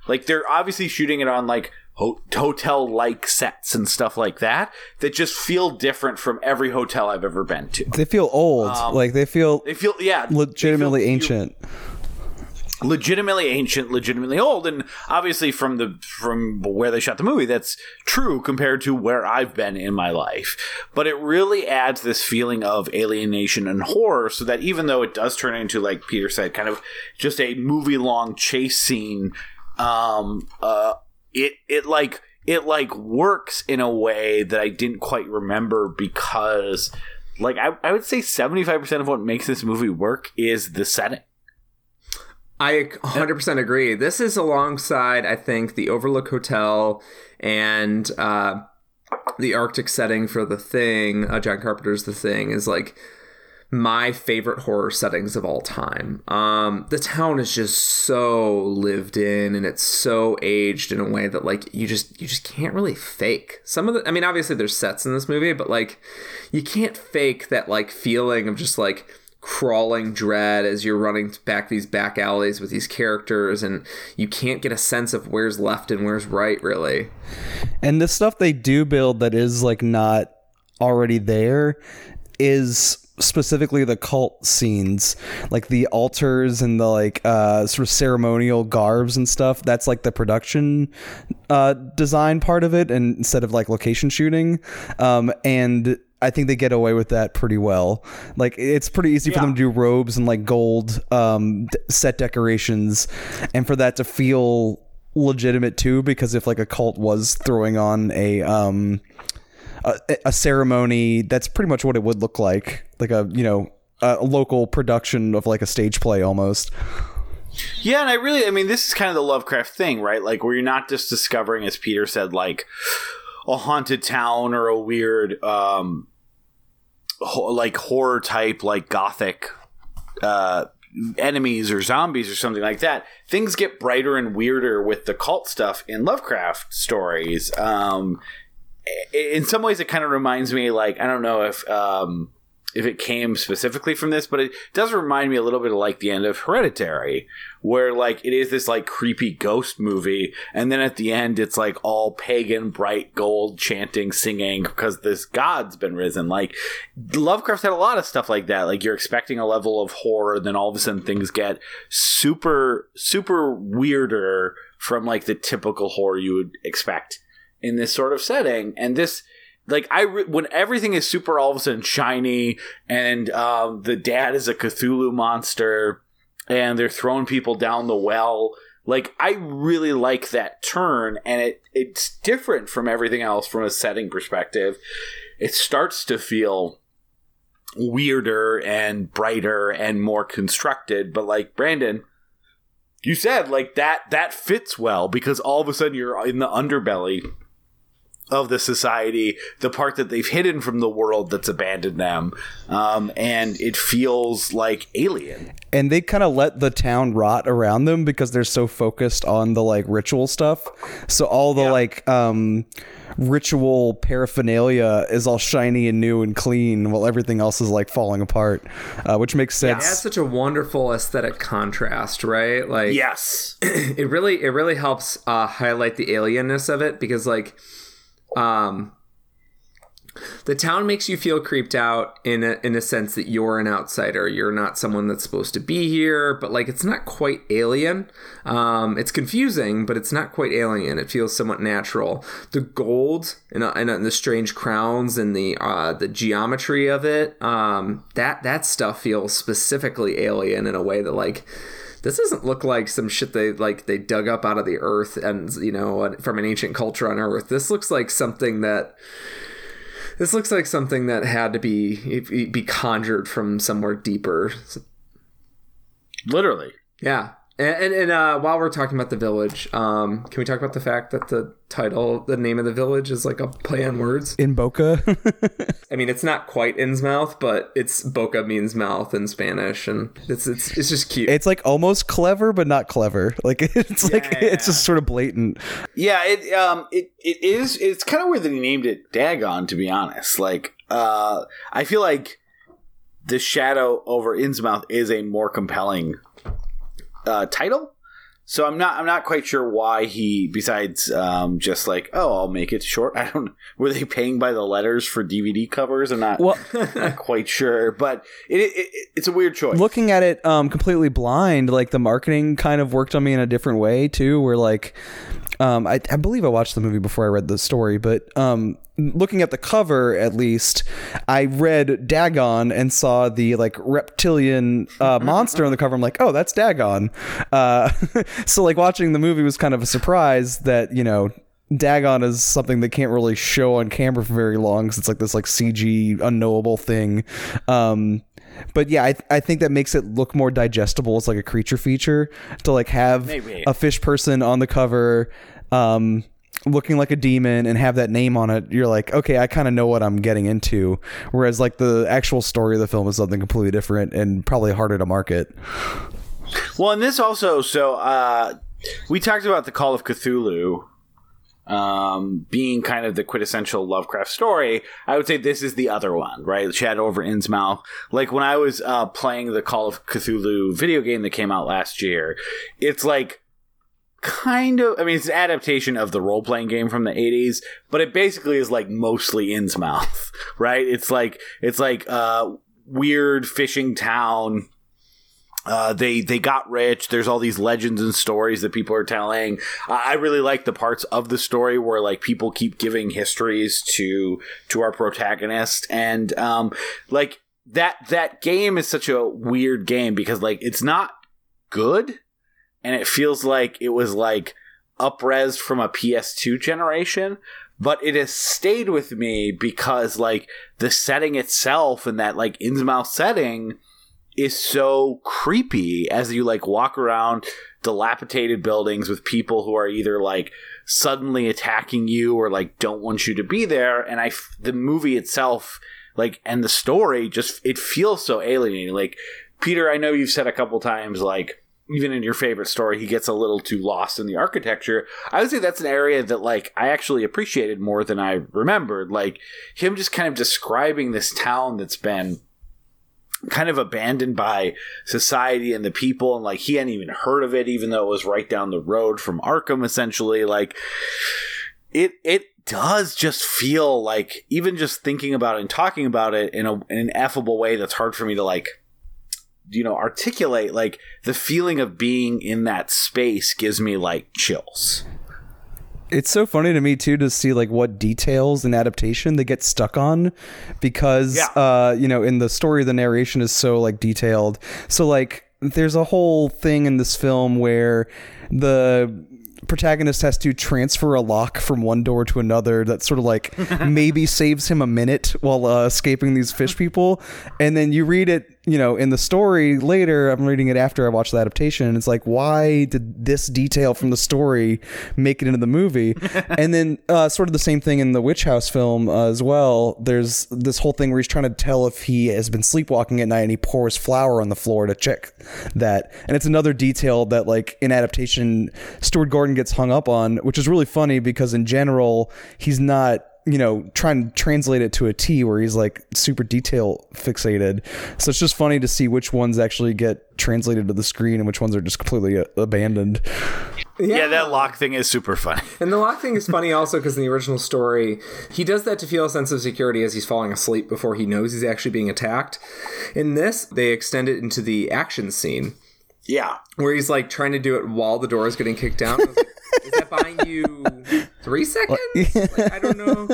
Like they're obviously shooting it on like ho- hotel like sets and stuff like that that just feel different from every hotel I've ever been to. they feel old. Um, like they feel They feel yeah, they legitimately feel- ancient. Legitimately ancient, legitimately old, and obviously from the from where they shot the movie, that's true compared to where I've been in my life. But it really adds this feeling of alienation and horror, so that even though it does turn into, like Peter said, kind of just a movie long chase scene, um, uh, it it like it like works in a way that I didn't quite remember because. Like I, I would say, seventy five percent of what makes this movie work is the setting. I 100% agree. This is alongside, I think, the Overlook Hotel and uh, the Arctic setting for The Thing. Uh, John Carpenter's The Thing is like my favorite horror settings of all time. Um, the town is just so lived in and it's so aged in a way that like you just you just can't really fake. Some of the I mean obviously there's sets in this movie, but like you can't fake that like feeling of just like crawling dread as you're running back these back alleys with these characters and you can't get a sense of where's left and where's right really. And the stuff they do build that is like not already there is specifically the cult scenes like the altars and the like uh sort of ceremonial garbs and stuff that's like the production uh design part of it and instead of like location shooting um and I think they get away with that pretty well. Like it's pretty easy for them to do robes and like gold um, d- set decorations, and for that to feel legitimate too. Because if like a cult was throwing on a um, a, a ceremony, that's pretty much what it would look like, like a you know a local production of like a stage play almost. Yeah, and I really, I mean, this is kind of the Lovecraft thing, right? Like, where you're not just discovering, as Peter said, like a haunted town or a weird, um, like horror type like gothic uh enemies or zombies or something like that things get brighter and weirder with the cult stuff in lovecraft stories. Um in some ways it kind of reminds me like i don't know if um if it came specifically from this, but it does remind me a little bit of like the end of Hereditary, where like it is this like creepy ghost movie, and then at the end it's like all pagan, bright gold chanting, singing because this god's been risen. Like Lovecraft had a lot of stuff like that. Like you're expecting a level of horror, then all of a sudden things get super, super weirder from like the typical horror you would expect in this sort of setting, and this like I re- when everything is super all of a sudden shiny and um, the dad is a Cthulhu monster and they're throwing people down the well. Like I really like that turn, and it it's different from everything else from a setting perspective. It starts to feel weirder and brighter and more constructed, but like Brandon, you said like that that fits well because all of a sudden you're in the underbelly of the society, the part that they've hidden from the world that's abandoned them, um, and it feels like alien. And they kind of let the town rot around them because they're so focused on the like ritual stuff. So all the yeah. like um, ritual paraphernalia is all shiny and new and clean, while everything else is like falling apart, uh, which makes sense. Yeah, it has such a wonderful aesthetic contrast, right? Like, yes, it really it really helps uh, highlight the alienness of it because like um, the town makes you feel creeped out in a, in a sense that you're an outsider. You're not someone that's supposed to be here, but like it's not quite alien. Um, it's confusing, but it's not quite alien. It feels somewhat natural. The gold and, uh, and, uh, the strange crowns and the uh, the geometry of it, um, that that stuff feels specifically alien in a way that like this doesn't look like some shit they like they dug up out of the earth and you know from an ancient culture on earth. This looks like something that this looks like something that had to be be conjured from somewhere deeper. Literally. Yeah and, and, and uh, while we're talking about the village, um, can we talk about the fact that the title, the name of the village, is like a play on words? In Boca. I mean, it's not quite Innsmouth, but it's Boca means mouth in Spanish, and it's it's it's just cute. It's like almost clever, but not clever. Like it's yeah, like yeah. it's just sort of blatant. Yeah, it um it it is. It's kind of weird that he named it Dagon. To be honest, like uh, I feel like the shadow over Innsmouth is a more compelling uh, title. So I'm not I'm not quite sure why he besides um, just like oh I'll make it short. I don't were they paying by the letters for DVD covers? I'm not well, not quite sure, but it, it, it's a weird choice. Looking at it um, completely blind, like the marketing kind of worked on me in a different way too. Where like um, I, I, believe I watched the movie before I read the story, but um, looking at the cover at least, I read Dagon and saw the like reptilian uh, monster on the cover. I'm like, oh, that's Dagon. Uh, so like watching the movie was kind of a surprise that you know Dagon is something they can't really show on camera for very long because it's like this like CG unknowable thing. Um, but yeah, I, th- I think that makes it look more digestible as like a creature feature to like have Maybe. a fish person on the cover, um, looking like a demon and have that name on it. You're like, okay, I kind of know what I'm getting into. Whereas like the actual story of the film is something completely different and probably harder to market. Well, and this also, so uh, we talked about the Call of Cthulhu um, being kind of the quintessential Lovecraft story, I would say this is the other one, right? Shadow over Innsmouth. Like when I was uh, playing the Call of Cthulhu video game that came out last year, it's like kind of, I mean, it's an adaptation of the role playing game from the 80s, but it basically is like mostly Innsmouth, right? It's like, it's like, uh, weird fishing town uh, they they got rich. There's all these legends and stories that people are telling. I really like the parts of the story where like people keep giving histories to to our protagonist, and um, like that that game is such a weird game because like it's not good, and it feels like it was like upres from a PS2 generation, but it has stayed with me because like the setting itself and that like Innsmouth setting is so creepy as you like walk around dilapidated buildings with people who are either like suddenly attacking you or like don't want you to be there and i the movie itself like and the story just it feels so alienating like peter i know you've said a couple times like even in your favorite story, he gets a little too lost in the architecture. I would say that's an area that like I actually appreciated more than I remembered. Like him just kind of describing this town that's been kind of abandoned by society and the people and like he hadn't even heard of it even though it was right down the road from Arkham essentially. Like it it does just feel like even just thinking about it and talking about it in, a, in an affable way that's hard for me to like you know articulate like the feeling of being in that space gives me like chills it's so funny to me too to see like what details in adaptation they get stuck on because yeah. uh you know in the story the narration is so like detailed so like there's a whole thing in this film where the protagonist has to transfer a lock from one door to another that sort of like maybe saves him a minute while uh, escaping these fish people and then you read it you know, in the story later, I'm reading it after I watched the adaptation. And it's like, why did this detail from the story make it into the movie? and then, uh, sort of the same thing in the Witch House film uh, as well. There's this whole thing where he's trying to tell if he has been sleepwalking at night and he pours flour on the floor to check that. And it's another detail that, like, in adaptation, Stuart Gordon gets hung up on, which is really funny because in general, he's not you know, trying to translate it to a T where he's like super detail fixated. So it's just funny to see which ones actually get translated to the screen and which ones are just completely uh, abandoned. Yeah. yeah. that lock thing is super funny. And the lock thing is funny also because in the original story, he does that to feel a sense of security as he's falling asleep before he knows he's actually being attacked. In this, they extend it into the action scene. Yeah. Where he's like trying to do it while the door is getting kicked down. Like, is that buying you three seconds? Like, I don't know.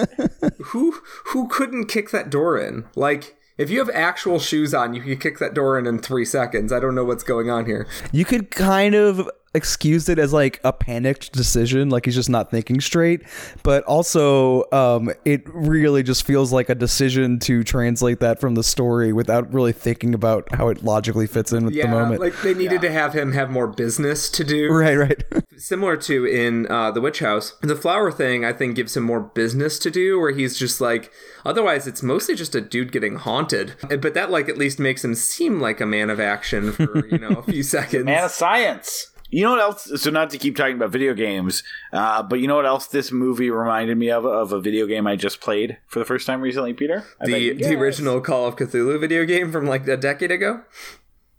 Who who couldn't kick that door in? Like if you have actual shoes on, you can kick that door in in three seconds. I don't know what's going on here. You could kind of excused it as like a panicked decision, like he's just not thinking straight. But also, um, it really just feels like a decision to translate that from the story without really thinking about how it logically fits in with yeah, the moment. Like they needed yeah. to have him have more business to do. Right, right. Similar to in uh, the Witch House, the flower thing I think gives him more business to do, where he's just like. Otherwise, it's mostly just a dude getting haunted. But that like at least makes him seem like a man of action for you know a few seconds. man of science. You know what else? So not to keep talking about video games, uh, but you know what else this movie reminded me of? Of a video game I just played for the first time recently, Peter. I the the original Call of Cthulhu video game from like a decade ago.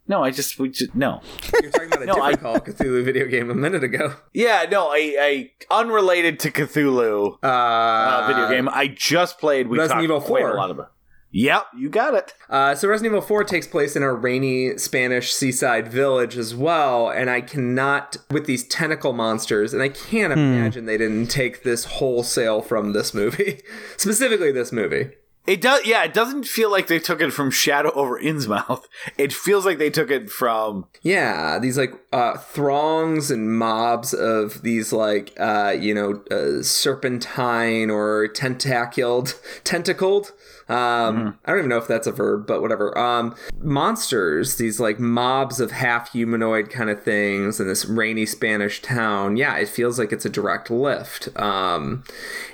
No, I just we just no. You're talking about a no, different I, Call of Cthulhu video game a minute ago. Yeah, no, a, a unrelated to Cthulhu uh, uh, video game I just played. We Resident talked Evil 4. a lot about. Yep, you got it. Uh, so Resident Evil 4 takes place in a rainy Spanish seaside village as well, and I cannot with these tentacle monsters, and I can't hmm. imagine they didn't take this wholesale from this movie, specifically this movie. It does, yeah. It doesn't feel like they took it from Shadow over Innsmouth. It feels like they took it from yeah, these like uh, throngs and mobs of these like uh, you know uh, serpentine or tentacled, tentacled um, mm-hmm. I don't even know if that's a verb, but whatever. Um, monsters, these like mobs of half humanoid kind of things in this rainy Spanish town. Yeah, it feels like it's a direct lift. Um,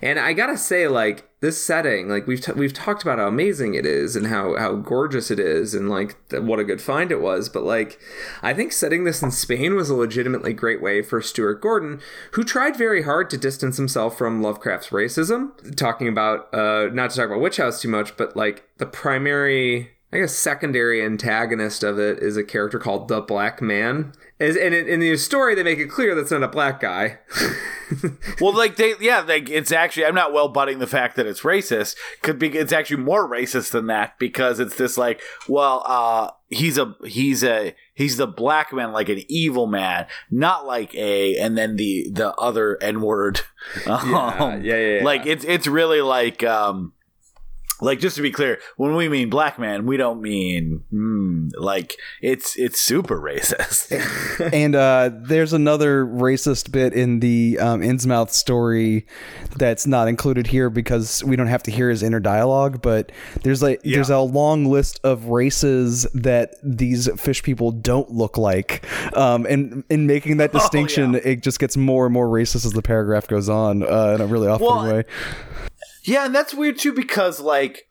and I gotta say, like, this setting like we've t- we've talked about how amazing it is and how how gorgeous it is and like th- what a good find it was but like I think setting this in Spain was a legitimately great way for Stuart Gordon who tried very hard to distance himself from Lovecraft's racism talking about uh not to talk about Witch House too much but like the primary I guess secondary antagonist of it is a character called the Black Man. As, and in, in the story, they make it clear that's not a black guy. well, like they, yeah, like it's actually. I'm not well butting the fact that it's racist. Could be. It's actually more racist than that because it's this like, well, uh, he's a he's a he's the black man, like an evil man, not like a, and then the the other N word. Um, yeah, yeah, yeah, yeah, Like it's it's really like um like just to be clear when we mean black man we don't mean mm, like it's it's super racist and uh, there's another racist bit in the um, innsmouth story that's not included here because we don't have to hear his inner dialogue but there's like yeah. there's a long list of races that these fish people don't look like um, and in making that distinction oh, yeah. it just gets more and more racist as the paragraph goes on uh, in a really off well, way yeah, and that's weird too because like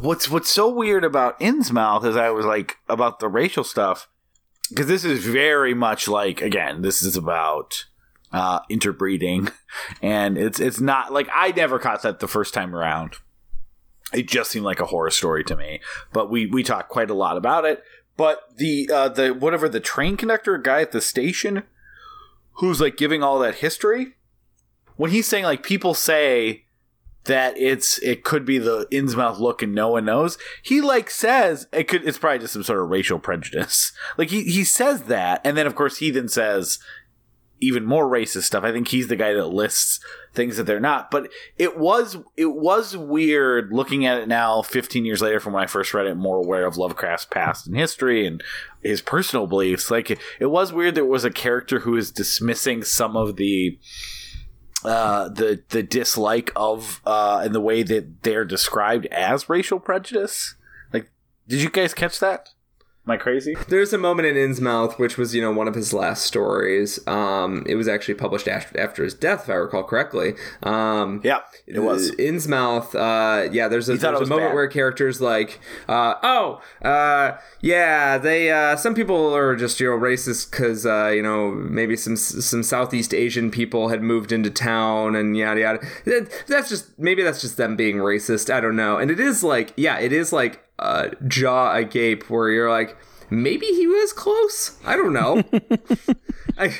what's what's so weird about Innsmouth is I was like about the racial stuff because this is very much like again this is about uh, interbreeding and it's it's not like I never caught that the first time around. It just seemed like a horror story to me, but we we talked quite a lot about it. But the uh, the whatever the train conductor guy at the station who's like giving all that history when he's saying like people say that it's it could be the Innsmouth look and no one knows. He like says it could it's probably just some sort of racial prejudice. Like he he says that and then of course he then says even more racist stuff. I think he's the guy that lists things that they're not. But it was it was weird looking at it now 15 years later from when I first read it more aware of Lovecraft's past and history and his personal beliefs. Like it, it was weird there was a character who is dismissing some of the uh, the the dislike of uh, and the way that they're described as racial prejudice. Like, did you guys catch that? Am I crazy? There's a moment in Innsmouth, which was, you know, one of his last stories. Um, it was actually published after, after his death, if I recall correctly. Um, yeah, it was. Innsmouth, uh, yeah, there's a, there's a moment bad. where characters like, uh, oh, uh, yeah, they, uh, some people are just, you know, racist because, uh, you know, maybe some, some Southeast Asian people had moved into town and yada yada. That's just, maybe that's just them being racist. I don't know. And it is like, yeah, it is like, uh, jaw agape where you're like, maybe he was close. I don't know. I,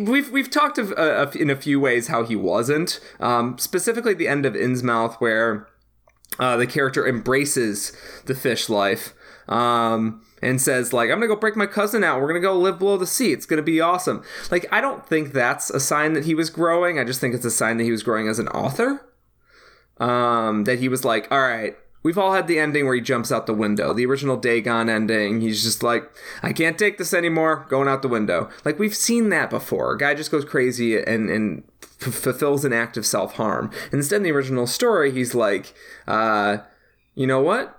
we've we've talked of, uh, in a few ways how he wasn't. Um, specifically, the end of Innsmouth, where uh, the character embraces the fish life um, and says like, "I'm gonna go break my cousin out. We're gonna go live below the sea. It's gonna be awesome." Like, I don't think that's a sign that he was growing. I just think it's a sign that he was growing as an author. Um, that he was like, "All right." We've all had the ending where he jumps out the window. The original Dagon ending. He's just like, I can't take this anymore. Going out the window. Like we've seen that before. A guy just goes crazy and and f- fulfills an act of self harm. Instead, in the original story, he's like, uh, you know what?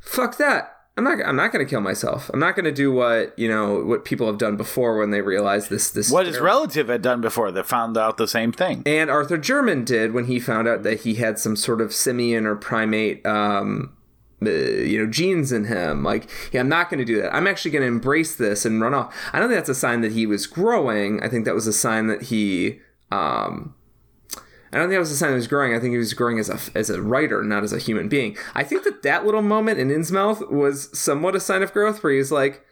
Fuck that. I'm not. I'm not going to kill myself. I'm not going to do what you know what people have done before when they realize this. This what his relative had done before that found out the same thing. And Arthur Jermyn did when he found out that he had some sort of simian or primate, um, uh, you know, genes in him. Like, yeah, I'm not going to do that. I'm actually going to embrace this and run off. I don't think that's a sign that he was growing. I think that was a sign that he. Um, I don't think that was a sign he was growing. I think he was growing as a as a writer, not as a human being. I think that that little moment in Innsmouth was somewhat a sign of growth, where he's like,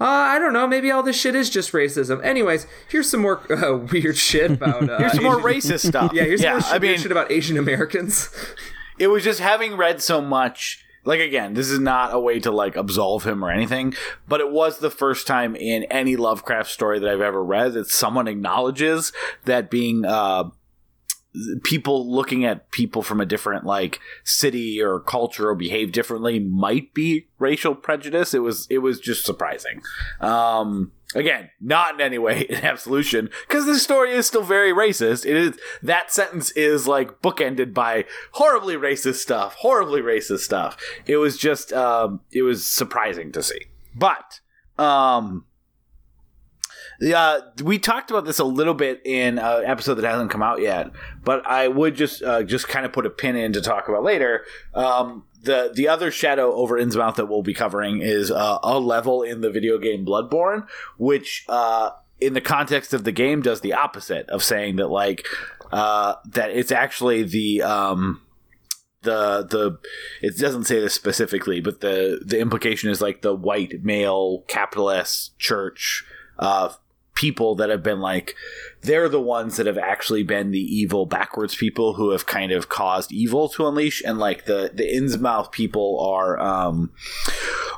uh, I don't know, maybe all this shit is just racism. Anyways, here's some more uh, weird shit about. Uh, here's some more racist stuff. Yeah, here's yeah, some more I mean, shit about Asian Americans. it was just having read so much. Like again, this is not a way to like absolve him or anything, but it was the first time in any Lovecraft story that I've ever read that someone acknowledges that being uh, people looking at people from a different like city or culture or behave differently might be racial prejudice. It was it was just surprising. Um again not in any way an absolution because this story is still very racist. It is that sentence is like bookended by horribly racist stuff horribly racist stuff. It was just um it was surprising to see. But um uh, we talked about this a little bit in an episode that hasn't come out yet, but I would just uh, just kind of put a pin in to talk about later. Um, the the other shadow over Innsmouth that we'll be covering is uh, a level in the video game Bloodborne, which uh, in the context of the game does the opposite of saying that like uh, that it's actually the um, the the it doesn't say this specifically, but the the implication is like the white male capitalist church uh, people that have been like they're the ones that have actually been the evil backwards people who have kind of caused evil to unleash. And like the the Innsmouth people are um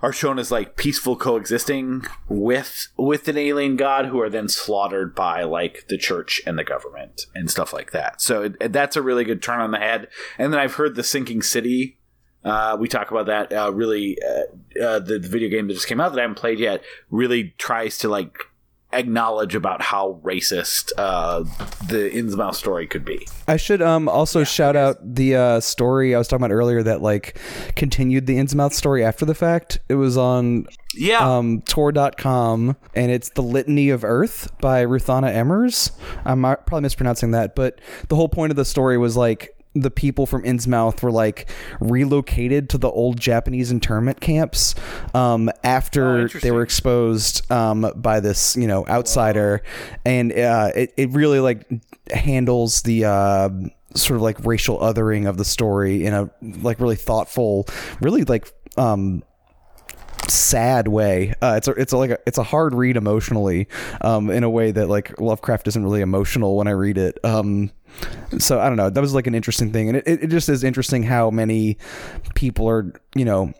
are shown as like peaceful coexisting with with an alien god who are then slaughtered by like the church and the government and stuff like that. So it, that's a really good turn on the head. And then i've heard the sinking city uh, we talk about that uh, really uh, uh the, the video game that just came out that i haven't played yet really tries to like acknowledge about how racist uh, the Innsmouth story could be. I should um also yeah, shout out the uh, story I was talking about earlier that like continued the Innsmouth story after the fact. It was on yeah um tor.com and it's the litany of earth by Ruthanna Emrys i'm probably mispronouncing that but the whole point of the story was like the people from Innsmouth were like relocated to the old Japanese internment camps um, after Oh, they were exposed um, by this you know outsider, and uh, it it really like handles the. Uh, sort of like racial othering of the story in a like really thoughtful really like um sad way. Uh, it's a, it's a, like a, it's a hard read emotionally, um, in a way that like Lovecraft isn't really emotional when I read it. Um, so I don't know. That was like an interesting thing, and it, it just is interesting how many people are you know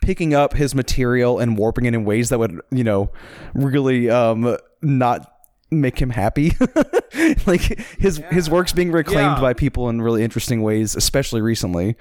picking up his material and warping it in ways that would you know really um not make him happy like his his work's being reclaimed Yeah. by people in really interesting ways especially recently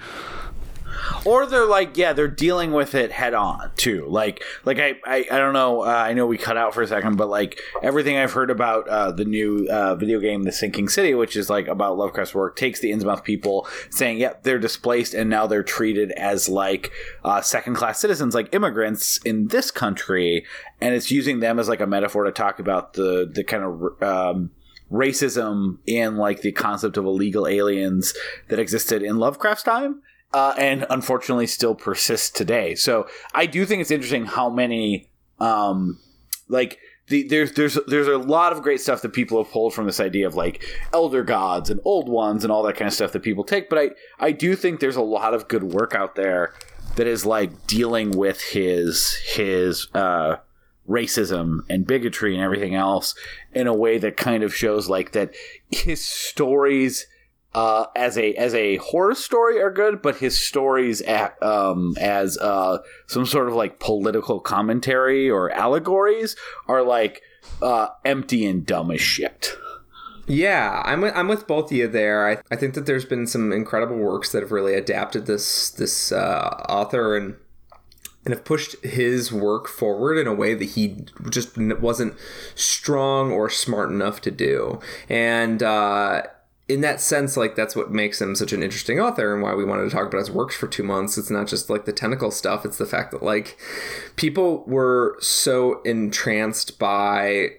or they're like yeah they're dealing with it head on too. Like like i i, I don't know uh, i know we cut out for a second but like everything i've heard about uh, the new uh, video game the sinking city which is like about lovecraft's work takes the innsmouth people saying yep they're displaced and now they're treated as like uh, second class citizens like immigrants in this country. And it's using them as like a metaphor to talk about the the kind of um, racism in like the concept of illegal aliens that existed in Lovecraft's time uh, and unfortunately still persists today. So I do think it's interesting how many um, like the, there's there's there's a lot of great stuff that people have pulled from this idea of like elder gods and old ones and all that kind of stuff that people take. But I I do think there's a lot of good work out there that is like dealing with his his uh, racism and bigotry and everything else in a way that kind of shows like that his stories uh, as a as a horror story are good, but his stories at, um, as uh, some sort of like political commentary or allegories are like uh, empty and dumb as shit. Yeah, I'm with, I'm with both of you there. I, I think that there's been some incredible works that have really adapted this this uh, author and and have pushed his work forward in a way that he just wasn't strong or smart enough to do. And uh, in that sense, like that's what makes him such an interesting author and why we wanted to talk about his works for two months. It's not just like the tentacle stuff; it's the fact that like people were so entranced by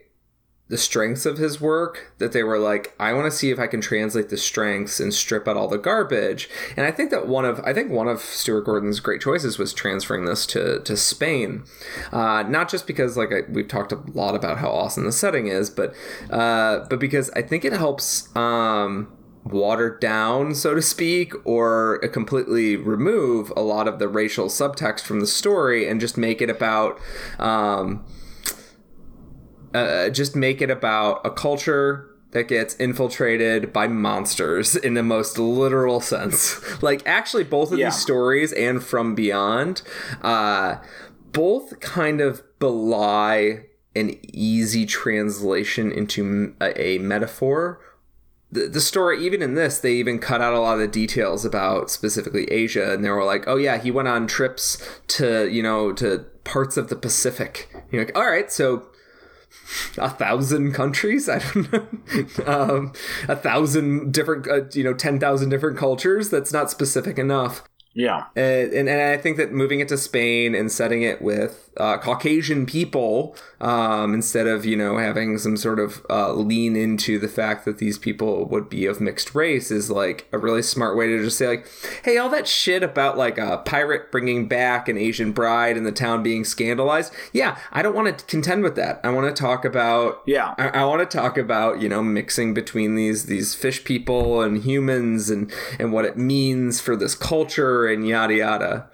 the strengths of his work that they were like i want to see if i can translate the strengths and strip out all the garbage. And i think that one of i think one of stuart gordon's great choices was transferring this to to spain. Uh, not just because like I, we've talked a lot about how awesome the setting is but uh, but because i think it helps um, water down, so to speak, or completely remove a lot of the racial subtext from the story and just make it about um, uh, just make it about a culture that gets infiltrated by monsters in the most literal sense. like, actually, both of Yeah. these stories and From Beyond, uh, both kind of belie an easy translation into a metaphor. The, the story, even in this, they even cut out a lot of the details about specifically Asia, and they were like, "Oh yeah, he went on trips to you know to parts of the Pacific." You're like, "All right, so a thousand countries? I don't know. Um, a thousand different uh, you know 10,000 different cultures? That's not specific enough Yeah. and, and, and I think that moving it to Spain and setting it with uh, Caucasian people um, instead of you know having some sort of uh, lean into the fact that these people would be of mixed race is like a really smart way to just say like, hey, all that shit about like a pirate bringing back an Asian bride and the town being scandalized. Yeah, I don't want to contend with that. I want to talk about Yeah. I, I want to talk about you know mixing between these these fish people and humans and and what it means for this culture and yada yada.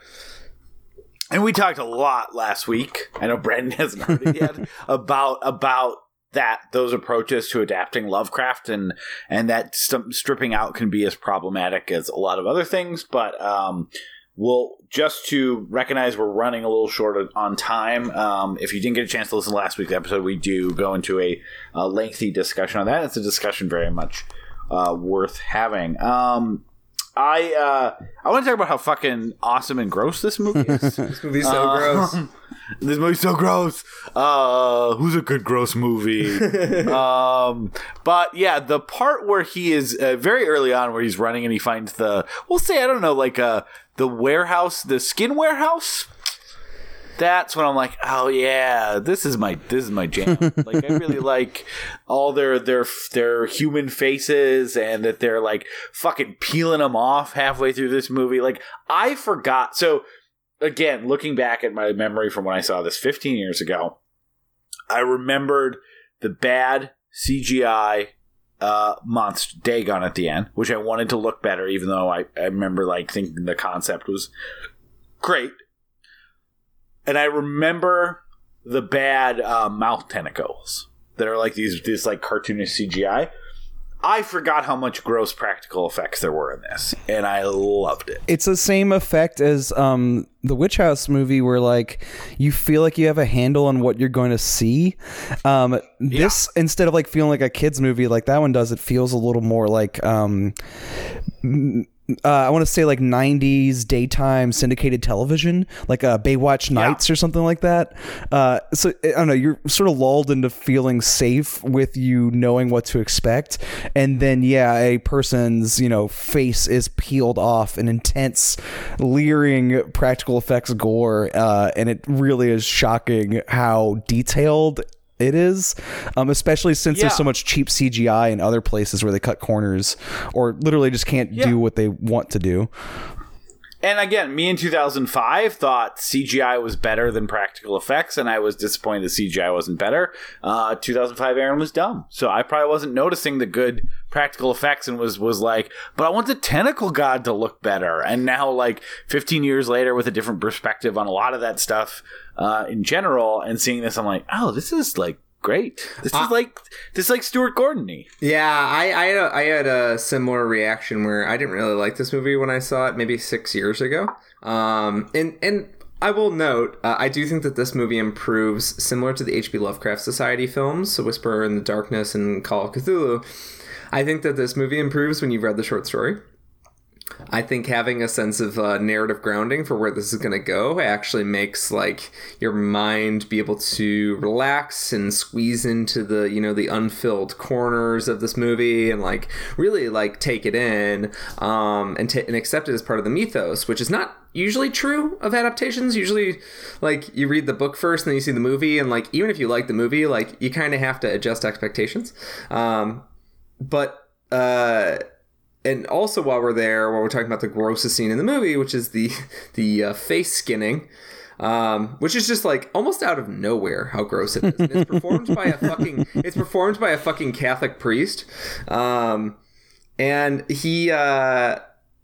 And we talked a lot last week. I know Brandon hasn't heard it yet about about that those approaches to adapting Lovecraft and and that st- stripping out can be as problematic as a lot of other things. But um, we'll just to recognize we're running a little short on time. Um, if you didn't get a chance to listen to last week's episode, we do go into a, a lengthy discussion on that. It's a discussion very much uh, worth having. Um, I uh, I want to talk about how fucking awesome and gross this movie is. This movie's so Uh, gross. this movie's so gross. Uh, who's a good gross movie? um, but yeah, the part where he is uh, very early on, where he's running and he finds the, we'll say, I don't know, like uh, the warehouse, the skin warehouse. That's when I'm like, oh yeah, this is my this is my jam. like I really like all their their their human faces and that they're like fucking peeling them off halfway through this movie. Like I forgot. So again, looking back at my memory from when I saw this 15 years ago, I remembered the bad CGI uh, monster Dagon at the end, which I wanted to look better, even though I, I remember like thinking the concept was great. And I remember the bad uh, mouth tentacles that are like these this like cartoonish CGI. I forgot how much gross practical effects there were in this, and I loved it. It's the same effect as um, the Witch House movie, where like you feel like you have a handle on what you're going to see. Um, this instead of like feeling like a kids movie, like that one does, it feels a little more like um, uh, I want to say like 90s daytime syndicated television, like uh, Baywatch Nights yeah. or something like that. Uh, so I don't know, you're sort of lulled into feeling safe with you knowing what to expect, and then yeah, a person's you know face is peeled off in intense, leering practical effects gore, uh, and it really is shocking how detailed it is, um, especially since yeah. there's so much cheap CGI in other places where they cut corners or literally just can't yeah. do what they want to do. And again, me in 2005 thought CGI was better than practical effects, and I was disappointed the CGI wasn't better. Uh, 2005 Aaron was dumb, so I probably wasn't noticing the good practical effects and was was like, but I want the tentacle god to look better. And now, like 15 years later, with a different perspective on a lot of that stuff uh, in general, and seeing this, I'm like, oh, this is like great. This uh, is like this is like Stuart Gordon-y. Yeah, I I had, a, I had a similar reaction where I didn't really like this movie when I saw it maybe six years ago. Um, and and I will note, uh, I do think that this movie improves similar to the H.P. Lovecraft Society films, so Whisperer in the Darkness and Call of Cthulhu. I think that this movie improves when you've read the short story. I think having a sense of uh, narrative grounding for where this is going to go actually makes like your mind be able to relax and squeeze into the you know the unfilled corners of this movie and like really like take it in um, and t- and accept it as part of the mythos, which is not usually true of adaptations. Usually, like you read the book first and then you see the movie, and like even if you like the movie, like you kind of have to adjust expectations. Um, but uh and also while we're there, while we're talking about the grossest scene in the movie, which is the the uh, face skinning, um, which is just like almost out of nowhere how gross it is. And it's performed by a fucking it's performed by a fucking Catholic priest, um, and he, uh,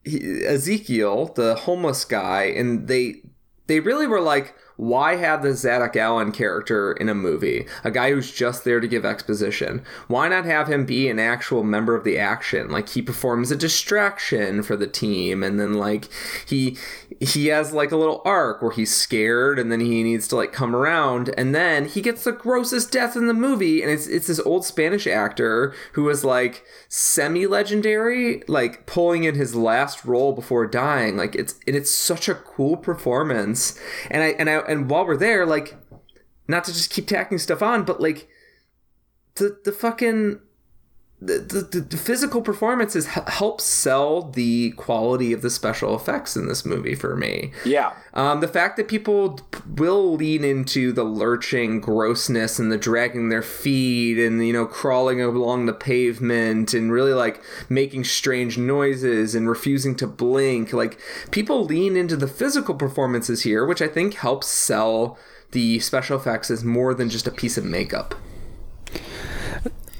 he Ezekiel, the homeless guy, and they they really were like why have the Zadok Allen character in a movie? A guy who's just there to give exposition. Why not have him be an actual member of the action? Like he performs a distraction for the team and then like he he has like a little arc where he's scared and then he needs to like come around and then he gets the grossest death in the movie and it's it's this old Spanish actor who was like semi-legendary like pulling in his last role before dying like it's and it's such a cool performance and I and I and while we're there, like, not to just keep tacking stuff on, but like, the the fucking the, the, the physical performances help sell the quality of the special effects in this movie for me. Yeah. Um, the fact that people will lean into the lurching grossness and the dragging their feet and, you know, crawling along the pavement and really like making strange noises and refusing to blink. Like, people lean into the physical performances here, which I think helps sell the special effects as more than just a piece of makeup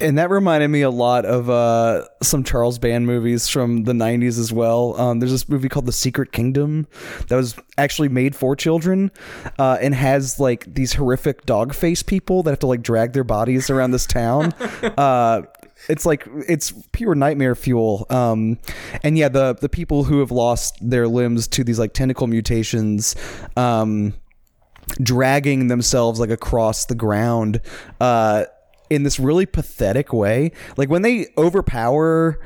and that reminded me a lot of uh, some Charles Band movies from the 90s as well. Um, there's this movie called The Secret Kingdom that was actually made for children uh, and has like these horrific dog face people that have to like drag their bodies around this town. uh, it's like it's pure nightmare fuel. Um, and yeah, the the people who have lost their limbs to these like tentacle mutations. Um, dragging themselves like across the ground uh in this really pathetic way. Like when they overpower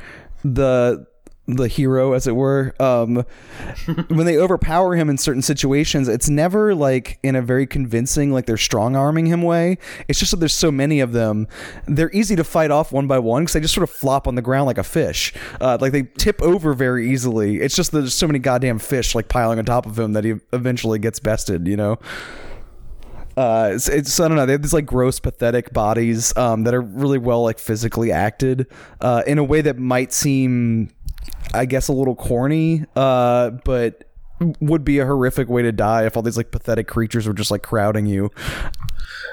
the the hero as it were um when they overpower him in certain situations it's never like in a very convincing like they're strong arming him way. It's just that there's so many of them. They're easy to fight off one by one because they just sort of flop on the ground like a fish. Uh, like they tip over very easily. It's just that there's so many goddamn fish like piling on top of him that he eventually gets bested you know Uh, it's, it's I don't know. They have these like gross, pathetic bodies um, that are really well like physically acted uh, in a way that might seem, I guess, a little corny, uh, but would be a horrific way to die if all these like pathetic creatures were just like crowding you.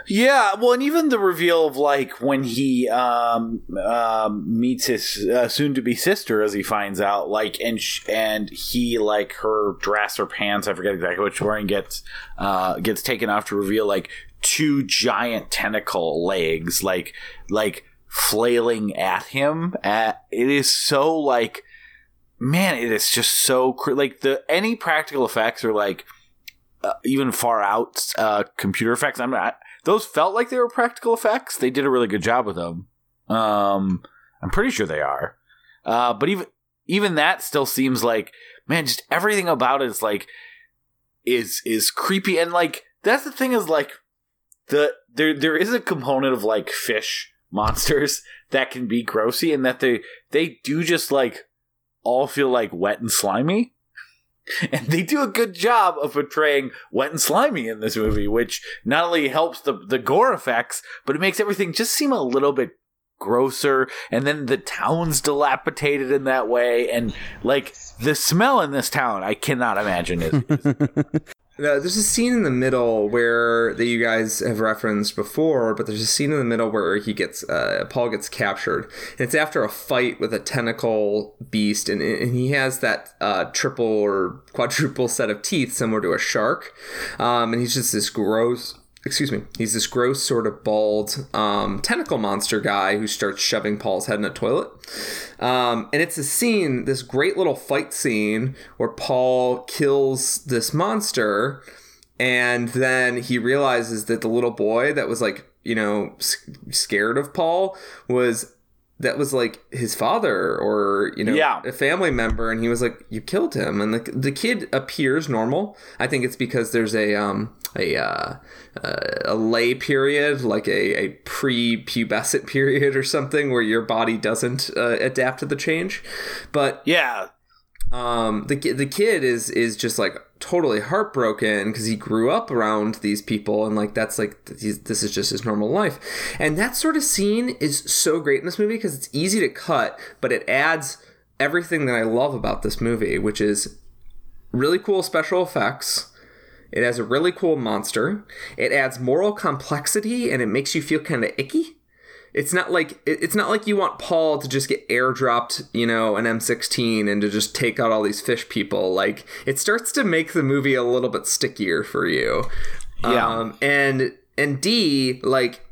Yeah, well, and even the reveal of like when he um, um meets his uh, soon-to-be sister, as he finds out, like, and sh- and he like her dress or pants, I forget exactly which wearing gets uh gets taken off to reveal like two giant tentacle legs, like like flailing at him. At, it is so like, man, it is just so cr- like the any practical effects are like. Uh, even far out uh, computer effects. I'm not those felt like they were practical effects. They did a really good job with them. Um, I'm pretty sure they are. Uh, but even even that still seems like man, just everything about it is like is is creepy and like that's the thing is like the there there is a component of like fish monsters that can be grossy and that they they do just like all feel like wet and slimy and they do a good job of portraying wet and slimy in this movie, which not only helps the the gore effects, but it makes everything just seem a little bit grosser. And then the town's dilapidated in that way, and like the smell in this town, I cannot imagine is. is there's a scene in the middle where that you guys have referenced before, but there's a scene in the middle where he gets uh, Paul gets captured, and it's after a fight with a tentacle beast, and, and he has that uh, triple or quadruple set of teeth similar to a shark, um, and he's just this gross excuse me, he's this gross, sort of bald um, tentacle monster guy who starts shoving Paul's head in a toilet. Um, and it's a scene, this great little fight scene where Paul kills this monster, and then he realizes that the little boy that was like, you know, scared of Paul was that was like his father or you know yeah. a family member and he was like you killed him. And the, the kid appears normal. I think it's because there's a um a uh, uh, a lay period like a, a pre-pubescent period or something where your body doesn't uh, adapt to the change. But yeah. um the the kid is is just like totally heartbroken because he grew up around these people and like that's like this is just his normal life. And that sort of scene is so great in this movie because it's easy to cut but it adds everything that i love about this movie which is really cool special effects. It has a really cool monster. It adds moral complexity and it makes you feel kind of icky it's not like it's not like you want Paul to just get airdropped, you know, an M16 and to just take out all these fish people. Like it starts to make the movie a little bit stickier for you. Yeah. Um, and and D like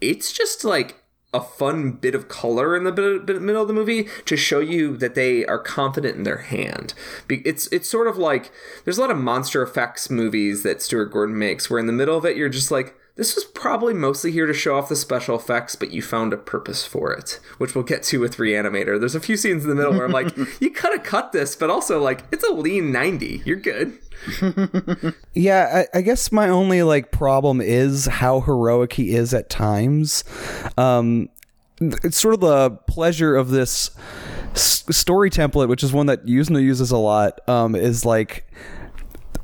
it's just like a fun bit of color in the middle of the movie to show you that they are confident in their hand. It's it's sort of like there's a lot of monster effects movies that Stuart Gordon makes where in the middle of it you're just like this was probably mostly here to show off the special effects, but you found a purpose for it, which we'll get to with Reanimator. There's a few scenes in the middle where I'm like, you could have cut this, but also like it's a lean 90. You're good. yeah, I, I, guess my only like problem is how heroic he is at times. Um, it's sort of the pleasure of this s- story template, which is one that Yuzna uses a lot. Um, is like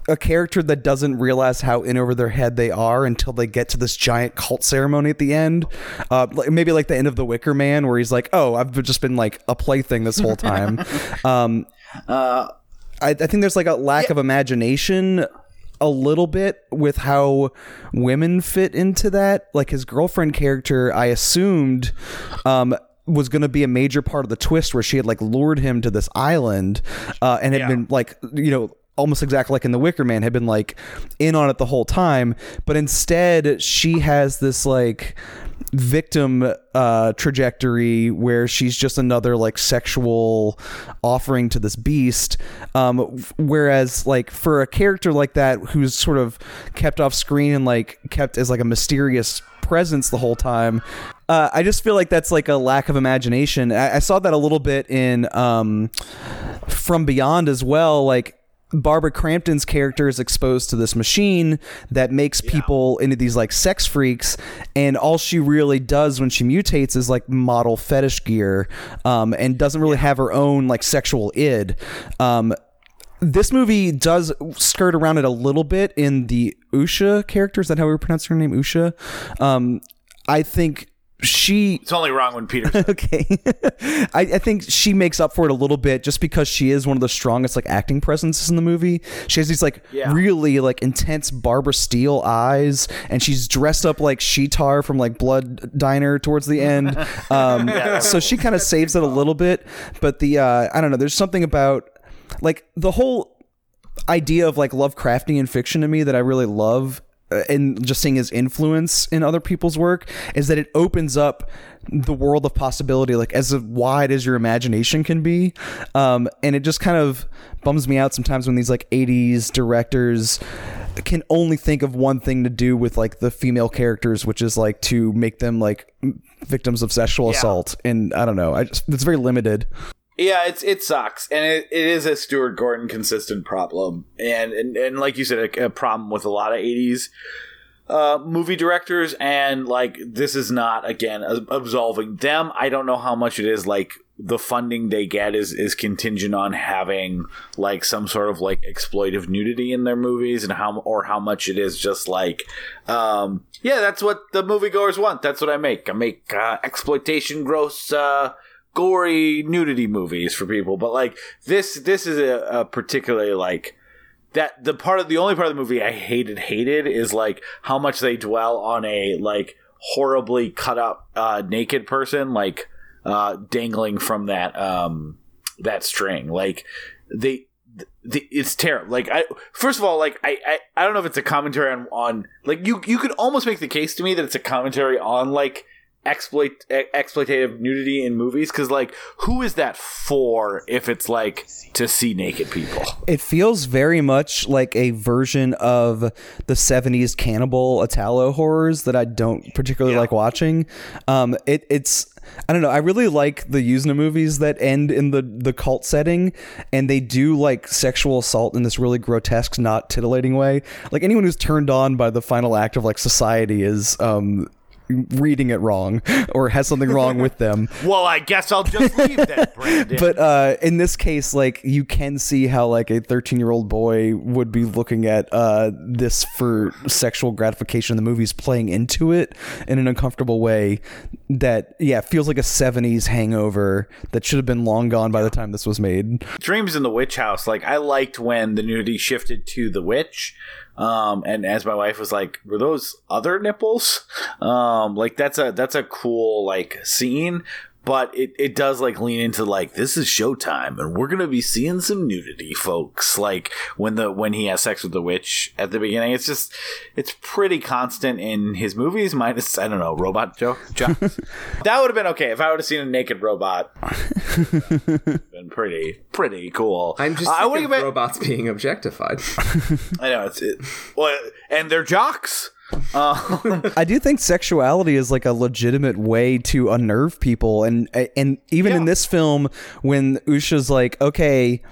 a character that doesn't realize how in over their head they are until they get to this giant cult ceremony at the end. Uh, maybe like the end of The Wicker Man, where he's like, "Oh, I've just been like a plaything this whole time." um, uh, I, I, think there's like a lack yeah. of imagination. A little bit with how women fit into that. Like his girlfriend character, I assumed um, was going to be a major part of the twist where she had like lured him to this island uh, and had yeah. been like you know almost exactly like in the wicker man had been like in on it the whole time but instead she has this like victim uh trajectory where she's just another like sexual offering to this beast um whereas like for a character like that who's sort of kept off screen and like kept as like a mysterious presence the whole time uh, I just feel like that's like a lack of imagination. I, I saw that a little bit in um, From Beyond as well. Like Barbara Crampton's character is exposed to this machine that makes yeah. people into these like sex freaks, and all she really does when she mutates is like model fetish gear, um, and doesn't really have her own like sexual id. Um, this movie does skirt around it a little bit in the Usha character. Is that how we pronounce her name? Usha. Um, I think she It's only wrong when Peter. okay I, I think she makes up for it a little bit just because she is one of the strongest like acting presences in the movie she has these like Yeah. really like intense barbara steele eyes and she's dressed up like sheetar from like blood diner towards the end um, so she kind of saves it a little bit but the uh, i don't know there's something about like the whole idea of like Lovecraftian fiction to me that I really love and just seeing his influence in other people's work is that it opens up the world of possibility like as wide as your imagination can be. Um, and it just kind of bums me out sometimes when these like 80s directors can only think of one thing to do with like the female characters which is like to make them like victims of sexual assault. And i don't know i just it's very limited Yeah, it's it sucks, and it, it is a Stuart Gordon consistent problem, and and, and like you said, a, a problem with a lot of '80s uh, movie directors, and like this is not again absolving them. I don't know how much it is like the funding they get is is contingent on having like some sort of like exploitive nudity in their movies, and how or how much it is just like, um, yeah, that's what the moviegoers want. That's what I make. I make uh, exploitation, gross. Uh, gory nudity movies for people but like this this is a, a particularly like that the part of the only part of the movie i hated hated is like how much they dwell on a like horribly cut up uh naked person like uh dangling from that um that string like they the, it's terrible. Like I, first of all, like I, I, I don't know if it's a commentary on, on like you, you could almost make the case to me that it's a commentary on like exploit exploitative nudity in movies because like who is that for if it's like to see naked people It feels very much like a version of the 70s cannibal Italo horrors that I don't particularly like watching. Um, it, it's I don't know. I really like the Yuzna movies that end in the the cult setting, and they do like sexual assault in this really grotesque, not titillating way. Like anyone who's turned on by the final act of like society is um reading it wrong or has something wrong with them. well i guess i'll just leave that brandon But uh, in this case, like you can see how like a 13 year old boy would be looking at uh, this for sexual gratification. The movie's playing into it in an uncomfortable way that yeah feels like a 70s hangover that should have been long gone by the time this was made. dreams in the witch house like i liked when the nudity shifted to the witch um and as my wife was like were those other nipples? Um like that's a that's a cool like scene but it, it does like lean into like this is showtime and we're gonna be seeing some nudity folks like when the when he has sex with the witch at the beginning it's just it's pretty constant in his movies minus i don't know robot joke jokes that would have been okay if i would have seen a naked robot been pretty pretty cool I'm just I sick wouldn't of have been- robots being objectified. I know it's it, well, and they're jocks. Um, I do think sexuality is like a legitimate way to unnerve people, and and even in this film, when Usha's like, okay.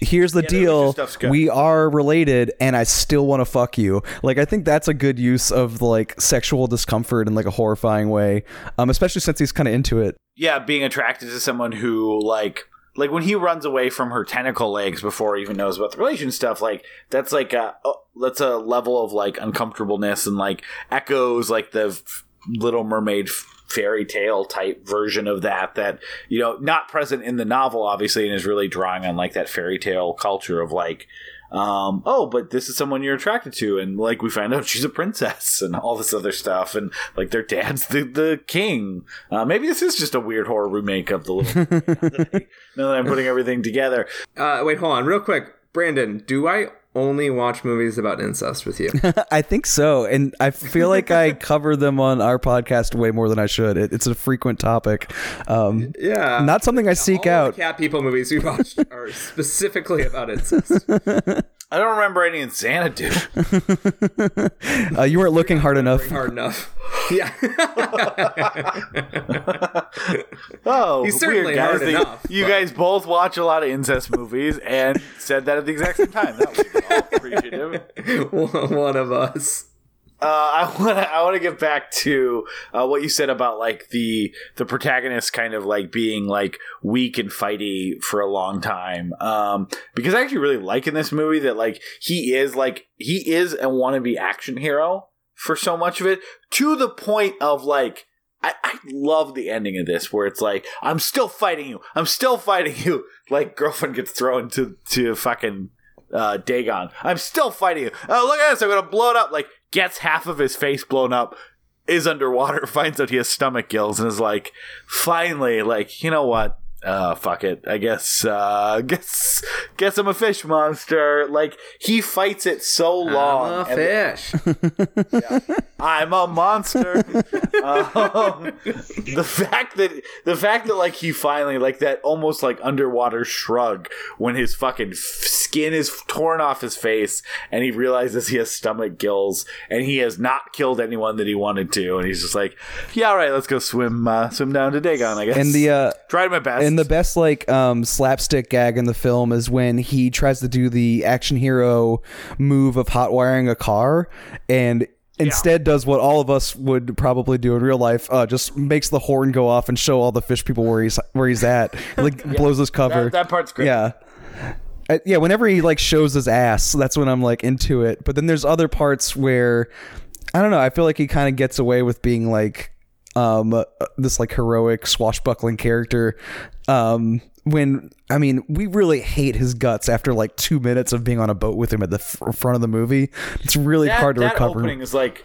Here's the Usha deal. We are related and I still want to fuck you. Like I think that's a good use of like sexual discomfort in like a horrifying way. Um especially since he's kind of into it. yeah, being attracted to someone who like like when he runs away from her tentacle legs before he even knows about the relation stuff, like that's like a oh, that's a level of like uncomfortableness and like echoes like the Little Mermaid fairy tale type version of that that you know not present in the novel obviously and is really drawing on like that fairy tale culture of like um, oh, but this is someone you're attracted to, and like we find out she's a princess and all this other stuff, and like their dad's the, the king. Uh, maybe this is just a weird horror remake of the little. now that I'm putting everything together, Uh, wait, hold on, real quick, Brandon. Do I only watch movies about incest with you? I think so. And I feel like I cover them on our podcast way more than I should. It, it's a frequent topic. Um, Yeah, not something I seek All out. cat people movies we watched are specifically about incest. I don't remember any in Xanadu. Uh, you weren't looking hard enough. Hard enough. Yeah. Oh, He's certainly weird, guys. hard They- enough, you but- guys both watch a lot of incest movies and said that at the exact same time. That was all appreciative. one of us. Uh, I want to I want to get back to uh, what you said about like the the protagonist kind of like being like weak and fighty for a long time. Um, because I actually really like in this movie that like he is like he is a wannabe action hero for so much of it to the point of like I, I love the ending of this where it's like I'm still fighting you, I'm still fighting you. Like girlfriend gets thrown to to fucking uh, Dagon. I'm still fighting you. Oh, look at this! I'm gonna blow it up. Like gets half of his face blown up, is underwater, finds out he has stomach gills, and is like, finally, like, you know what? Uh, fuck it. I guess, uh, guess, guess I'm a fish monster. Like, he fights it so long. I'm a fish. I'm a monster. um, the fact that the fact that like he finally like that almost like underwater shrug when his fucking skin is torn off his face and he realizes he has stomach gills and he has not killed anyone that he wanted to and he's just like, yeah, all right, let's go swim uh, swim down to Dagon. I guess. And the uh, tried my best. And the best like um, slapstick gag in the film is when he tries to do the action hero move of hot wiring a car and instead does what all of us would probably do in real life uh, just makes the horn go off and show all the fish people where he's where he's at. Like blows his cover. that, that part's great. yeah. Uh, yeah whenever he like shows his ass that's when i'm like into it. But then there's other parts where i don't know i feel like he kind of gets away with being like um uh, this like heroic swashbuckling character um when I mean, we really hate his guts after like two minutes of being on a boat with him at the f- front of the movie. It's really that, hard to that recover. opening is like,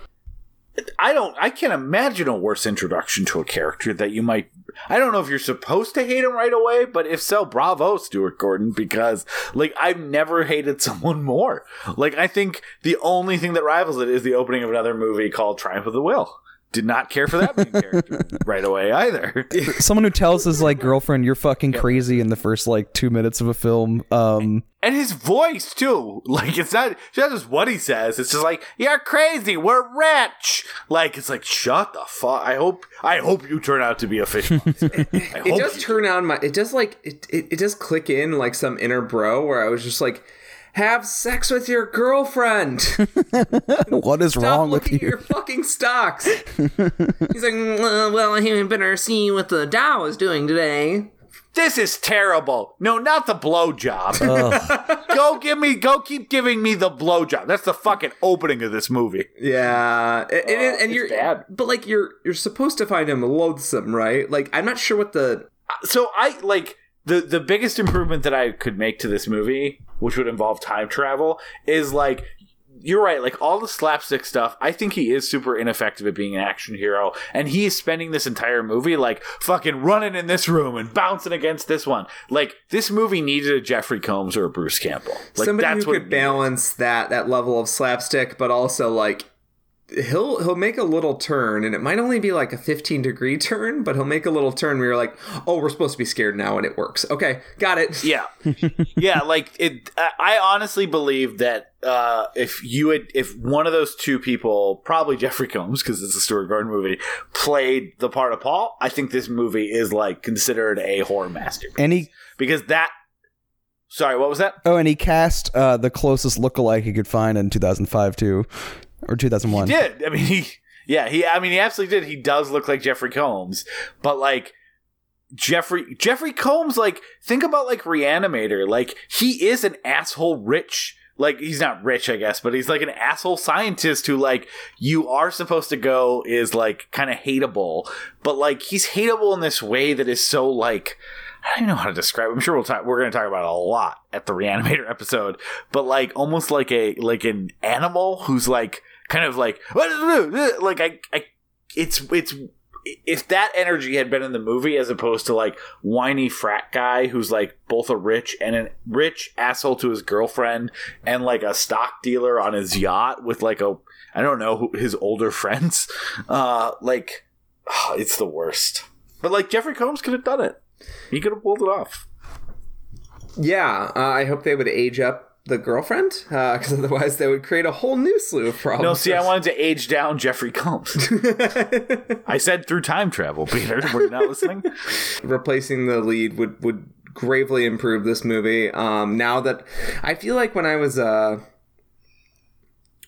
I don't, I can't imagine a worse introduction to a character that you might. I don't know if you're supposed to hate him right away, but if so, bravo, Stuart Gordon, because like I've never hated someone more. Like I think the only thing that rivals it is the opening of another movie called Triumph of the Will did not care for that main character right away either. Someone who tells his like girlfriend you're fucking crazy in the first like two minutes of a film. Um, and his voice too, like it's not, it's not just what he says. It's just like you're crazy. We're rich. Like it's like shut the fuck. I hope I hope you turn out to be a fish monster. it does turn on my. It does like it, it. It does click in like some inner bro where I was just like have sex with your girlfriend. what is Stop wrong with looking you? at your fucking stocks. He's like, "Mm, well, I haven't better see what the Dow is doing today. This is terrible. No, not the blowjob. go give me, go keep giving me the blowjob. That's the fucking opening of this movie. Yeah, it, it is, and it's you're, bad. but like you're you're supposed to find him loathsome, right? Like I'm not sure what the So I like the the biggest improvement that I could make to this movie, which would involve time travel, is like you're right. Like all the slapstick stuff, I think he is super ineffective at being an action hero, and he is spending this entire movie like fucking running in this room and bouncing against this one. Like this movie needed a Jeffrey Combs or a Bruce Campbell. Like somebody that's who what could balance that that level of slapstick, but also like he'll he'll make a little turn, and it might only be like a 15 degree turn, but he'll make a little turn where you're like, oh, we're supposed to be scared now, and it works. Okay, got it. Yeah, yeah. Like it. I I honestly believe that uh, if you had, if one of those two people, probably Jeffrey Combs, because it's a Stuart Gordon movie, played the part of Paul, I think this movie is like considered a horror masterpiece. any because that. Sorry, what was that? oh, and he cast uh, the closest lookalike he could find in 2005 too, or 2001. He Did I mean he? Yeah, he. I mean he absolutely did. He does look like Jeffrey Combs, but like. Jeffrey Jeffrey Combs like think about like Reanimator like he is an asshole rich like he's not rich I guess but he's like an asshole scientist who like you are supposed to go is like kind of hateable but like he's hateable in this way that is so like I don't know how to describe. It. I'm sure we'll talk. We're going to talk about it a lot at the Reanimator episode, but like almost like a like an animal who's like kind of like like I, I it's it's if that energy had been in the movie as opposed to like whiny frat guy who's like both a rich and a rich asshole to his girlfriend and like a stock dealer on his yacht with like a I don't know his older friends uh like it's the worst. But like Jeffrey Combs could have done it. He could have pulled it off. Yeah, uh, I hope they would age up the girlfriend, because otherwise they would create a whole new slew of problems. no see I wanted to age down Jeffrey Combs I said through time travel Peter were you not listening replacing the lead would would gravely improve this movie. Um, now that I feel like when I was uh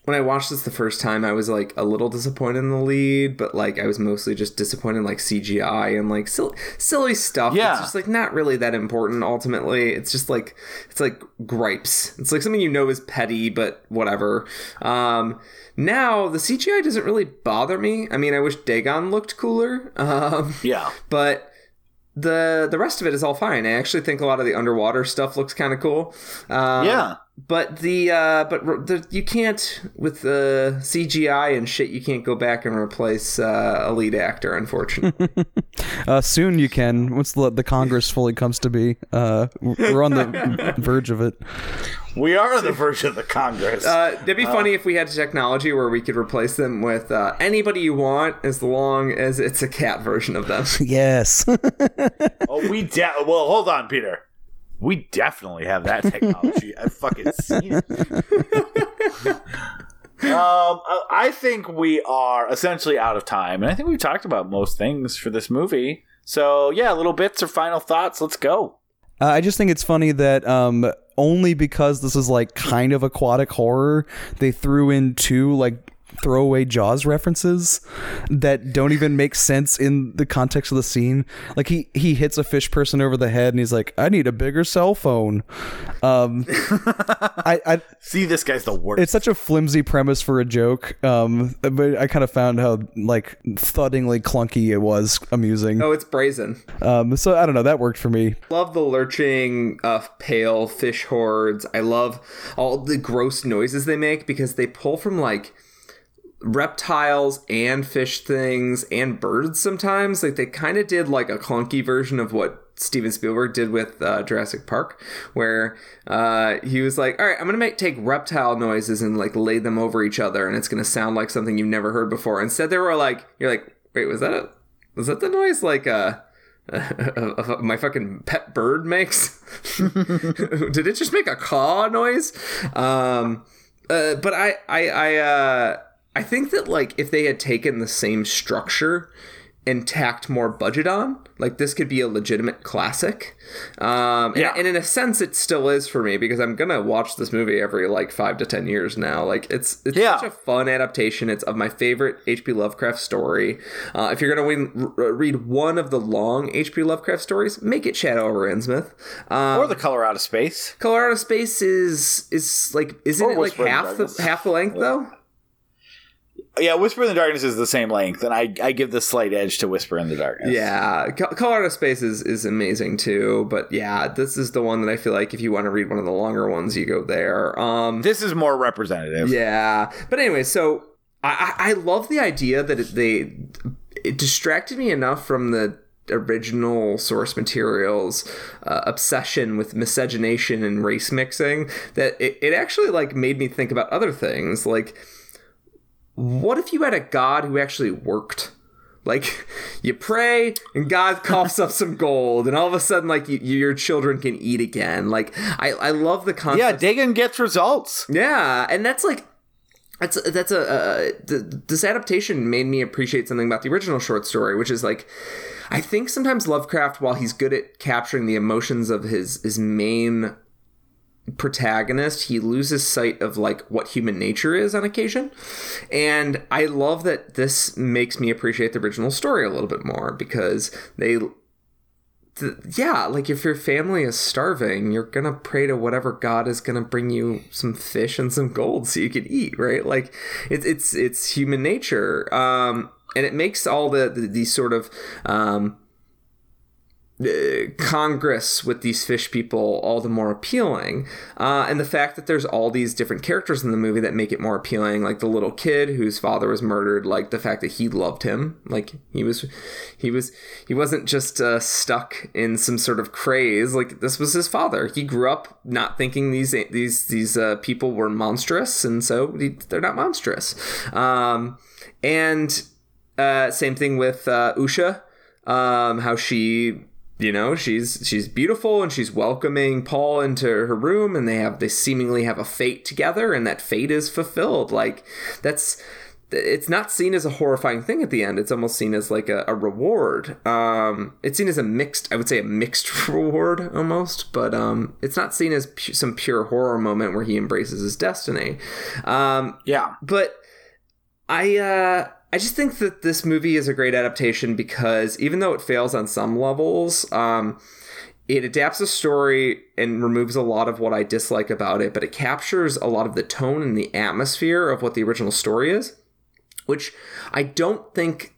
when I watched this the first time, I was like a little disappointed in the lead, but like I was mostly just disappointed in like CGI and like silly, silly stuff. Yeah. It's just like not really that important ultimately. It's just like it's like gripes. It's like something you know is petty, but whatever. Um now the CGI doesn't really bother me. I mean, I wish Dagon looked cooler. Um Yeah. but the the rest of it is all fine. I actually think a lot of the underwater stuff looks kind of cool. Um, Yeah. but the uh, but the, you can't with the CGI and shit. You can't go back and replace uh, a lead actor, unfortunately. Uh, soon you can once the the Congress fully comes to be. Uh, we're on the verge of it. We are the version of the Congress. uh, it'd be funny if we had technology where we could replace them with uh, anybody you want, as long as it's a cat version of them. Yes. oh, we de- well, hold on, Peter. We definitely have that technology. I've fucking seen it. um, I- I think we are essentially out of time, and I think we've talked about most things for this movie. So yeah, little bits or final thoughts. Let's go. Uh, I just think it's funny that um, only because this is like kind of aquatic horror, they threw in two like throwaway Jaws references that don't even make sense in the context of the scene. Like he he hits a fish person over the head and he's like, "I need a bigger cell phone." Um, I, I See, this guy's the worst. it's such a flimsy premise for a joke. Um, but I kind of found how like thuddingly clunky it was amusing. oh, it's brazen. Um, so I don't know. That worked for me. love the lurching uh, pale fish hordes. I love all the gross noises they make because they pull from like reptiles and fish things and birds sometimes. Like they kind of did like a clunky version of what Steven Spielberg did with uh, Jurassic Park, where uh, he was like, "All right, I'm gonna make take reptile noises and like lay them over each other, and it's gonna sound like something you've never heard before." Instead, they were like, "You're like, wait, was that a was that the noise like uh my fucking pet bird makes. Did it just make a caw noise? Um, uh, but I, I, I, uh, I think that like if they had taken the same structure and tacked more budget on, like this could be a legitimate classic. Um, and, Yeah. and in a sense, it still is for me because I'm gonna watch this movie every like five to ten years now. Like it's it's Yeah. such a fun adaptation. It's of my favorite H.P. Lovecraft story. Uh, if you're gonna win, r- read one of the long H.P. Lovecraft stories, make it Shadow over Innsmouth. Um, or the color out of space. Color Out of Space is is like isn't Or it like Whisper in the half the half the length though? Yeah, Whisper in the Darkness is the same length, and I, I give the slight edge to Whisper in the Darkness. Yeah, Co- Color Out of Space is, is amazing too. But yeah, this is the one that I feel like if you want to read one of the longer ones, you go there. Um, This is more representative. yeah, but anyway, so I, I I love the idea that it, they it distracted me enough from the original source materials uh, obsession with miscegenation and race mixing that it, it actually like made me think about other things like what if you had a god who actually worked? Like you pray and god coughs up some gold and all of a sudden like you, your children can eat again. Like i, I love the concept. Yeah, Dagon gets results. yeah, and that's like that's that's a uh, th- this adaptation made me appreciate something about the original short story, which is like I think sometimes Lovecraft, while he's good at capturing the emotions of his his main protagonist, he loses sight of like what human nature is on occasion. And I love that this makes me appreciate the original story a little bit more because they th- yeah, like if your family is starving, you're gonna pray to whatever god is gonna bring you some fish and some gold so you can eat, right? Like it's it's it's human nature, um, and it makes all the, the these sort of um, congress with these fish people all the more appealing uh, and the fact that there's all these different characters in the movie that make it more appealing like the little kid whose father was murdered like the fact that he loved him like he was he was he wasn't just uh, stuck in some sort of craze like this was his father. He grew up not thinking these these these uh, people were monstrous and so he, they're not monstrous. Um, and uh, same thing with uh, Uxia um, how she you know she's she's beautiful and she's welcoming paul into her room and they have they seemingly have a fate together and that fate is fulfilled like that's it's not seen as a horrifying thing at the end. It's almost seen as like a, a reward. Um, it's seen as a mixed, I would say, a mixed reward almost, but um, it's not seen as pu- some pure horror moment where he embraces his destiny. Um, yeah, but I. Uh, I just think that this movie is a great adaptation because even though it fails on some levels, um, it adapts the story and removes a lot of what I dislike about it, but it captures a lot of the tone and the atmosphere of what the original story is, which I don't think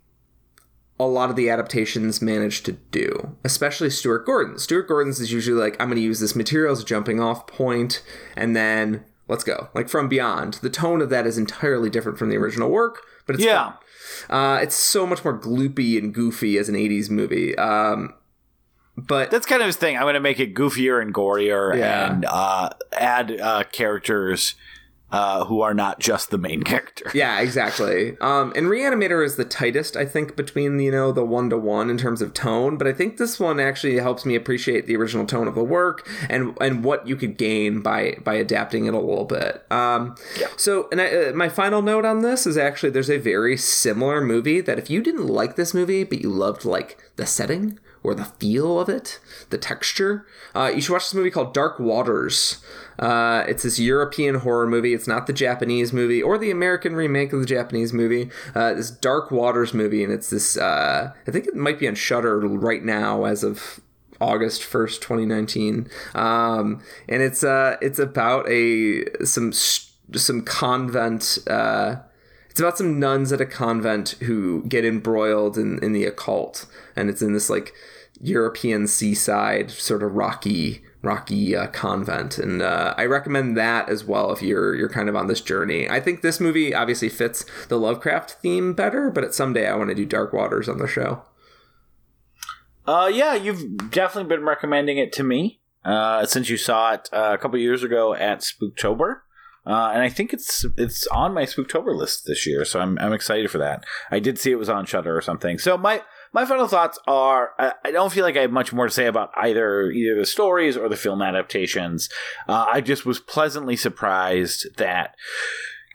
a lot of the adaptations manage to do, especially Stuart Gordon. Stuart Gordon's is usually like, I'm going to use this material as a jumping off point, and then let's go. Like from beyond. The tone of that is entirely different from the original work, but it's yeah. Uh, it's so much more gloopy and goofy as an 80s movie. Um, but that's kind of his thing. I'm going to make it goofier and gorier Yeah. and uh, add uh, characters uh, who are not just the main character. yeah, exactly. Um, and Reanimator is the tightest, I think, between you know the one to one in terms of tone. But I think this one actually helps me appreciate the original tone of the work and and what you could gain by by adapting it a little bit. Um, So, and I, uh, my final note on this is actually there's a very similar movie that if you didn't like this movie but you loved like the setting or the feel of it, the texture, uh, you should watch this movie called Dark Waters. Uh, it's this European horror movie. It's not the Japanese movie or the American remake of the Japanese movie. Uh, this Dark Waters movie, and it's this. Uh, I think it might be on Shudder right now, as of August first, twenty nineteen. Um, and it's uh, it's about a some some convent. Uh, it's about some nuns at a convent who get embroiled in, in the occult, and it's in this like European seaside sort of rocky rocky uh, convent, and uh, I recommend that as well if you're you're kind of on this journey. I think this movie obviously fits the Lovecraft theme better, but someday I want to do Dark Waters on the show. Uh, yeah, you've definitely been recommending it to me uh, since you saw it uh, a couple years ago at Spooktober. Uh, and I think it's it's on my Spooktober list this year, so I'm I'm excited for that. I did see it was on Shudder or something. So my my final thoughts are: I, I don't feel like I have much more to say about either either the stories or the film adaptations. Uh, I just was pleasantly surprised that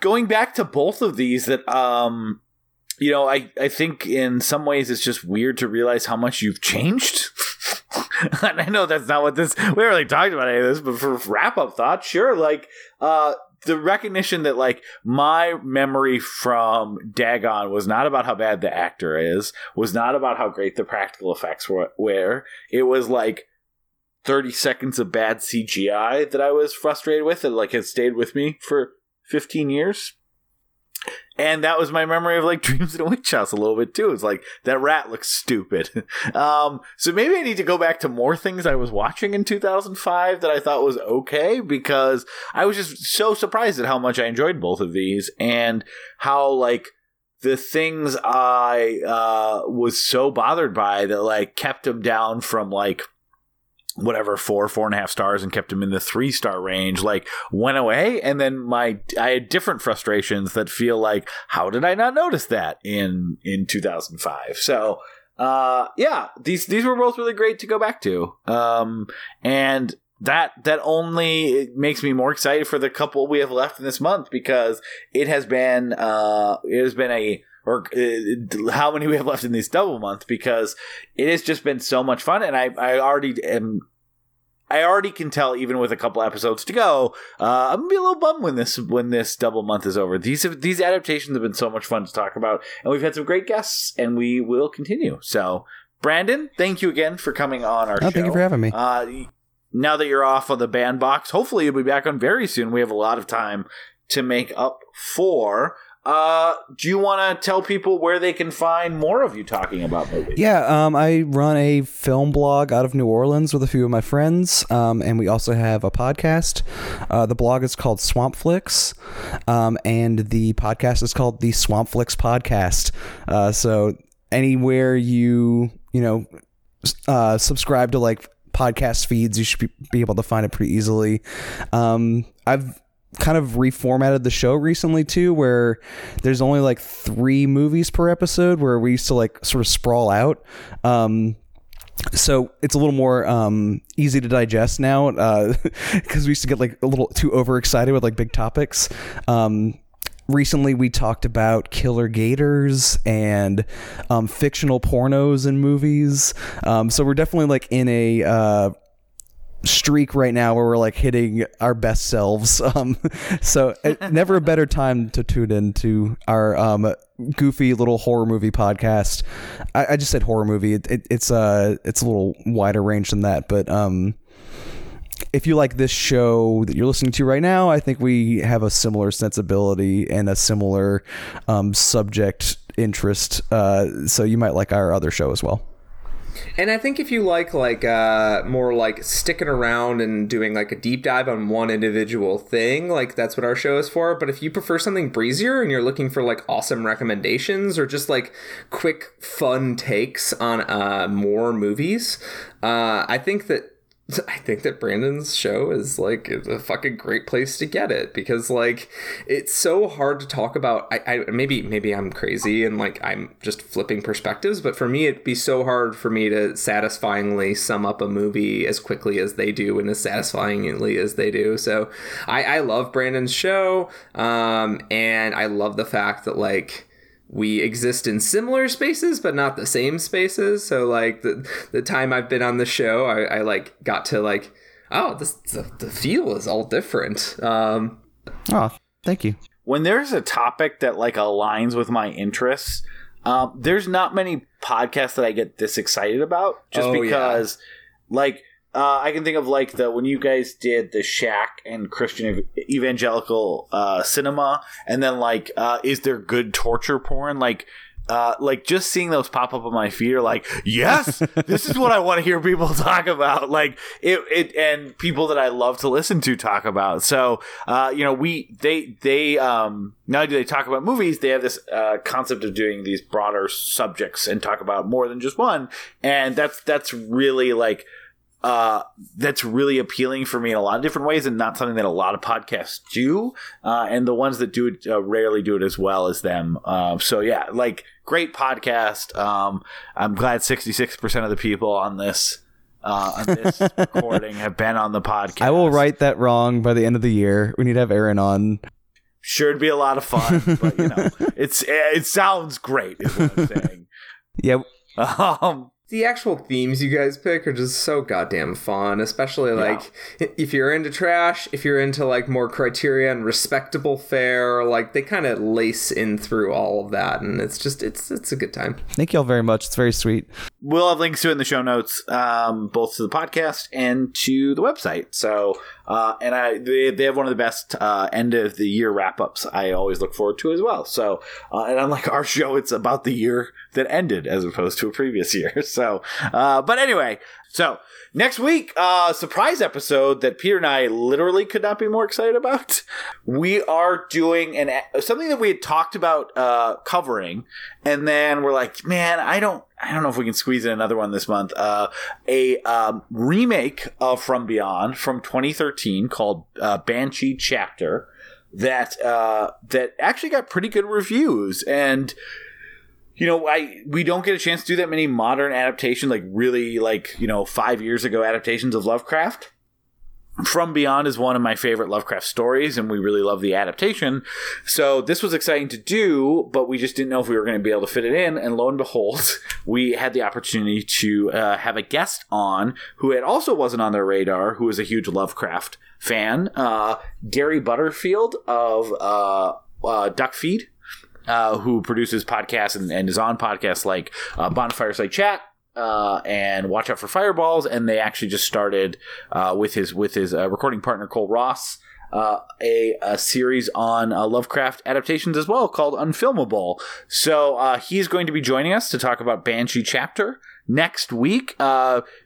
going back to both of these, that um, you know, I I think in some ways it's just weird to realize how much you've changed. and I know that's not what this we haven't really talked about any of this, but for wrap up thoughts, sure, like uh the recognition that like my memory from Dagon was not about how bad the actor is, was not about how great the practical effects were. It was like 30 seconds of bad CGI that I was frustrated with and like has stayed with me for 15 years. And that was my memory of like Dreams in a Witch House a little bit too. It's like that rat looks stupid. um, so maybe I need to go back to more things I was watching in 2005 that I thought was okay because I was just so surprised at how much I enjoyed both of these and how like the things I uh, was so bothered by that like kept them down from like whatever four four and a half stars and kept him in the three star range like went away. And then my i had different frustrations that feel like how did i not notice that in in 2005 so uh yeah these these were both really great to go back to. Um and that that only makes me more excited for the couple we have left in this month because it has been uh it has been a or uh, how many we have left in this double month because it has just been so much fun and I, I already am I already can tell even with a couple episodes to go uh, I'm gonna be a little bummed when this when this double month is over. These have, these adaptations have been so much fun to talk about and we've had some great guests and we will continue. So Brandon thank you again for coming on our Oh, show thank you for having me. uh, now that you're off of the bandbox hopefully you'll be back on very soon. We have a lot of time to make up for uh, do you want to tell people where they can find more of you talking about movies? Yeah, um, I run a film blog out of New Orleans with a few of my friends, um, and we also have a podcast. Uh, the blog is called Swamp Flicks, um, and the podcast is called the Swamp Flicks Podcast. Uh, so anywhere you you know uh, subscribe to like podcast feeds, you should be, be able to find it pretty easily. Um, I've kind of reformatted the show recently too where there's only like three movies per episode where we used to like sort of sprawl out um so it's a little more um, easy to digest now because we used to get like a little too overexcited with like big topics um, recently we talked about killer gators and um, fictional pornos and movies. Um, so we're definitely like in a uh, streak right now where we're like hitting our best selves. Um, so uh, never a better time to tune in to our um, goofy little horror movie podcast. I, I just said horror movie. It, it, it's uh it's a little wider range than that, but um if you like this show that you're listening to right now, I think we have a similar sensibility and a similar um, subject interest. Uh, so you might like our other show as well. And I think if you like like uh, more like sticking around and doing like a deep dive on one individual thing, like that's what our show is for. But if you prefer something breezier and you're looking for like awesome recommendations or just like quick fun takes on uh, more movies, uh, I think that I think that Brandon's show is like a fucking great place to get it because like it's so hard to talk about. I, I maybe maybe I'm crazy and like I'm just flipping perspectives, but for me it'd be so hard for me to satisfyingly sum up a movie as quickly as they do and as satisfyingly as they do. So I, I love Brandon's show, um, and I love the fact that like we exist in similar spaces but not the same spaces. So like the the time i've been on the show i, I like got to like oh this the, the feel is all different. Um oh thank you. When there's a topic that like aligns with my interests um there's not many podcasts that i get this excited about just oh, because yeah. like uh, I can think of like the when you guys did the Shack and Christian evangelical uh, cinema, and then like, uh, is there good torture porn? Like, uh, like just seeing those pop up on my feed are like, yes, this is what I want to hear people talk about. Like it, it, and people that I love to listen to talk about. So, uh, you know, we, they, they, um, not only do they talk about movies, they have this, uh, concept of doing these broader subjects and talk about more than just one. And that's, that's really like, uh, that's really appealing for me in a lot of different ways and not something that a lot of podcasts do. Uh, and the ones that do it uh, rarely do it as well as them. Um, so yeah, like great podcast. Um, I'm glad 66% of the people on this uh, on this recording have been on the podcast. I will write that wrong by the end of the year. We need to have Aaron on. Sure, it'd be a lot of fun, but you know, it's it sounds great. Is what I'm saying. Yeah. Um, the actual themes you guys pick are just so goddamn fun especially like yeah. if you're into trash if you're into like more Criterion and respectable fare like they kind of lace in through all of that and it's just it's it's a good time. Thank you all very much. It's very sweet we'll have links to it in the show notes um, both to the podcast and to the website so uh, and I they, they have one of the best uh, end of the year wrap ups I always look forward to as well. So uh, and unlike our show, it's about the year that ended as opposed to a previous year. So, uh, but anyway, so next week, uh, surprise episode that Peter and I literally could not be more excited about. We are doing an something that we had talked about uh, covering, and then we're like, man, I don't, I don't know if we can squeeze in another one this month. Uh, a um, remake of From Beyond from 2013 called uh, Banshee Chapter that uh, that actually got pretty good reviews and you know, I we don't get a chance to do that many modern adaptations, like really like you know five years ago adaptations of Lovecraft. From Beyond is one of my favorite Lovecraft stories, and we really love the adaptation. So this was exciting to do, but we just didn't know if we were going to be able to fit it in. And lo and behold, we had the opportunity to uh, have a guest on who had also wasn't on their radar, who is a huge Lovecraft fan, uh, Gary Butterfield of uh, uh Duckfeed uh, who produces podcasts and, and, is on podcasts like uh, Bonfireside Chat. Uh, and watch out for fireballs, and they actually just started uh, with his with his uh, recording partner Cole Ross uh, a, a, series on uh, Lovecraft adaptations as well called Unfilmable. So he's going to be joining us to talk about Banshee Chapter next week.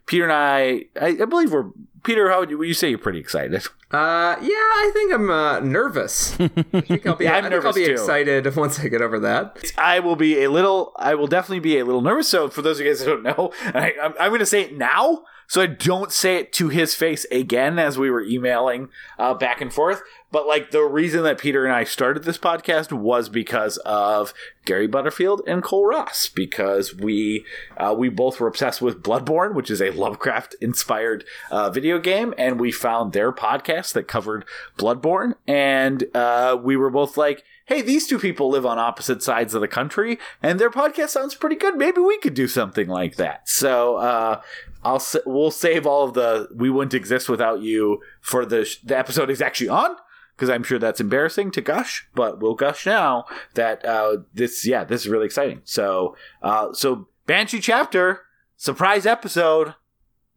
Peter and I, I, I, believe we're Peter. How would you, would you say you're pretty excited? Uh, yeah, I think I'm uh, nervous. I think I'll be. yeah, I'm I nervous I'll be too. excited once I get over that. I will be a little. I will definitely be a little nervous. So, for those of you guys that don't know, I, I'm, I'm going to say it now, so I don't say it to his face again as we were emailing uh, back and forth. But like the reason that Peter and I started this podcast was because of Gary Butterfield and Cole Ross, because we uh, we both were obsessed with Bloodborne, which is a Lovecraft inspired uh, video game, and we found their podcast that covered Bloodborne, and uh, we were both like, hey, these two people live on opposite sides of the country, and their podcast sounds pretty good. Maybe we could do something like that. So uh, I'll we'll save all of the we wouldn't exist without you for the the episode is actually on because I'm sure that's embarrassing to gush, but we'll gush now that uh, this yeah this is really exciting. So uh, so Banshee chapter surprise episode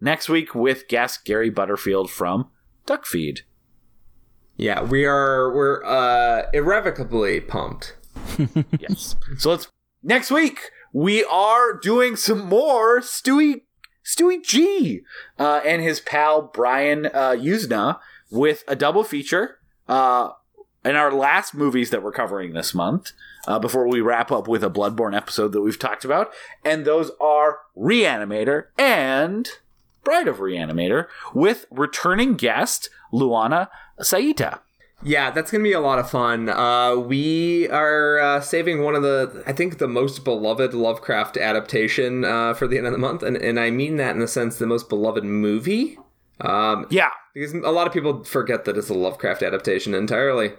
next week with guest Gary Butterfield from Duckfeed. Yeah, we are we're uh irrevocably pumped. yes. So let's next week we are doing some more Stewie Stewie G uh, and his pal Brian uh, Yuzna with a double feature. Uh, in our last movies that we're covering this month, uh, before we wrap up with a Bloodborne episode that we've talked about, and those are Reanimator and Bride of Reanimator with returning guest Luana Saita. Yeah, that's gonna be a lot of fun. Uh, we are uh, saving one of the, I think, the most beloved Lovecraft adaptation uh, for the end of the month, and and I mean that in the sense the most beloved movie. Um, yeah, because a lot of people forget that it's a Lovecraft adaptation entirely.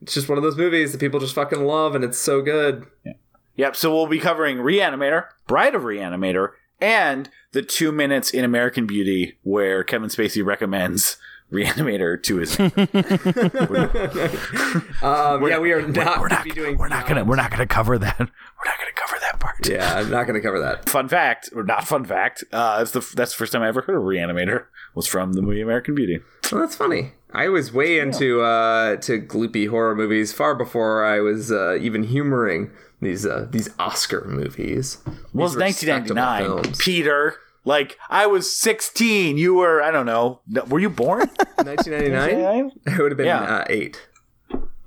It's just one of those movies that people just fucking love, and it's so good. Yeah. Yep. So we'll be covering Reanimator, Bride of Reanimator, and the two minutes in American Beauty where Kevin Spacey recommends Reanimator to his. um, yeah, we are not. We're, not. Doing we're not gonna. We're not gonna cover that. We're not gonna cover that part. Yeah, I'm not gonna cover that. Fun fact, or not fun fact. Uh, that's the that's the first time I ever heard of Reanimator was from the movie American Beauty. Well, that's funny. I was way into uh, to gloopy horror movies far before I was uh, even humoring these uh, these Oscar movies. Well, it's 1999. Peter, like I was 16. You were I don't know. Were you born? 1999. it would have been yeah. uh, eight.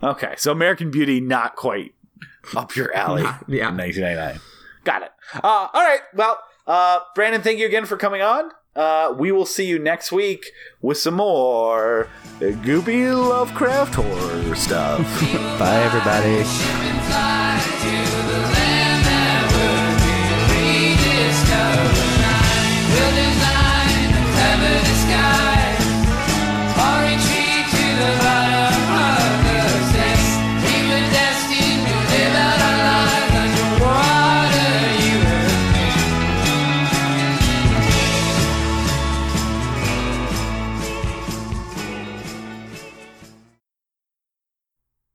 Okay, so American Beauty not quite up your alley. yeah, 1999. Got it. Uh, all right. Well, uh, Brandon, thank you again for coming on. Uh, we will see you next week with some more goopy Lovecraft horror stuff. Bye, everybody.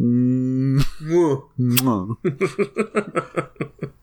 Mm. Mwah. Mwah.